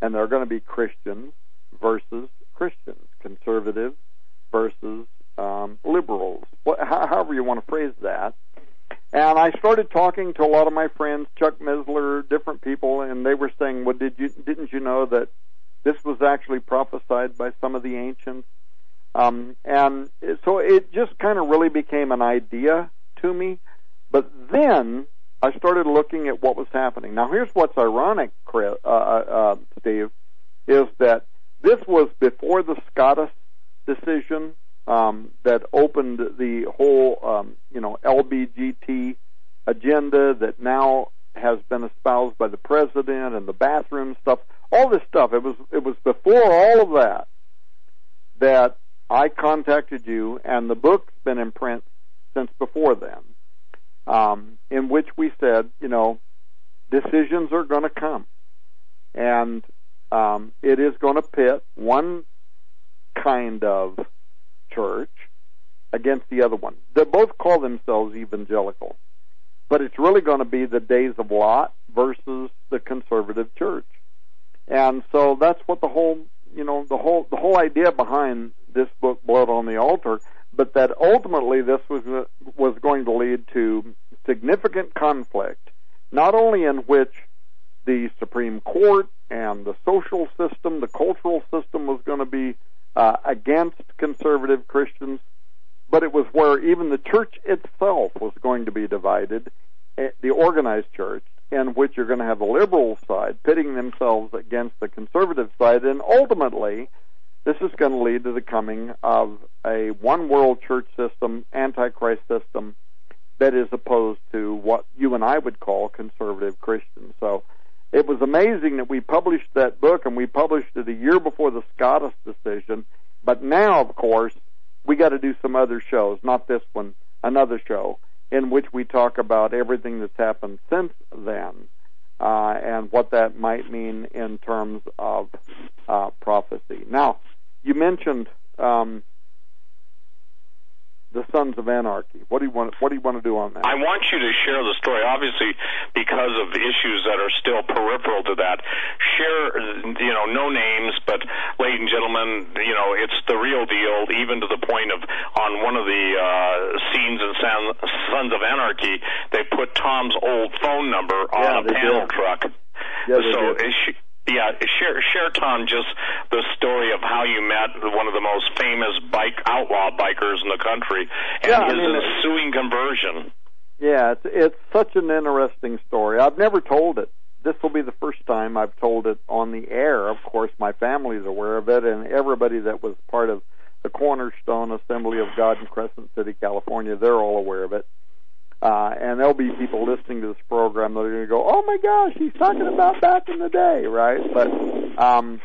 and there are going to be Christians versus Christians, conservatives versus um, liberals, however you want to phrase that. And I started talking to a lot of my friends, Chuck Missler, different people, and they were saying, "Well, did you didn't you know that this was actually prophesied by some of the ancients?" Um, and so it just kind of really became an idea to me. But then I started looking at what was happening. Now, here's what's ironic, Chris, uh, uh, uh Steve, is that this was before the SCOTUS decision um, that opened the whole, um, you know, LBGT agenda that now has been espoused by the president and the bathroom stuff. All this stuff. It was it was before all of that that I contacted you, and the book's been in print since before then, um, in which we said, you know, decisions are going to come, and um, it is going to pit one kind of church against the other one. They both call themselves evangelical, but it's really going to be the days of Lot versus the conservative church. And so that's what the whole, you know, the whole the whole idea behind this book, Blood on the Altar, but that ultimately this was was going to lead to significant conflict, not only in which the Supreme Court and the social system, the cultural system was going to be uh, against conservative Christians, but it was where even the church itself was going to be divided, eh, the organized church, in which you're going to have the liberal side pitting themselves against the conservative side, and ultimately, this is going to lead to the coming of a one world church system, antichrist system, that is opposed to what you and I would call conservative Christians. So it was amazing that we published that book and we published it a year before the SCOTUS decision. But now, of course, we got to do some other shows, not this one, another show in which we talk about everything that's happened since then uh, and what that might mean in terms of uh, prophecy. Now, you mentioned um, the Sons of Anarchy. What do you want? What do you want to do on that? I want you to share the story, obviously, because of the issues that are still peripheral to that. Share, you know, no names, but ladies and gentlemen, you know, it's the real deal. Even to the point of on one of the uh, scenes in Sons of Anarchy, they put Tom's old phone number on yeah, a panel did. truck. Yeah, so yeah, share, share, Tom, just the story of how you met one of the most famous bike outlaw bikers in the country and yeah, his I mean, ensuing conversion. Yeah, it's it's such an interesting story. I've never told it. This will be the first time I've told it on the air. Of course, my family's aware of it, and everybody that was part of the Cornerstone Assembly of God in Crescent City, California, they're all aware of it. Uh, and there'll be people listening to this program that are going to go, "Oh my gosh, he's talking about back in the day, right?" But, um,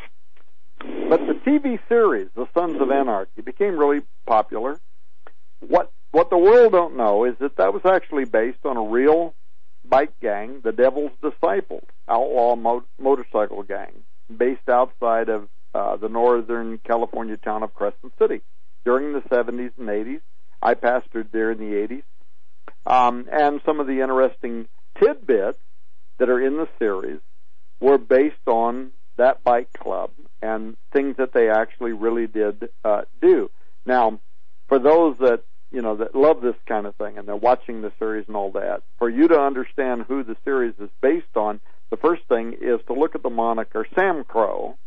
but the TV series, The Sons of Anarchy, became really popular. What what the world don't know is that that was actually based on a real bike gang, the Devil's Disciples, outlaw mo- motorcycle gang, based outside of uh, the northern California town of Crescent City. During the 70s and 80s, I pastored there in the 80s um, and some of the interesting tidbits that are in the series were based on that bike club and things that they actually really did uh, do. Now, for those that you know that love this kind of thing and they're watching the series and all that, for you to understand who the series is based on, the first thing is to look at the moniker Sam Crow,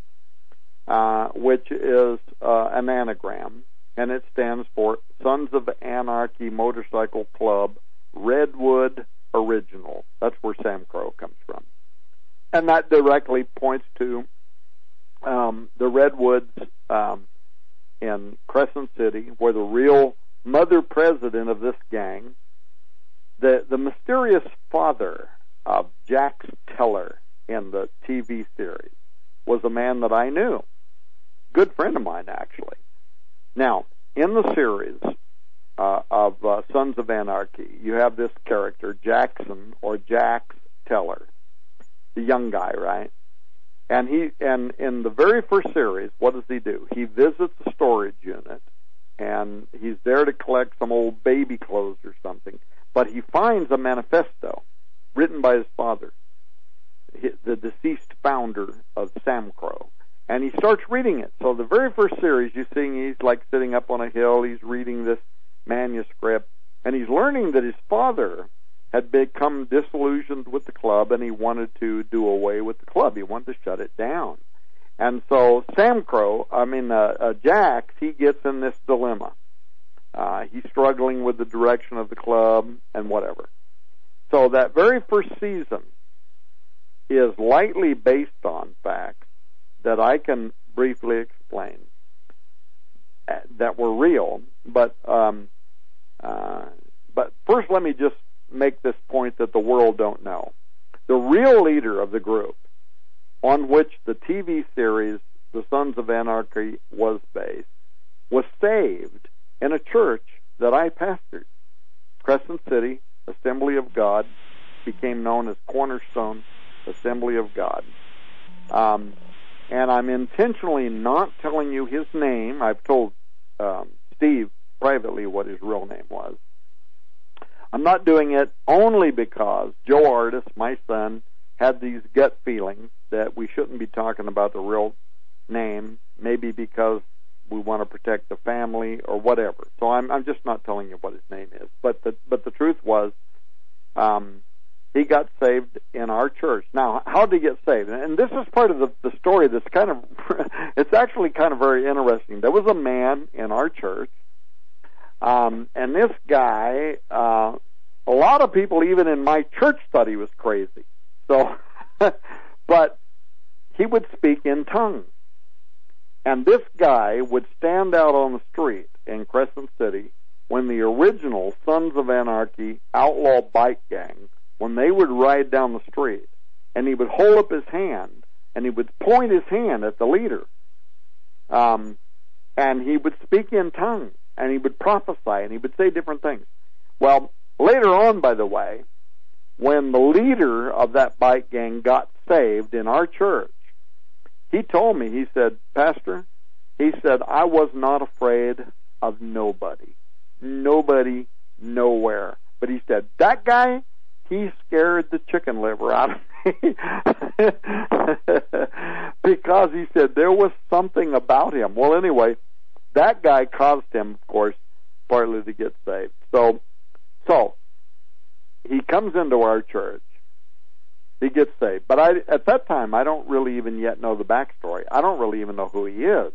uh, which is uh, an anagram, and it stands for Sons of Anarchy Motorcycle Club Redwood Original. That's where Sam Crow comes from. And that directly points to um, the Redwoods um, in Crescent City, where the real mother president of this gang, the, the mysterious father of Jax Teller in the TV series, was a man that I knew. Good friend of mine, actually. Now, in the series, uh, of uh, Sons of Anarchy, you have this character Jackson or Jax Teller, the young guy, right? And he and in the very first series, what does he do? He visits the storage unit, and he's there to collect some old baby clothes or something. But he finds a manifesto written by his father, the deceased founder of Sam Crow and he starts reading it. So the very first series, you see, he's like sitting up on a hill. He's reading this manuscript, and he's learning that his father had become disillusioned with the club and he wanted to do away with the club. He wanted to shut it down. And so Sam Crow, I mean uh, uh, Jax, he gets in this dilemma. Uh, he's struggling with the direction of the club and whatever. So that very first season is lightly based on facts that I can briefly explain uh, that were real, but um, uh, but first, let me just make this point that the world don't know. The real leader of the group on which the TV series The Sons of Anarchy was based was saved in a church that I pastored. Crescent City Assembly of God became known as Cornerstone Assembly of God. Um, and I'm intentionally not telling you his name. I've told um, Steve privately what his real name was. I'm not doing it only because Joe Ardis, my son, had these gut feelings that we shouldn't be talking about the real name, maybe because we want to protect the family or whatever. So I'm I'm just not telling you what his name is. But the but the truth was, um, he got saved in our church. Now, how did he get saved? And this is part of the, the story that's kind of, it's actually kind of very interesting. There was a man in our church Um, and this guy, uh, a lot of people, even in my church, thought he was crazy. So, but he would speak in tongues. And this guy would stand out on the street in Crescent City when the original Sons of Anarchy outlaw bike gang, when they would ride down the street, and he would hold up his hand and he would point his hand at the leader. Um, and he would speak in tongues and he would prophesy and he would say different things. Well, later on, by the way, when the leader of that bike gang got saved in our church, he told me, he said, Pastor, he said, I was not afraid of nobody. Nobody, nowhere. But he said, that guy, he scared the chicken liver out of me. because he said there was something about him. Well, anyway, that guy caused him, of course, partly to get saved. So, so, he comes into our church. He gets saved. But I, at that time, I don't really even yet know the backstory. I don't really even know who he is.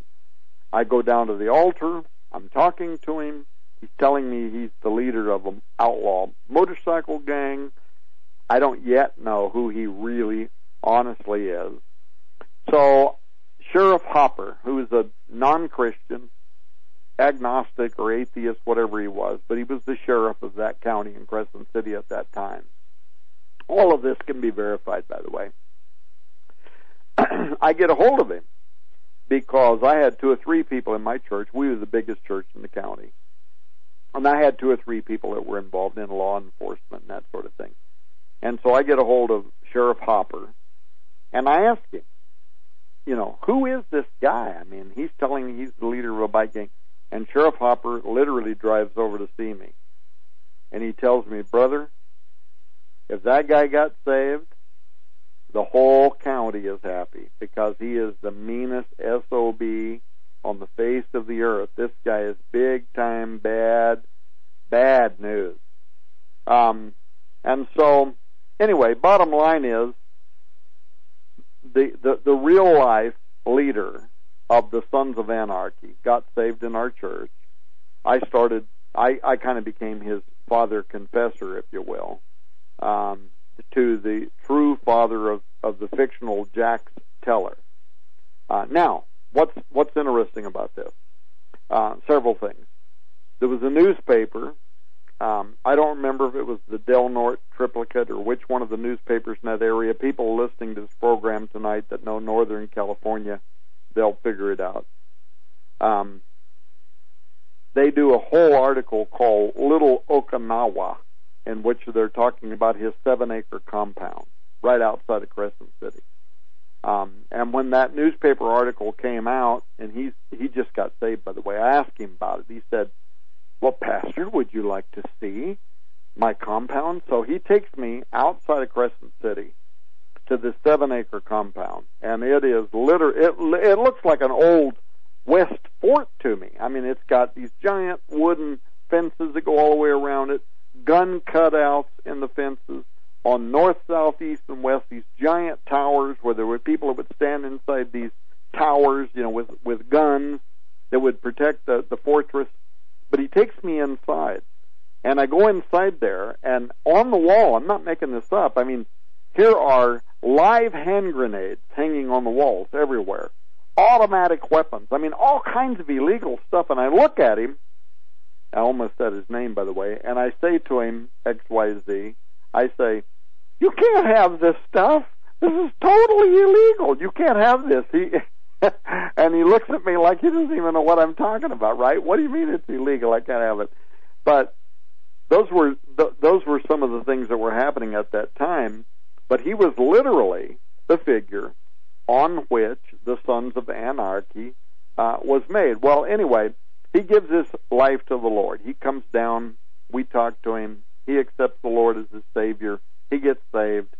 I go down to the altar. I'm talking to him. He's telling me he's the leader of an outlaw motorcycle gang. I don't yet know who he really honestly is. So, Sheriff Hopper, who is a non-Christian, agnostic or atheist, whatever he was, but he was the sheriff of that county in Crescent City at that time. All of this can be verified, by the way. I get a hold of him because I had two or three people in my church. We were the biggest church in the county. And I had two or three people that were involved in law enforcement and that sort of thing. And so I get a hold of Sheriff Hopper and I ask him, you know, who is this guy? I mean, he's telling me he's the leader of a bike gang. And Sheriff Hopper literally drives over to see me. And he tells me, brother, if that guy got saved, the whole county is happy because he is the meanest SOB on the face of the earth. This guy is big time bad, bad news. Um, and so, anyway, bottom line is the, the, the real life leader of the Sons of Anarchy got saved in our church. I started, I, I kind of became his father confessor, if you will, um, to the true father of, of the fictional Jax Teller. Uh, now, what's, what's interesting about this? Uh, several things. There was a newspaper um, I don't remember if it was the Del Norte triplicate or which one of the newspapers in that area. People listening to this program tonight that know Northern California, they'll figure it out. Um, they do a whole article called Little Okinawa, in which they're talking about his seven acre compound right outside of Crescent City. Um, and when that newspaper article came out, and he's he just got saved by the way, I asked him about it. He said, well, pasture would you like to see my compound? So he takes me outside of Crescent City to this seven acre compound, and it is liter it it looks like an old West fort to me. I mean, it's got these giant wooden fences that go all the way around it, gun cutouts in the fences on north, south, east, and west. These giant towers where there were people that would stand inside these towers, you know, with with guns that would protect the the fortress but he takes me inside. And I go inside there, and on the wall, I'm not making this up, I mean, here are live hand grenades hanging on the walls everywhere, automatic weapons, I mean, all kinds of illegal stuff. And I look at him, I almost said his name, by the way, and I say to him, XYZ, I say, You can't have this stuff. This is totally illegal. You can't have this. He and he looks at me like he doesn't even know what I'm talking about, right? What do you mean it's illegal? I can't have it. But those were th- those were some of the things that were happening at that time. But he was literally the figure on which the Sons of Anarchy uh, was made. Well, anyway, he gives his life to the Lord. He comes down. We talk to him. He accepts the Lord as his Savior. He gets saved.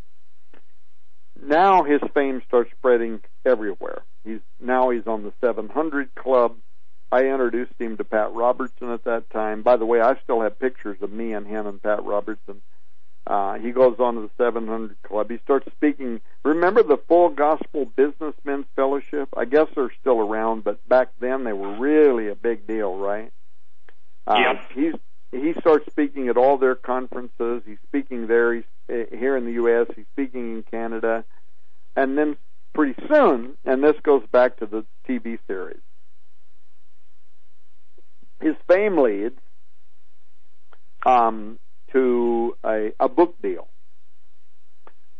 Now his fame starts spreading everywhere. He's now he's on the 700 club. I introduced him to Pat Robertson at that time. By the way, I still have pictures of me and him and Pat Robertson. Uh, he goes on to the 700 Club. He starts speaking. Remember the Full Gospel Businessmen's Fellowship? I guess they're still around, but back then they were really a big deal, right? Uh, Yep. He's he starts speaking at all their conferences. He's speaking there. He's uh, here in the U.S. He's speaking in Canada, and then pretty soon, and this goes back to the TV series. His fame leads um, to a, a book deal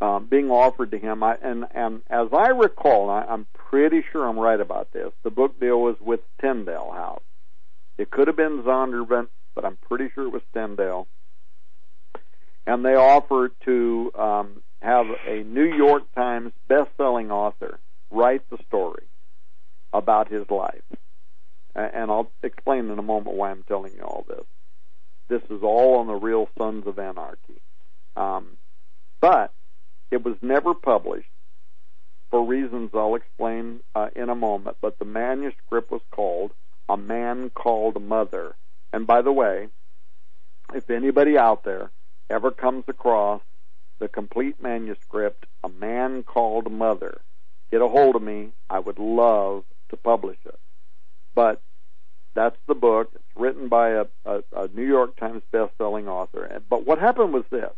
um, being offered to him. I, and, and as I recall, I, I'm pretty sure I'm right about this. The book deal was with Tyndale House. It could have been Zondervan, but I'm pretty sure it was Tyndale. And they offered to um, have a New York Times best-selling author write the story about his life. And I'll explain in a moment why I'm telling you all this. This is all on the real Sons of Anarchy. Um, but it was never published for reasons I'll explain uh, in a moment. But the manuscript was called A Man Called Mother. And by the way, if anybody out there ever comes across the complete manuscript, A Man Called Mother, get a hold of me. I would love to publish it. But that's the book. It's written by a, a, a New York Times best-selling author. But what happened was this: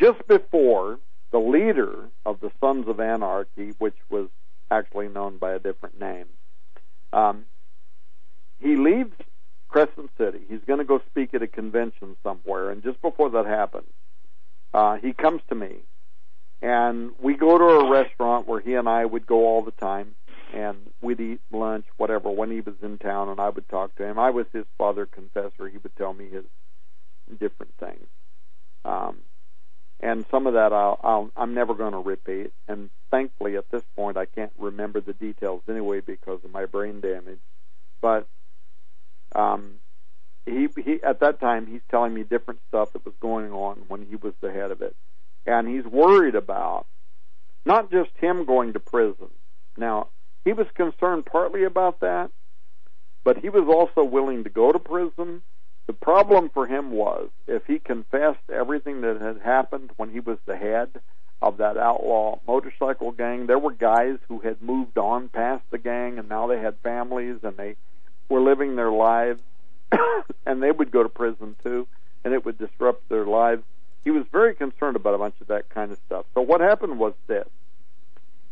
just before the leader of the Sons of Anarchy, which was actually known by a different name, um, he leaves Crescent City. He's going to go speak at a convention somewhere, and just before that happens, uh, he comes to me, and we go to a restaurant where he and I would go all the time, and we'd eat lunch, whatever, when he was in town, and I would talk to him. I was his father confessor. He would tell me his different things. Um, and some of that I'll, I'll I'm never going to repeat. And thankfully, at this point, I can't remember the details anyway because of my brain damage. But um, he he at that time he's telling me different stuff that was going on when he was the head of it, and he's worried about not just him going to prison. Now he was concerned partly about that, but he was also willing to go to prison. The problem for him was if he confessed everything that had happened when he was the head of that outlaw motorcycle gang, there were guys who had moved on past the gang and now they had families and they were living their lives and they would go to prison too and it would disrupt their lives. He was very concerned about a bunch of that kind of stuff. So what happened was this.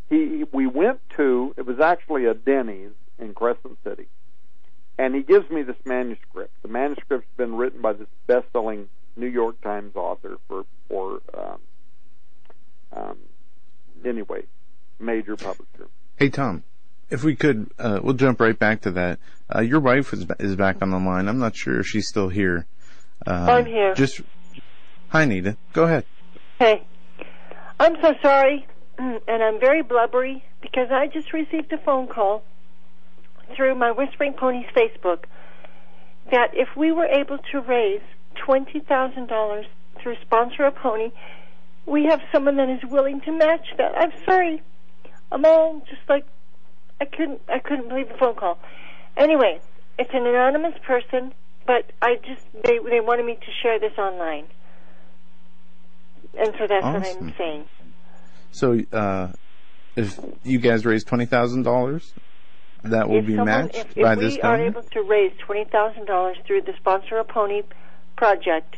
He we went to it was actually a Denny's in Crescent City and he gives me this manuscript. The manuscript's been written by this best-selling New York Times author for for um, um, anyway, major publisher. Hey Tom, if we could, uh, we'll jump right back to that. Uh, your wife is is back on the line. I'm not sure if she's still here. Um, I'm here. Just hi, Nita. Go ahead. Hey, I'm so sorry, and I'm very blubbery because I just received a phone call through my Whispering Ponies Facebook that if we were able to raise twenty thousand dollars through Sponsor a Pony, we have someone that is willing to match that. I'm sorry, I'm all just like I couldn't I couldn't believe the phone call. Anyway, it's an anonymous person, but I just they they wanted me to share this online, and so that's what I'm saying. So, uh, if you guys raise twenty thousand dollars, that will if be someone, matched if, by this time. if we are able to raise twenty thousand dollars through the sponsor a pony project,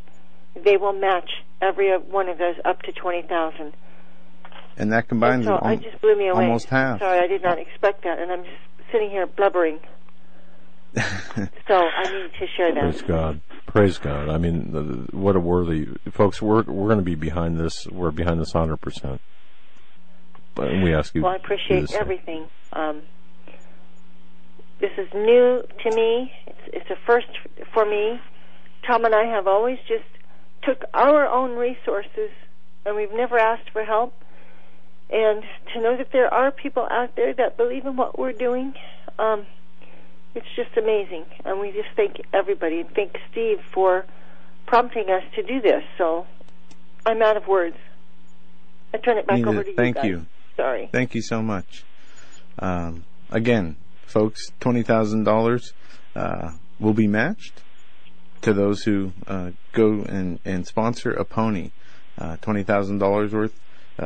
they will match every one of those up to twenty thousand. And that combines so it I just blew me away. almost half. Sorry, I did not expect that, and I'm just sitting here blubbering. so I need to share that. Praise. God. Praise God. I mean, the- what a worthy folks. We're we're going to be behind this. We're behind this hundred percent. But we ask you. Well, I appreciate everything. Um, this is new to me. It's, it's a first for me. Tom and I have always just took our own resources, and we've never asked for help. And to know that there are people out there that believe in what we're doing, um, it's just amazing. And we just thank everybody and thank Steve for prompting us to do this. So I'm out of words. I turn it back Nina, over to you thank guys. you. Sorry. Thank you so much. Um, again, folks, twenty thousand uh, dollars will be matched to those who uh, go and, and sponsor a pony. Uh, twenty thousand dollars worth,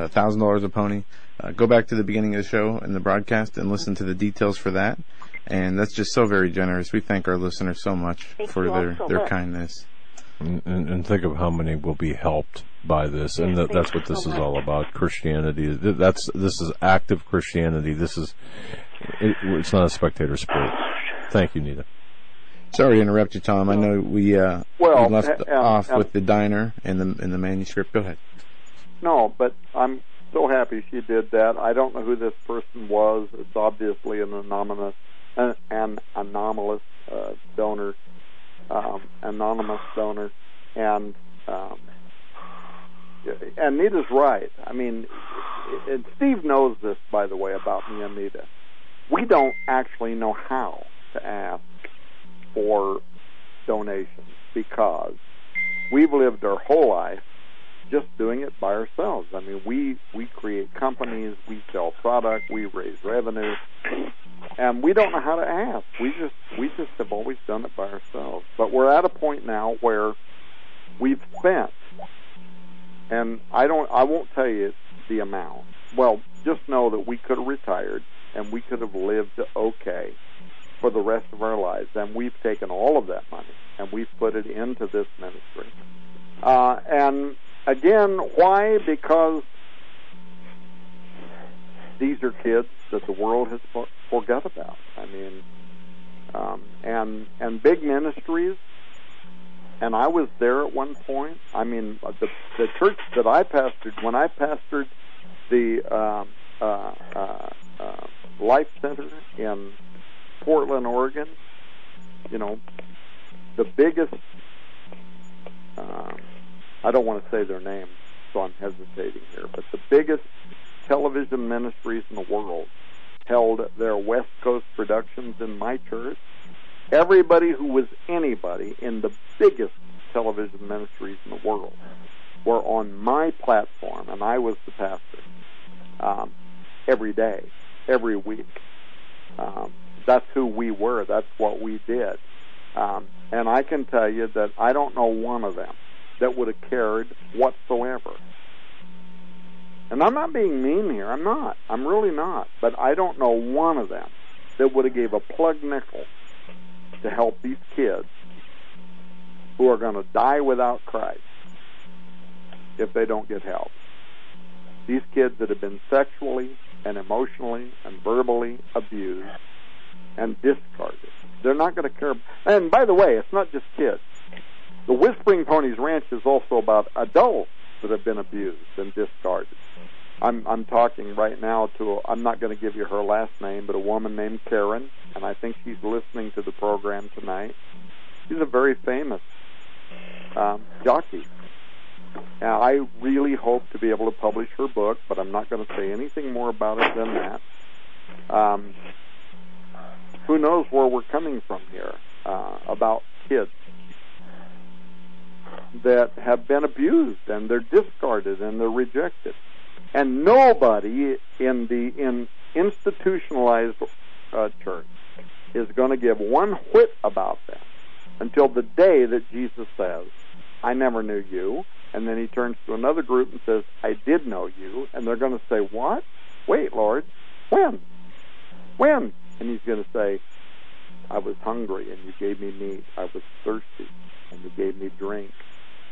thousand dollars a pony. Uh, go back to the beginning of the show and the broadcast and listen to the details for that. And that's just so very generous. We thank our listeners so much Thank for their, so their much. kindness. And, and, and think of how many will be helped by this, and Yes, that, that's what this so is much. all about. Christianity. Th- That's this is active Christianity. This is it, it's not a spectator sport. Thank you, Nita. Sorry to interrupt you, Tom. I know we uh, Well, we left uh, um, off um, with the diner and the and the manuscript. Go ahead. No, but I'm so happy she did that. I don't know who this person was. It's obviously an anonymous, an, an anomalous uh, donor, um, anonymous donor, and um, and Nita's right. I mean, and Steve knows this, by the way, about me and Nita. We don't actually know how to ask for donations because we've lived our whole life just doing it by ourselves. I mean, we we create companies, we sell product, we raise revenue, and we don't know how to ask. We just we just have always done it by ourselves. But we're at a point now where we've spent, and I don't I won't tell you the amount. Well, just know that we could have retired and we could have lived okay for the rest of our lives, and we've taken all of that money and we've put it into this ministry. Uh, and again, why? Because these are kids that the world has for- forgot about. I mean, um, and and big ministries. And I was there at one point. I mean, the the church that I pastored when I pastored the um, uh, uh, uh, Life Center in Portland, Oregon. You know, the biggest. Uh, I don't want to say their name, so I'm hesitating here, but the biggest television ministries in the world held their West Coast productions in my church. Everybody who was anybody in the biggest television ministries in the world were on my platform, and I was the pastor um, every day, every week. Um, that's who we were. That's what we did. Um, and I can tell you that I don't know one of them that would have cared whatsoever. And I'm not being mean here. I'm not. I'm really not. But I don't know one of them that would have gave a plug nickel to help these kids who are going to die without Christ if they don't get help. These kids that have been sexually and emotionally and verbally abused and discarded. They're not going to care. And by the way, it's not just kids. The Whispering Ponies Ranch is also about adults that have been abused and discarded. I'm I'm talking right now to I'm not going to give you her last name, but a woman named Karen, and I think she's listening to the program tonight. She's a very famous um, jockey. Now, I really hope to be able to publish her book, but I'm not going to say anything more about it than that. Um, who knows where we're coming from here uh, about kids that have been abused and they're discarded and they're rejected, and nobody in the in institutionalized uh, church is going to give one whit about them until the day that Jesus says, "I never knew you," and then he turns to another group and says, "I did know you," and they're going to say, "What? Wait, Lord, when? When?" And he's going to say, I was hungry and you gave me meat. I was thirsty and you gave me drink.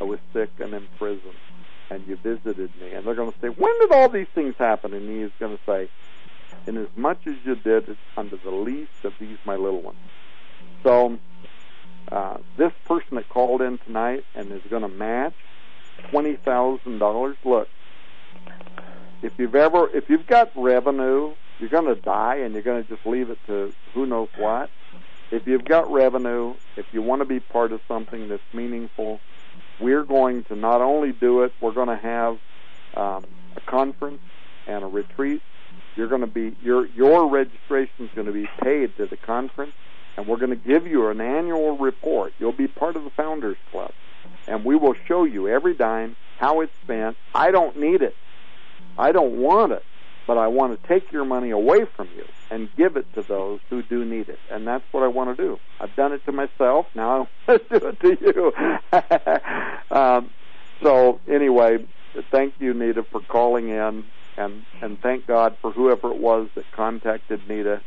I was sick and in prison and you visited me. And they're going to say, When did all these things happen? And he is going to say, Inasmuch as much as you did it unto the least of these my little ones. So, uh, this person that called in tonight and is going to match $20,000, look, if you've ever, if you've got revenue, you're going to die and you're going to just leave it to who knows what. If you've got revenue, if you want to be part of something that's meaningful, we're going to not only do it, we're going to have um, a conference and a retreat. You're going to be your your registration is going to be paid to the conference, and we're going to give you an annual report. You'll be part of the Founders Club, and we will show you every dime how it's spent. I don't need it. I don't want it, but I want to take your money away from you and give it to those who do need it. And that's what I want to do. I've done it to myself. Now I want to do it to you. um, so anyway, thank you, Nita, for calling in, and and thank God for whoever it was that contacted Nita.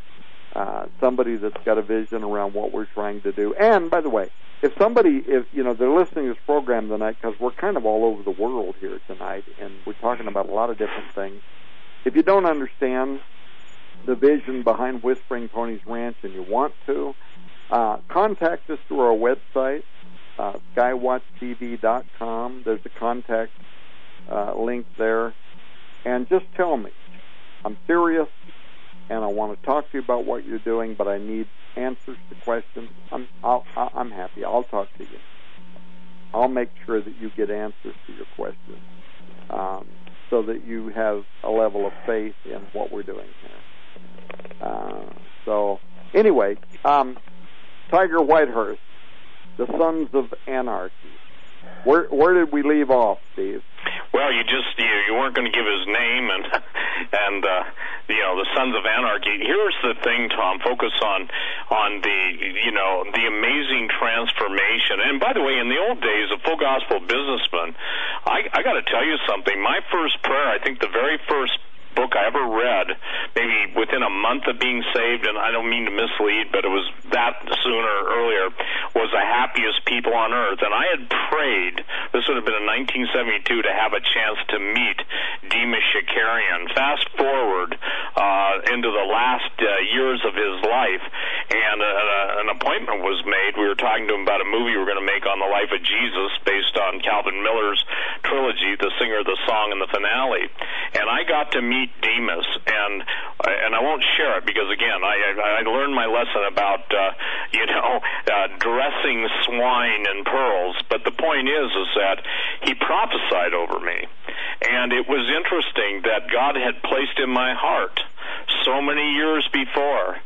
uh, somebody that's got a vision around what we're trying to do. And by the way, if somebody, if you know, they're listening to this program tonight because we're kind of all over the world here tonight, and we're talking about a lot of different things. If you don't understand the vision behind Whispering Ponies Ranch and you want to, uh, contact us through our website, uh, skywatchtv.com. There's a contact uh, link there, and just tell me. I'm serious and I want to talk to you about what you're doing, but I need answers to questions. I'm I'll, I'm happy. I'll talk to you. I'll make sure that you get answers to your questions, um, so that you have a level of faith in what we're doing here. Uh, so anyway, um, Tiger Whitehurst, the Sons of Anarchy. Where where did we leave off, Steve? Well, you just you, you weren't going to give his name and and uh, you know the Sons of Anarchy. Here's the thing, Tom. Focus on on the you know the amazing transformation. And by the way, in the old days, a full gospel businessman, I, I got to tell you something. My first prayer, I think, the very first book I ever read, maybe within a month of being saved, and I don't mean to mislead, but it was that sooner or earlier, was the happiest people on earth. And I had prayed, this would have been in 1972, to have a chance to meet Demos Shakarian. Fast forward uh, into the last uh, years of his life, and uh, an appointment was made. We were talking to him about a movie we were going to make on the life of Jesus based on Calvin Miller's trilogy, The Singer, the Song, and the Finale. And I got to meet Demos, and and I won't share it because again, I I learned my lesson about uh, you know uh, dressing swine in pearls. But the point is, is that he prophesied over me, and it was interesting that God had placed in my heart so many years before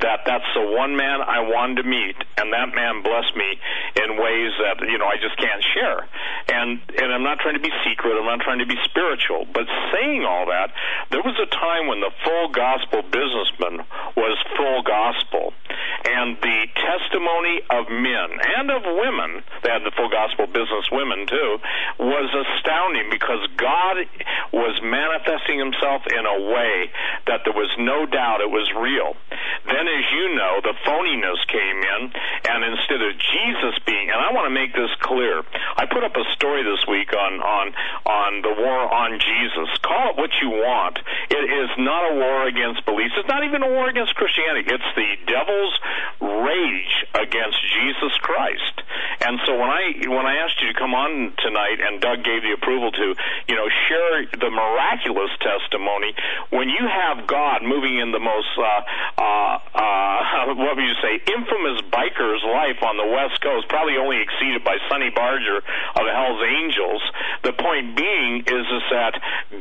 that that's the one man I wanted to meet, and that man blessed me in ways that you know I just can't share. And and I'm not trying to be secret. I'm not trying to be spiritual. But saying all that, there was a time when the full gospel businessman was full gospel, and the testimony of men and of women, they had the full gospel business women too, was astounding because God was manifesting Himself in a way that there was no doubt it was real. Then, as you know, the phoniness came in, and instead of Jesus being, and I want to make this clear, I put up a story this week on on on the war on Jesus. Call it what you want. It is not a war against beliefs. It's not even a war against Christianity. It's the devil's rage against Jesus Christ. And so when I when I asked you to come on tonight, and Doug gave the approval to, you know, share the miraculous testimony, when you have God moving in the most uh, uh, uh, what would you say, infamous biker's life on the West Coast, probably only exceeded by Sonny Barger of Hell's Angels. The point being is, is that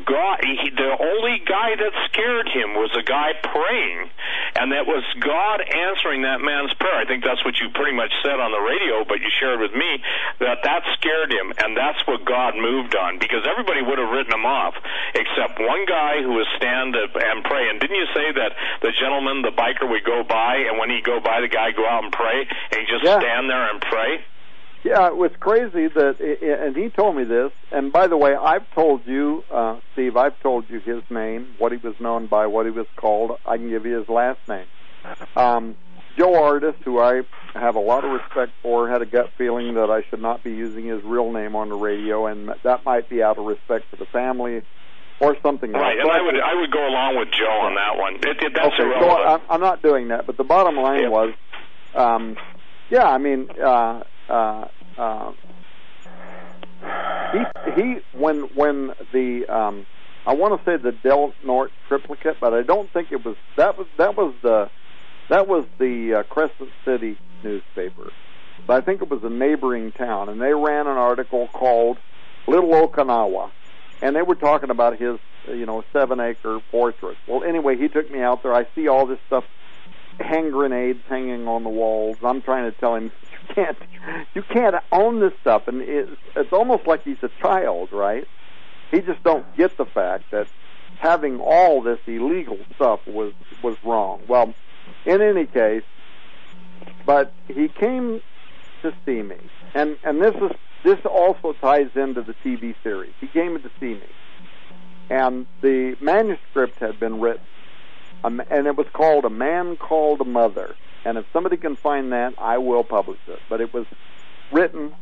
God, he, the only guy that scared him was a guy praying, and that was God answering that man's prayer. I think that's what you pretty much said on the radio, but you shared with me that that scared him, and that's what God moved on because everybody would have written him off except one guy who was stand and pray. And didn't you say that the gentleman, the biker, go by, and when he go by, the guy go out and pray, and he just Yeah. stand there and pray? Yeah, it was crazy that, and he told me this. And by the way, I've told you, uh, Steve, I've told you his name, what he was known by, what he was called. I can give you his last name. Um, Joe Ardis, who I have a lot of respect for, had a gut feeling that I should not be using his real name on the radio, and that might be out of respect for the family or something. Right, and I would I would go along with Joe on that one. It, it, that's okay, so. I'm, I'm not doing that. But the bottom line Yeah. was, um, yeah, I mean, uh, uh, uh, he he when when the um, I want to say the Del Norte triplicate, but I don't think it was that was that was the that was the uh, Crescent City newspaper. But I think it was a neighboring town, and they ran an article called Little Okinawa, and they were talking about his you know seven acre fortress. Well, anyway, he took me out there. I see all this stuff, hand grenades hanging on the walls. I'm trying to tell him you can't you can't own this stuff, and it's it's almost like he's a child, right? He just don't get the fact that having all this illegal stuff was was wrong. Well, in any case, but he came to see me, and and this is this also ties into the TV series. He came to see me, and the manuscript had been written, Um, and it was called A Man Called a Mother. And if somebody can find that, I will publish it. But it was written,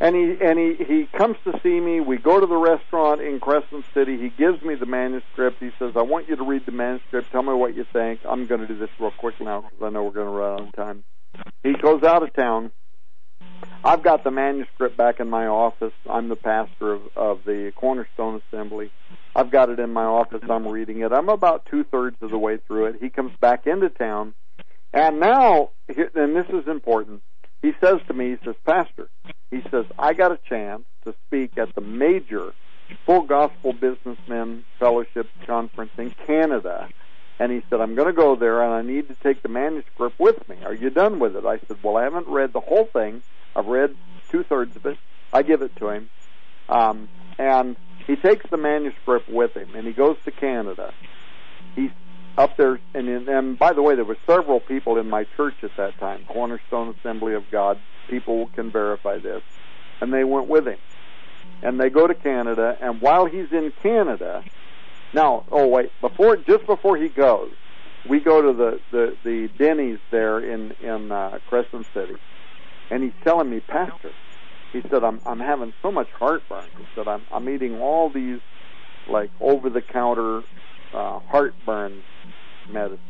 and he and he he comes to see me. We go to the restaurant in Crescent City. He gives me the manuscript. He says, "I want you to read the manuscript. Tell me what you think." I'm going to do this real quick now because I know we're going to run out of time. He goes out of town. I've got the manuscript back in my office. I'm the pastor of, of the Cornerstone Assembly. I've got it in my office. I'm reading it. I'm about two thirds of the way through it. He comes back into town, and now, and this is important. He says to me, he says, Pastor, he says, I got a chance to speak at the major Full Gospel Businessmen Fellowship Conference in Canada. And he said, I'm going to go there and I need to take the manuscript with me. Are you done with it? I said, Well, I haven't read the whole thing. I've read two thirds of it. I give it to him. Um, and he takes the manuscript with him and he goes to Canada. He's up there, and, and by the way, there were several people in my church at that time, Cornerstone Assembly of God. People can verify this, and they went with him. And they go to Canada, and while he's in Canada, now, oh wait, before just before he goes, we go to the the the Denny's there in in uh, Crescent City, and he's telling me, Pastor, he said, I'm I'm having so much heartburn. He said, I'm I'm eating all these like over the counter uh, heartburn medicine.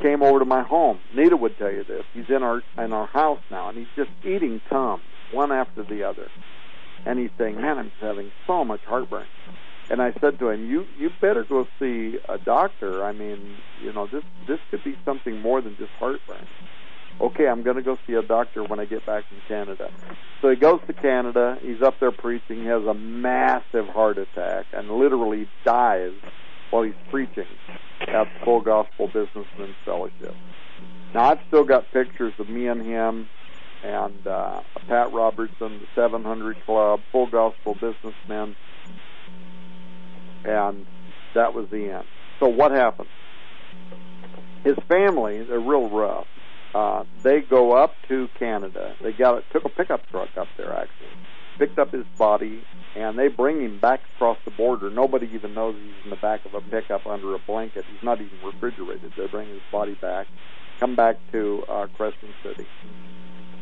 Came over to my home. Nita would tell you this. He's in our in our house now, and he's just eating Tums one after the other. And he's saying, "Man, I'm having so much heartburn." And I said to him, "You you better go see a doctor. I mean, you know, this this could be something more than just heartburn." Okay, I'm going to go see a doctor when I get back from Canada. So he goes to Canada. He's up there preaching. He has a massive heart attack and literally dies while he's preaching at the Full Gospel Businessmen's Fellowship. Now I've still got pictures of me and him and uh, Pat Robertson, the 700 Club, Full Gospel Businessmen, and that was the end. So what happened? His family, they're real rough. Uh, they go up to Canada. They got it took a pickup truck up there actually, picked up his body and they bring him back across the border. Nobody even knows he's in the back of a pickup under a blanket. He's not even refrigerated. They bring his body back, come back to uh, Crescent City,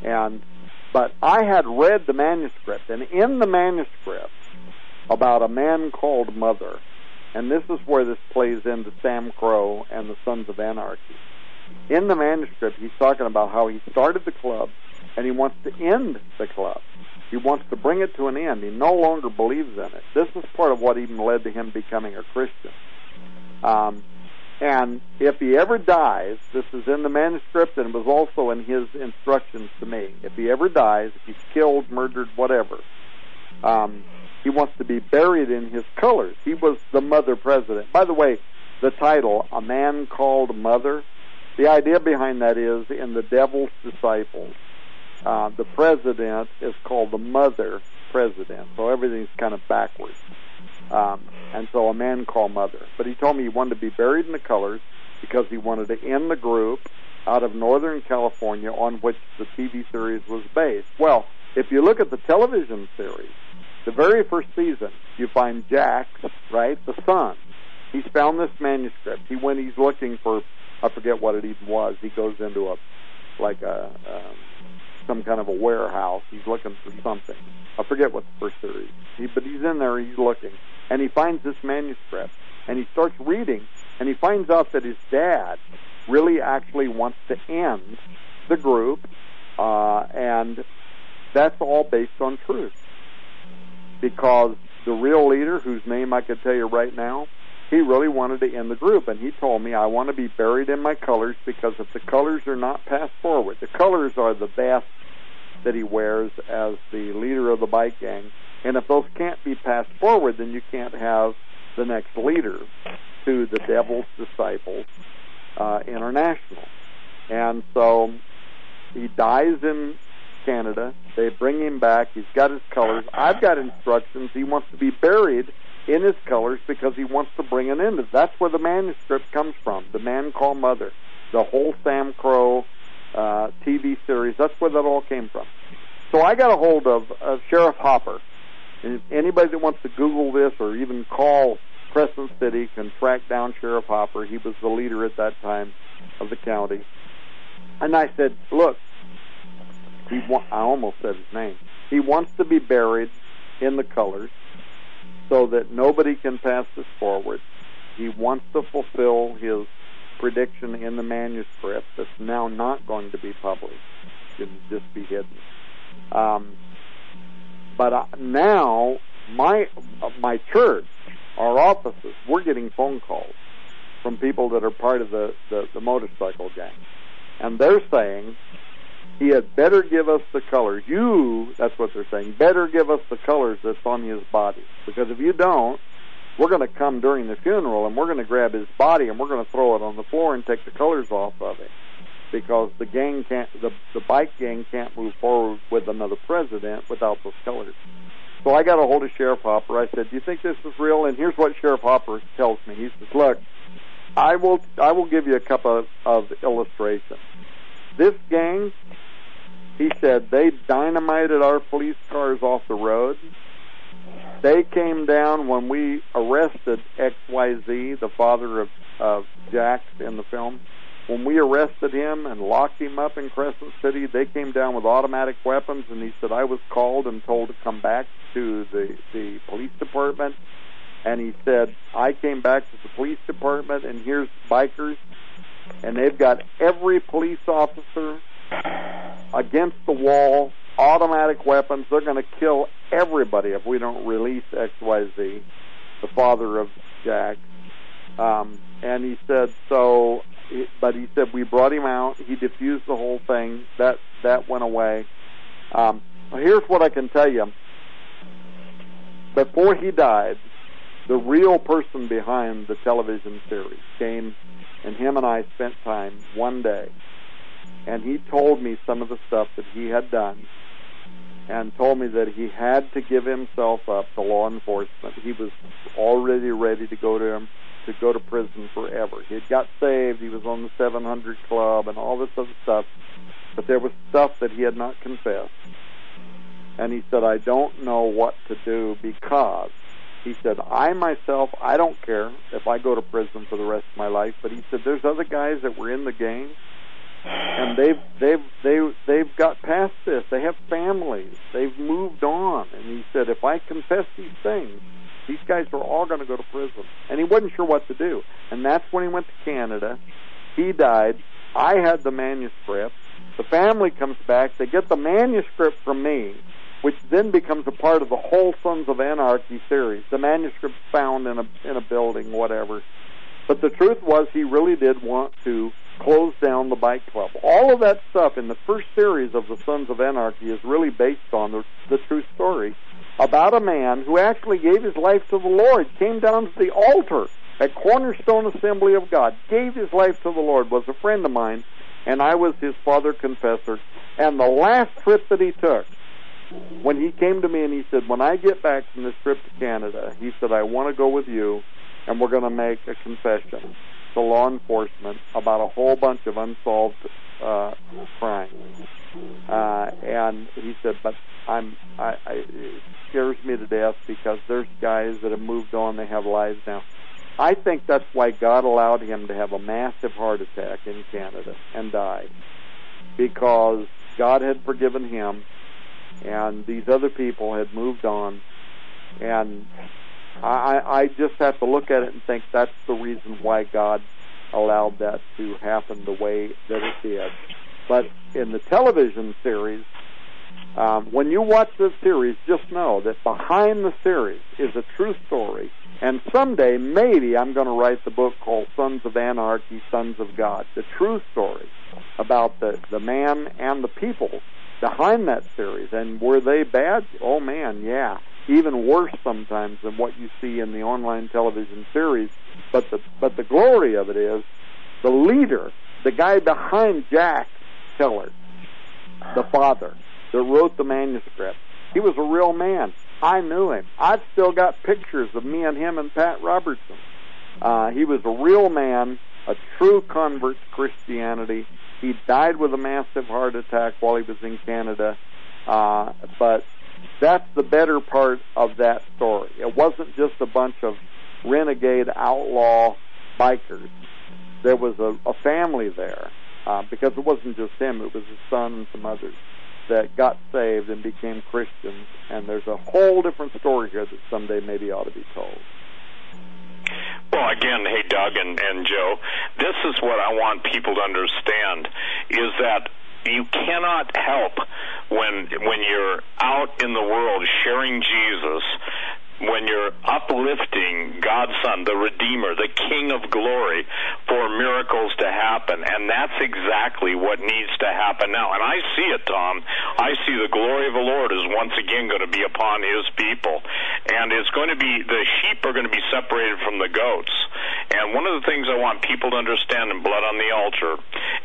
and but I had read the manuscript, and in the manuscript about a man called Mother, and this is where this plays into Sam Crow and the Sons of Anarchy. In the manuscript, he's talking about how he started the club and he wants to end the club. He wants to bring it to an end. He no longer believes in it. This is part of what even led to him becoming a Christian. Um, and if he ever dies, this is in the manuscript and it was also in his instructions to me. If he ever dies, if he's killed, murdered, whatever, um, he wants to be buried in his colors. He was the mother president. By the way, the title, A Man Called Mother, the idea behind that is in the devil's disciples, uh, the president is called the mother president, so everything's kind of backwards. Um, and so a man called mother. But he told me he wanted to be buried in the colors because he wanted to end the group out of Northern California on which the TV series was based. Well, if you look at the television series, the very first season, you find Jack, right, the son. He's found this manuscript. He when he's looking for, I forget what it even was. He goes into a, like a, um, some kind of a warehouse. He's looking for something. I forget what the first series. He, but he's in there. He's looking, and he finds this manuscript, and he starts reading, and he finds out that his dad really actually wants to end the group, uh, and that's all based on truth. Because the real leader, whose name I could tell you right now, he really wanted to end the group, and he told me, I want to be buried in my colors because if the colors are not passed forward, the colors are the vest that he wears as the leader of the bike gang, and if those can't be passed forward, then you can't have the next leader to the Devil's Disciples uh, International. And so he dies in Canada. They bring him back. He's got his colors. I've got instructions. He wants to be buried in his colors because he wants to bring an end. That's where the manuscript comes from. The Man Called Mother, the whole Sam Crow uh, TV series. That's where that all came from. So I got a hold of uh, Sheriff Hopper. And anybody that wants to Google this or even call Crescent City can track down Sheriff Hopper. He was the leader at that time of the county. And I said, look, he wa- I almost said his name. He wants to be buried in the colors so that nobody can pass this forward. He wants to fulfill his prediction in the manuscript that's now not going to be published. It can just be hidden. Um, but uh, now my uh, my church, our offices, we're getting phone calls from people that are part of the, the, the motorcycle gang. And they're saying he had better give us the colors. You, that's what they're saying, better give us the colors that's on his body. Because if you don't, we're going to come during the funeral and we're going to grab his body and we're going to throw it on the floor and take the colors off of it. Because the gang can't, the, the bike gang can't move forward with another president without those colors. So I got a hold of Sheriff Hopper. I said, "Do you think this is real?" And here's what Sheriff Hopper tells me. He says, "Look, I will I will give you a couple of, of illustrations. This gang, he said, they dynamited our police cars off the road. They came down when we arrested XYZ, the father of, of Jax in the film. When we arrested him and locked him up in Crescent City, they came down with automatic weapons, and he said I was called and told to come back to the the police department and he said, I came back to the police department and here's bikers and they've got every police officer against the wall, automatic weapons. They're going to kill everybody if we don't release XYZ, the father of Jack. Um, and he said, so, but he said, we brought him out. He diffused the whole thing. That, that went away. Um, here's what I can tell you. Before he died, the real person behind the television series came and him and I spent time one day and he told me some of the stuff that he had done and told me that he had to give himself up to law enforcement. He was already ready to go to him to go to prison forever. He had got saved, he was on the 700 club and all this other stuff, but there was stuff that he had not confessed. And he said, I don't know what to do because he said, I myself, I don't care if I go to prison for the rest of my life, but he said, there's other guys that were in the gang and they've they've they they've got past this. They have families. They've moved on. And he said, if I confess these things, these guys are all going to go to prison. And he wasn't sure what to do. And that's when he went to Canada. He died. I had the manuscript. The family comes back. They get the manuscript from me, which then becomes a part of the whole Sons of Anarchy series. The manuscript's found in a in a building, whatever. But the truth was, he really did want to close down the bike club. All of that stuff in the first series of the Sons of Anarchy is really based on the, the true story about a man who actually gave his life to the Lord, came down to the altar at Cornerstone Assembly of God, gave his life to the Lord, was a friend of mine, and I was his father confessor. And the last trip that he took, when he came to me and he said, when I get back from this trip to Canada, he said, I want to go with you and we're going to make a confession to law enforcement about a whole bunch of unsolved uh, crimes. Uh, and he said, but I'm, I, I, it scares me to death because there's guys that have moved on, they have lives now. I think that's why God allowed him to have a massive heart attack in Canada and die. Because God had forgiven him and these other people had moved on and I, I just have to look at it and think that's the reason why God allowed that to happen the way that it did. But in the television series, um, when you watch this series, just know that behind the series is a true story. And someday, maybe, I'm going to write the book called Sons of Anarchy, Sons of God. The true story about the, the man and the people behind that series. And were they bad? Oh man, yeah even worse sometimes than what you see in the online television series. But the but the glory of it is the leader, the guy behind Jack Teller, the father that wrote the manuscript. He was a real man. I knew him. I've still got pictures of me and him and Pat Robertson. Uh, he was a real man, a true convert to Christianity. He died with a massive heart attack while he was in Canada. Uh, but that's the better part of that story. It wasn't just a bunch of renegade outlaw bikers. There was a, a family there uh, because it wasn't just him; it was his son and some others that got saved and became Christians. And there's a whole different story here that someday maybe ought to be told. Well, again, hey, Doug and, and Joe, this is what I want people to understand is that you cannot help when when you're out in the world sharing Jesus when you're uplifting God's Son, the Redeemer, the King of glory, for miracles to happen. And that's exactly what needs to happen now. And I see it, Tom. I see the glory of the Lord is once again going to be upon His people. And it's going to be, the sheep are going to be separated from the goats. And one of the things I want people to understand in Blood on the Altar,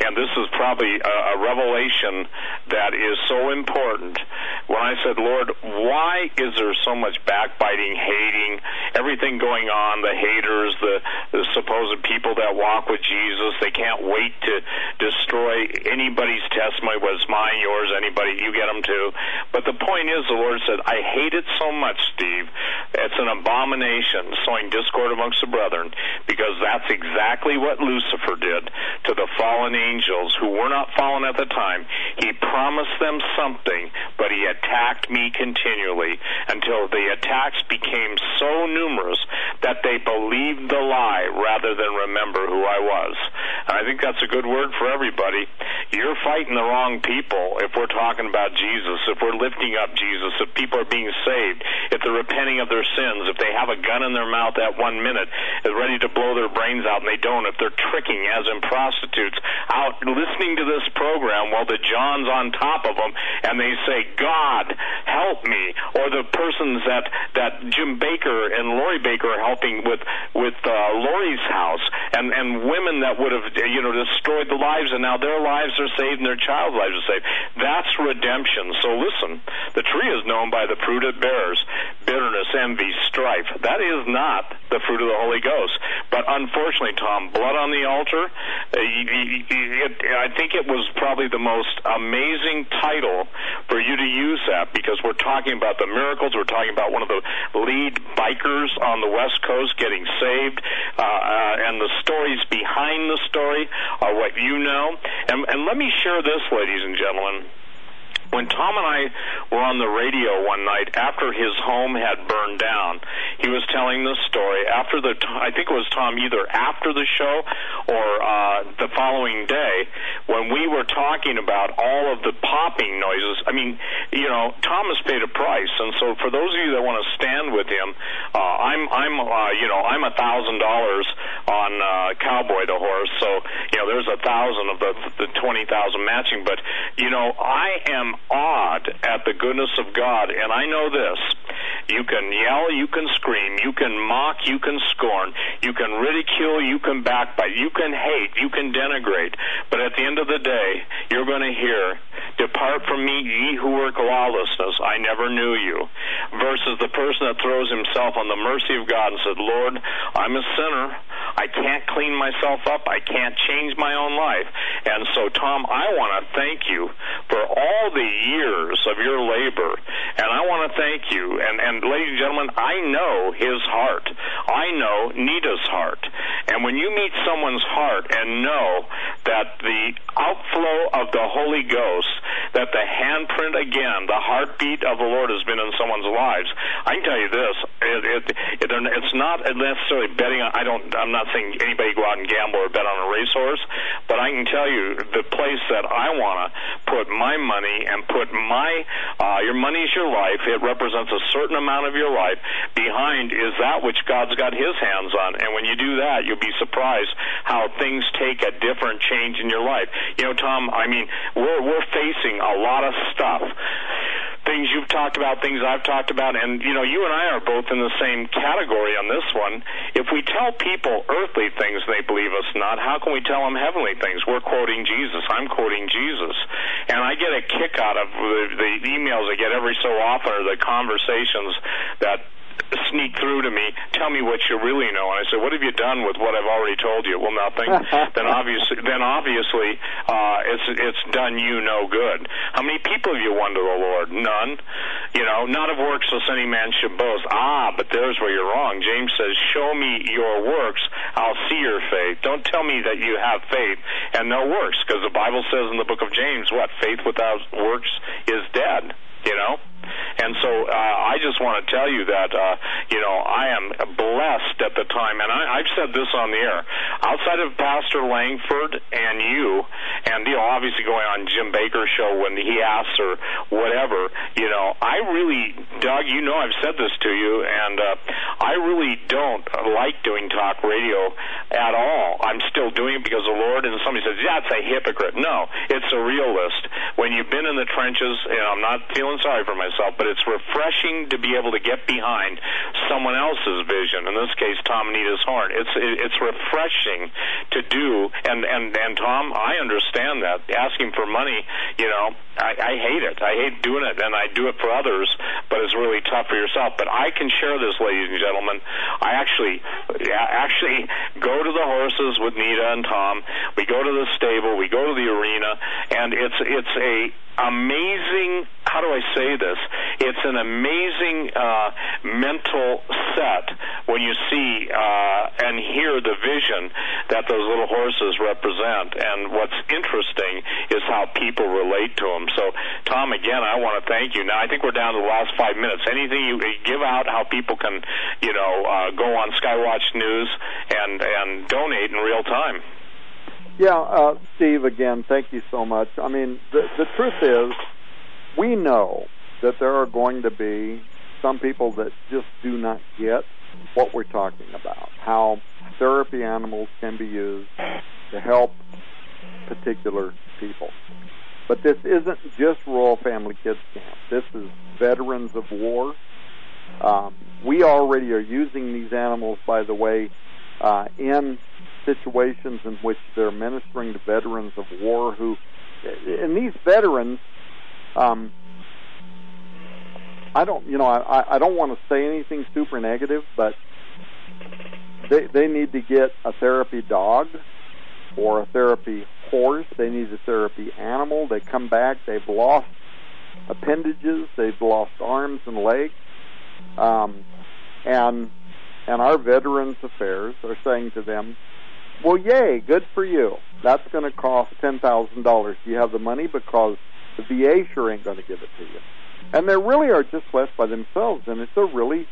and this is probably a, a revelation that is so important, when I said, Lord, why is there so much backbiting? Fighting, hating, everything going on, the haters, the, the supposed people that walk with Jesus. They can't wait to destroy anybody's testimony, whether it's mine, yours, anybody, you get them too. But the point is, the Lord said, I hate it so much, Steve. It's an abomination, sowing discord amongst the brethren, because that's exactly what Lucifer did to the fallen angels who were not fallen at the time. He promised them something, but he attacked me continually until the attacks became so numerous that they believed the lie rather than remember who I was. And I think that's a good word for everybody. You're fighting the wrong people if we're talking about Jesus, if we're lifting up Jesus, if people are being saved, if they're repenting of their sins, if they have a gun in their mouth at one minute, is ready to blow their brains out and they don't, if they're tricking as in prostitutes out listening to this program while the John's on top of them and they say, God, help me, or the persons that, that Jim Bakker and Lori Bakker helping with with uh, Lori's house, and and women that would have you know destroyed the lives, and now their lives are saved and their child's lives are saved. That's redemption. So listen, the tree is known by the fruit it bears: bitterness, envy, strife. That is not the fruit of the Holy Ghost. But unfortunately, Tom, blood on the altar. Uh, it, I think it was probably the most amazing title for you to use that because we're talking about the miracles. We're talking about one of the lead bikers on the West Coast getting saved, uh, uh, and the stories behind the story are what you know. And, and let me share this, ladies and gentlemen when Tom and I were on the radio one night after his home had burned down, he was telling the story after the I think it was Tom either after the show or uh, the following day when we were talking about all of the popping noises. I mean, you know, Thomas paid a price, and so for those of you that want to stand with him, uh, I'm I'm uh, you know I'm a thousand dollars on uh, Cowboy the horse, so you know there's a thousand of the the twenty thousand matching, but you know I am awed at the goodness of God. And I know this. You can yell, you can scream, you can mock, you can scorn, you can ridicule, you can backbite, you can hate, you can denigrate. But at the end of the day, you're going to hear, Depart from me, ye who work lawlessness. I never knew you. Versus the person that throws himself on the mercy of God and said, Lord, I'm a sinner. I can't clean myself up. I can't change my own life. And so, Tom, I want to thank you for all the years of your labor. And I want to thank you. And, and ladies and gentlemen, I know his heart. I know Nita's heart. And when you meet someone's heart and know that the outflow of the Holy Ghost, that the handprint again, the heartbeat of the Lord has been in someone's lives, I can tell you this: it, it, it, it's not necessarily betting. On, I don't. I'm not saying anybody go out and gamble or bet on a racehorse, but I can tell you the place that I want to put my money and put my uh, your money's your life. It represents a certain amount of your life. Behind is that which God's got His hands on, and when you do that, you'll be surprised how things take a different change in your life. You know, Tom. I mean, we're we're facing a lot of stuff things you've talked about, things I've talked about, and you know, you and I are both in the same category on this one. If we tell people earthly things they believe us not, how can we tell them heavenly things? We're quoting Jesus. I'm quoting Jesus, and I get a kick out of the, the emails I get every so often or the conversations that sneak through to me, tell me what you really know. And I said, what have you done with what I've already told you? Well, nothing. then obviously, then obviously, uh, it's it's done you no good. How many people have you won to the Lord? None. You know, not of works lest any man should boast. Ah, but there's where you're wrong. James says, show me your works, I'll see your faith. Don't tell me that you have faith and no works, because the Bible says in the book of James, what faith without works is dead. You know. And so uh, I just want to tell you that uh, you know I am blessed at the time, and I, I've said this on the air. Outside of Pastor Langford and you, and you know obviously going on Jim Bakker's show when he asks or whatever, you know I really, Doug, you know I've said this to you, and uh, I really don't like doing talk radio at all. I'm still doing it because the Lord. And somebody says, "Yeah, it's a hypocrite." No, it's a realist. When you've been in the trenches, and I'm not feeling sorry for myself myself, but it's refreshing to be able to get behind someone else's vision. In this case, Tom and Nita's Horn. It's it's refreshing to do, and and and Tom, I understand that asking for money, you know, I, I hate it. I hate doing it, and I do it for others, but it's really tough for yourself. But I can share this, ladies and gentlemen. I actually actually go to the horses with Nita and Tom. We go to the stable. We go to the arena, and it's it's a amazing how do I say this? It's an amazing uh, mental set when you see uh, and hear the vision that those little horses represent. And what's interesting is how people relate to them. So, Tom, again, I want to thank you. Now, I think we're down to the last five minutes. Anything you give out, how people can, you know, uh, go on Skywatch News and and donate in real time. Yeah, uh, Steve, again, thank you so much. I mean, the, the truth is, we know that there are going to be some people that just do not get what we're talking about, how therapy animals can be used to help particular people. But this isn't just Royal Family Kids Camp. This is veterans of war. Um, we already are using these animals, by the way, uh, in situations in which they're ministering to veterans of war who, and these veterans um, I don't, you know, I, I don't want to say anything super negative, but they they need to get a therapy dog or a therapy horse. They need a therapy animal. They come back, they've lost appendages, they've lost arms and legs, um, and and our Veterans Affairs are saying to them, "Well, yay, good for you. That's going to cost ten thousand dollars. Do you have the money? Because the VA sure ain't going to give it to you. And they really are just left by themselves, and it's a really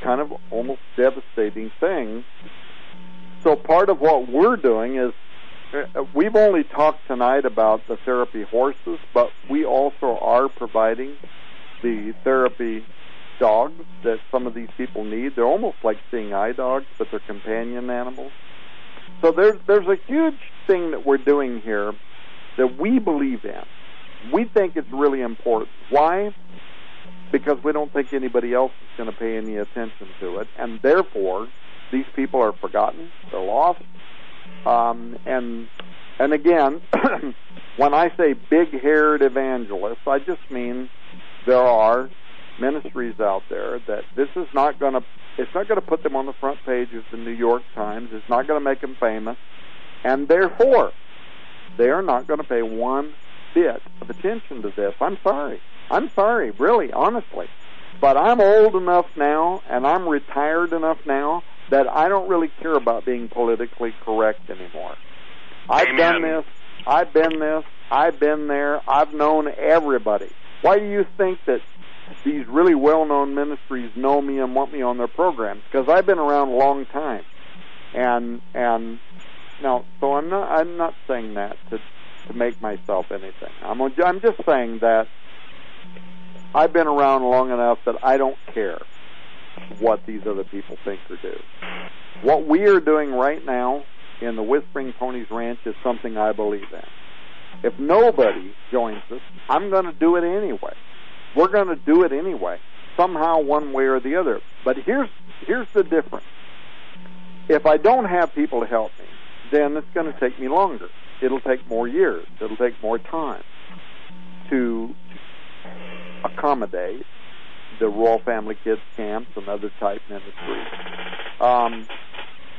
kind of almost devastating thing. So part of what we're doing is uh, we've only talked tonight about the therapy horses, but we also are providing the therapy dogs that some of these people need. They're almost like seeing eye dogs, but they're companion animals. So there's there's a huge thing that we're doing here that we believe in we think it's really important. Why? Because we don't think anybody else is going to pay any attention to it, and therefore these people are forgotten, they're lost, um, and and again, when I say big-haired evangelists, I just mean there are ministries out there that this is not going to it's not going to put them on the front page of the New York Times. It's not going to make them famous, and therefore they are not going to pay one bit of attention to this. I'm sorry. I'm sorry, really, honestly. But I'm old enough now and I'm retired enough now that I don't really care about being politically correct anymore. I've Amen. done this. I've been this. I've been there. I've known everybody. Why do you think that these really well-known ministries know me and want me on their programs? Because I've been around a long time, and and now, so I'm not I'm not saying that to to make myself anything. I'm, I'm just saying that I've been around long enough that I don't care what these other people think or do. What we are doing right now in the Whispering Ponies Ranch is something I believe in. If nobody joins us, I'm going to do it anyway. We're going to do it anyway, somehow, one way or the other. But here's here's the difference. If I don't have people to help me, then it's going to take me longer it'll take more years. It'll take more time to accommodate the Royal Family Kids camps and other type ministries. Um,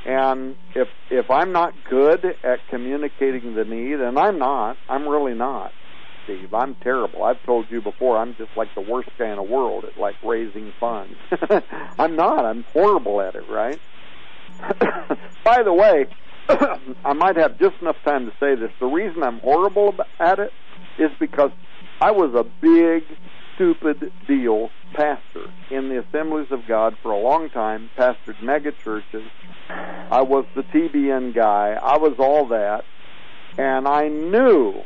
and if if I'm not good at communicating the need, and I'm not, I'm really not, Steve. I'm terrible. I've told you before. I'm just like the worst guy in the world at like raising funds. I'm not. I'm horrible at it. Right. By the way, I might have just enough time to say this. The reason I'm horrible at it is because I was a big, stupid deal pastor in the Assemblies of God for a long time, pastored mega churches. I was the TBN guy. I was all that. And I knew,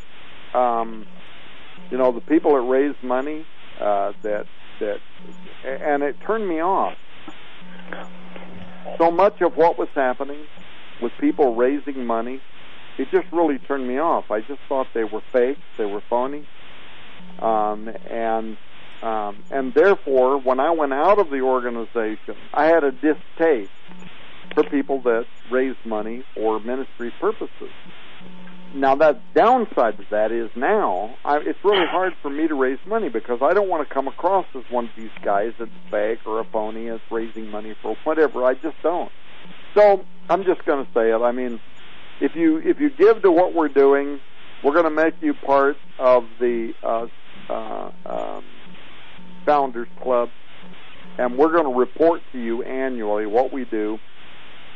um, you know, the people that raised money, uh, that, that, and it turned me off. So much of what was happening with people raising money, it just really turned me off. I just thought they were fake, they were phony, um, and um, and therefore, when I went out of the organization, I had a distaste for people that raised money for ministry purposes. Now, the downside to that is now I, it's really hard for me to raise money because I don't want to come across as one of these guys that's fake or a phony that's raising money for whatever. I just don't. So I'm just going to say it. I mean, if you if you give to what we're doing, we're going to make you part of the uh, uh, um, Founders Club, and we're going to report to you annually what we do.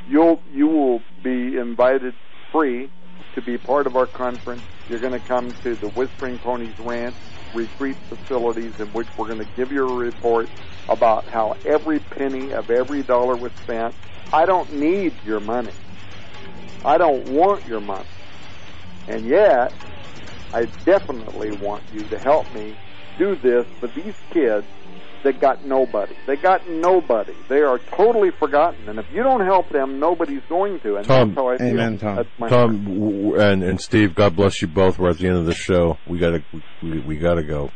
You'll you will be invited free to be part of our conference. You're going to come to the Whispering Ponies Ranch retreat facilities in which we're going to give you a report about how every penny of every dollar was spent. I don't need your money. I don't want your money. And yet, I definitely want you to help me do this for these kids that got nobody. They got nobody. They are totally forgotten. And if you don't help them, nobody's going to. And Tom, that's how I feel. Amen, Tom. Tom w- and and Steve, God bless you both. We're at the end of the show. We gotta we, we gotta go.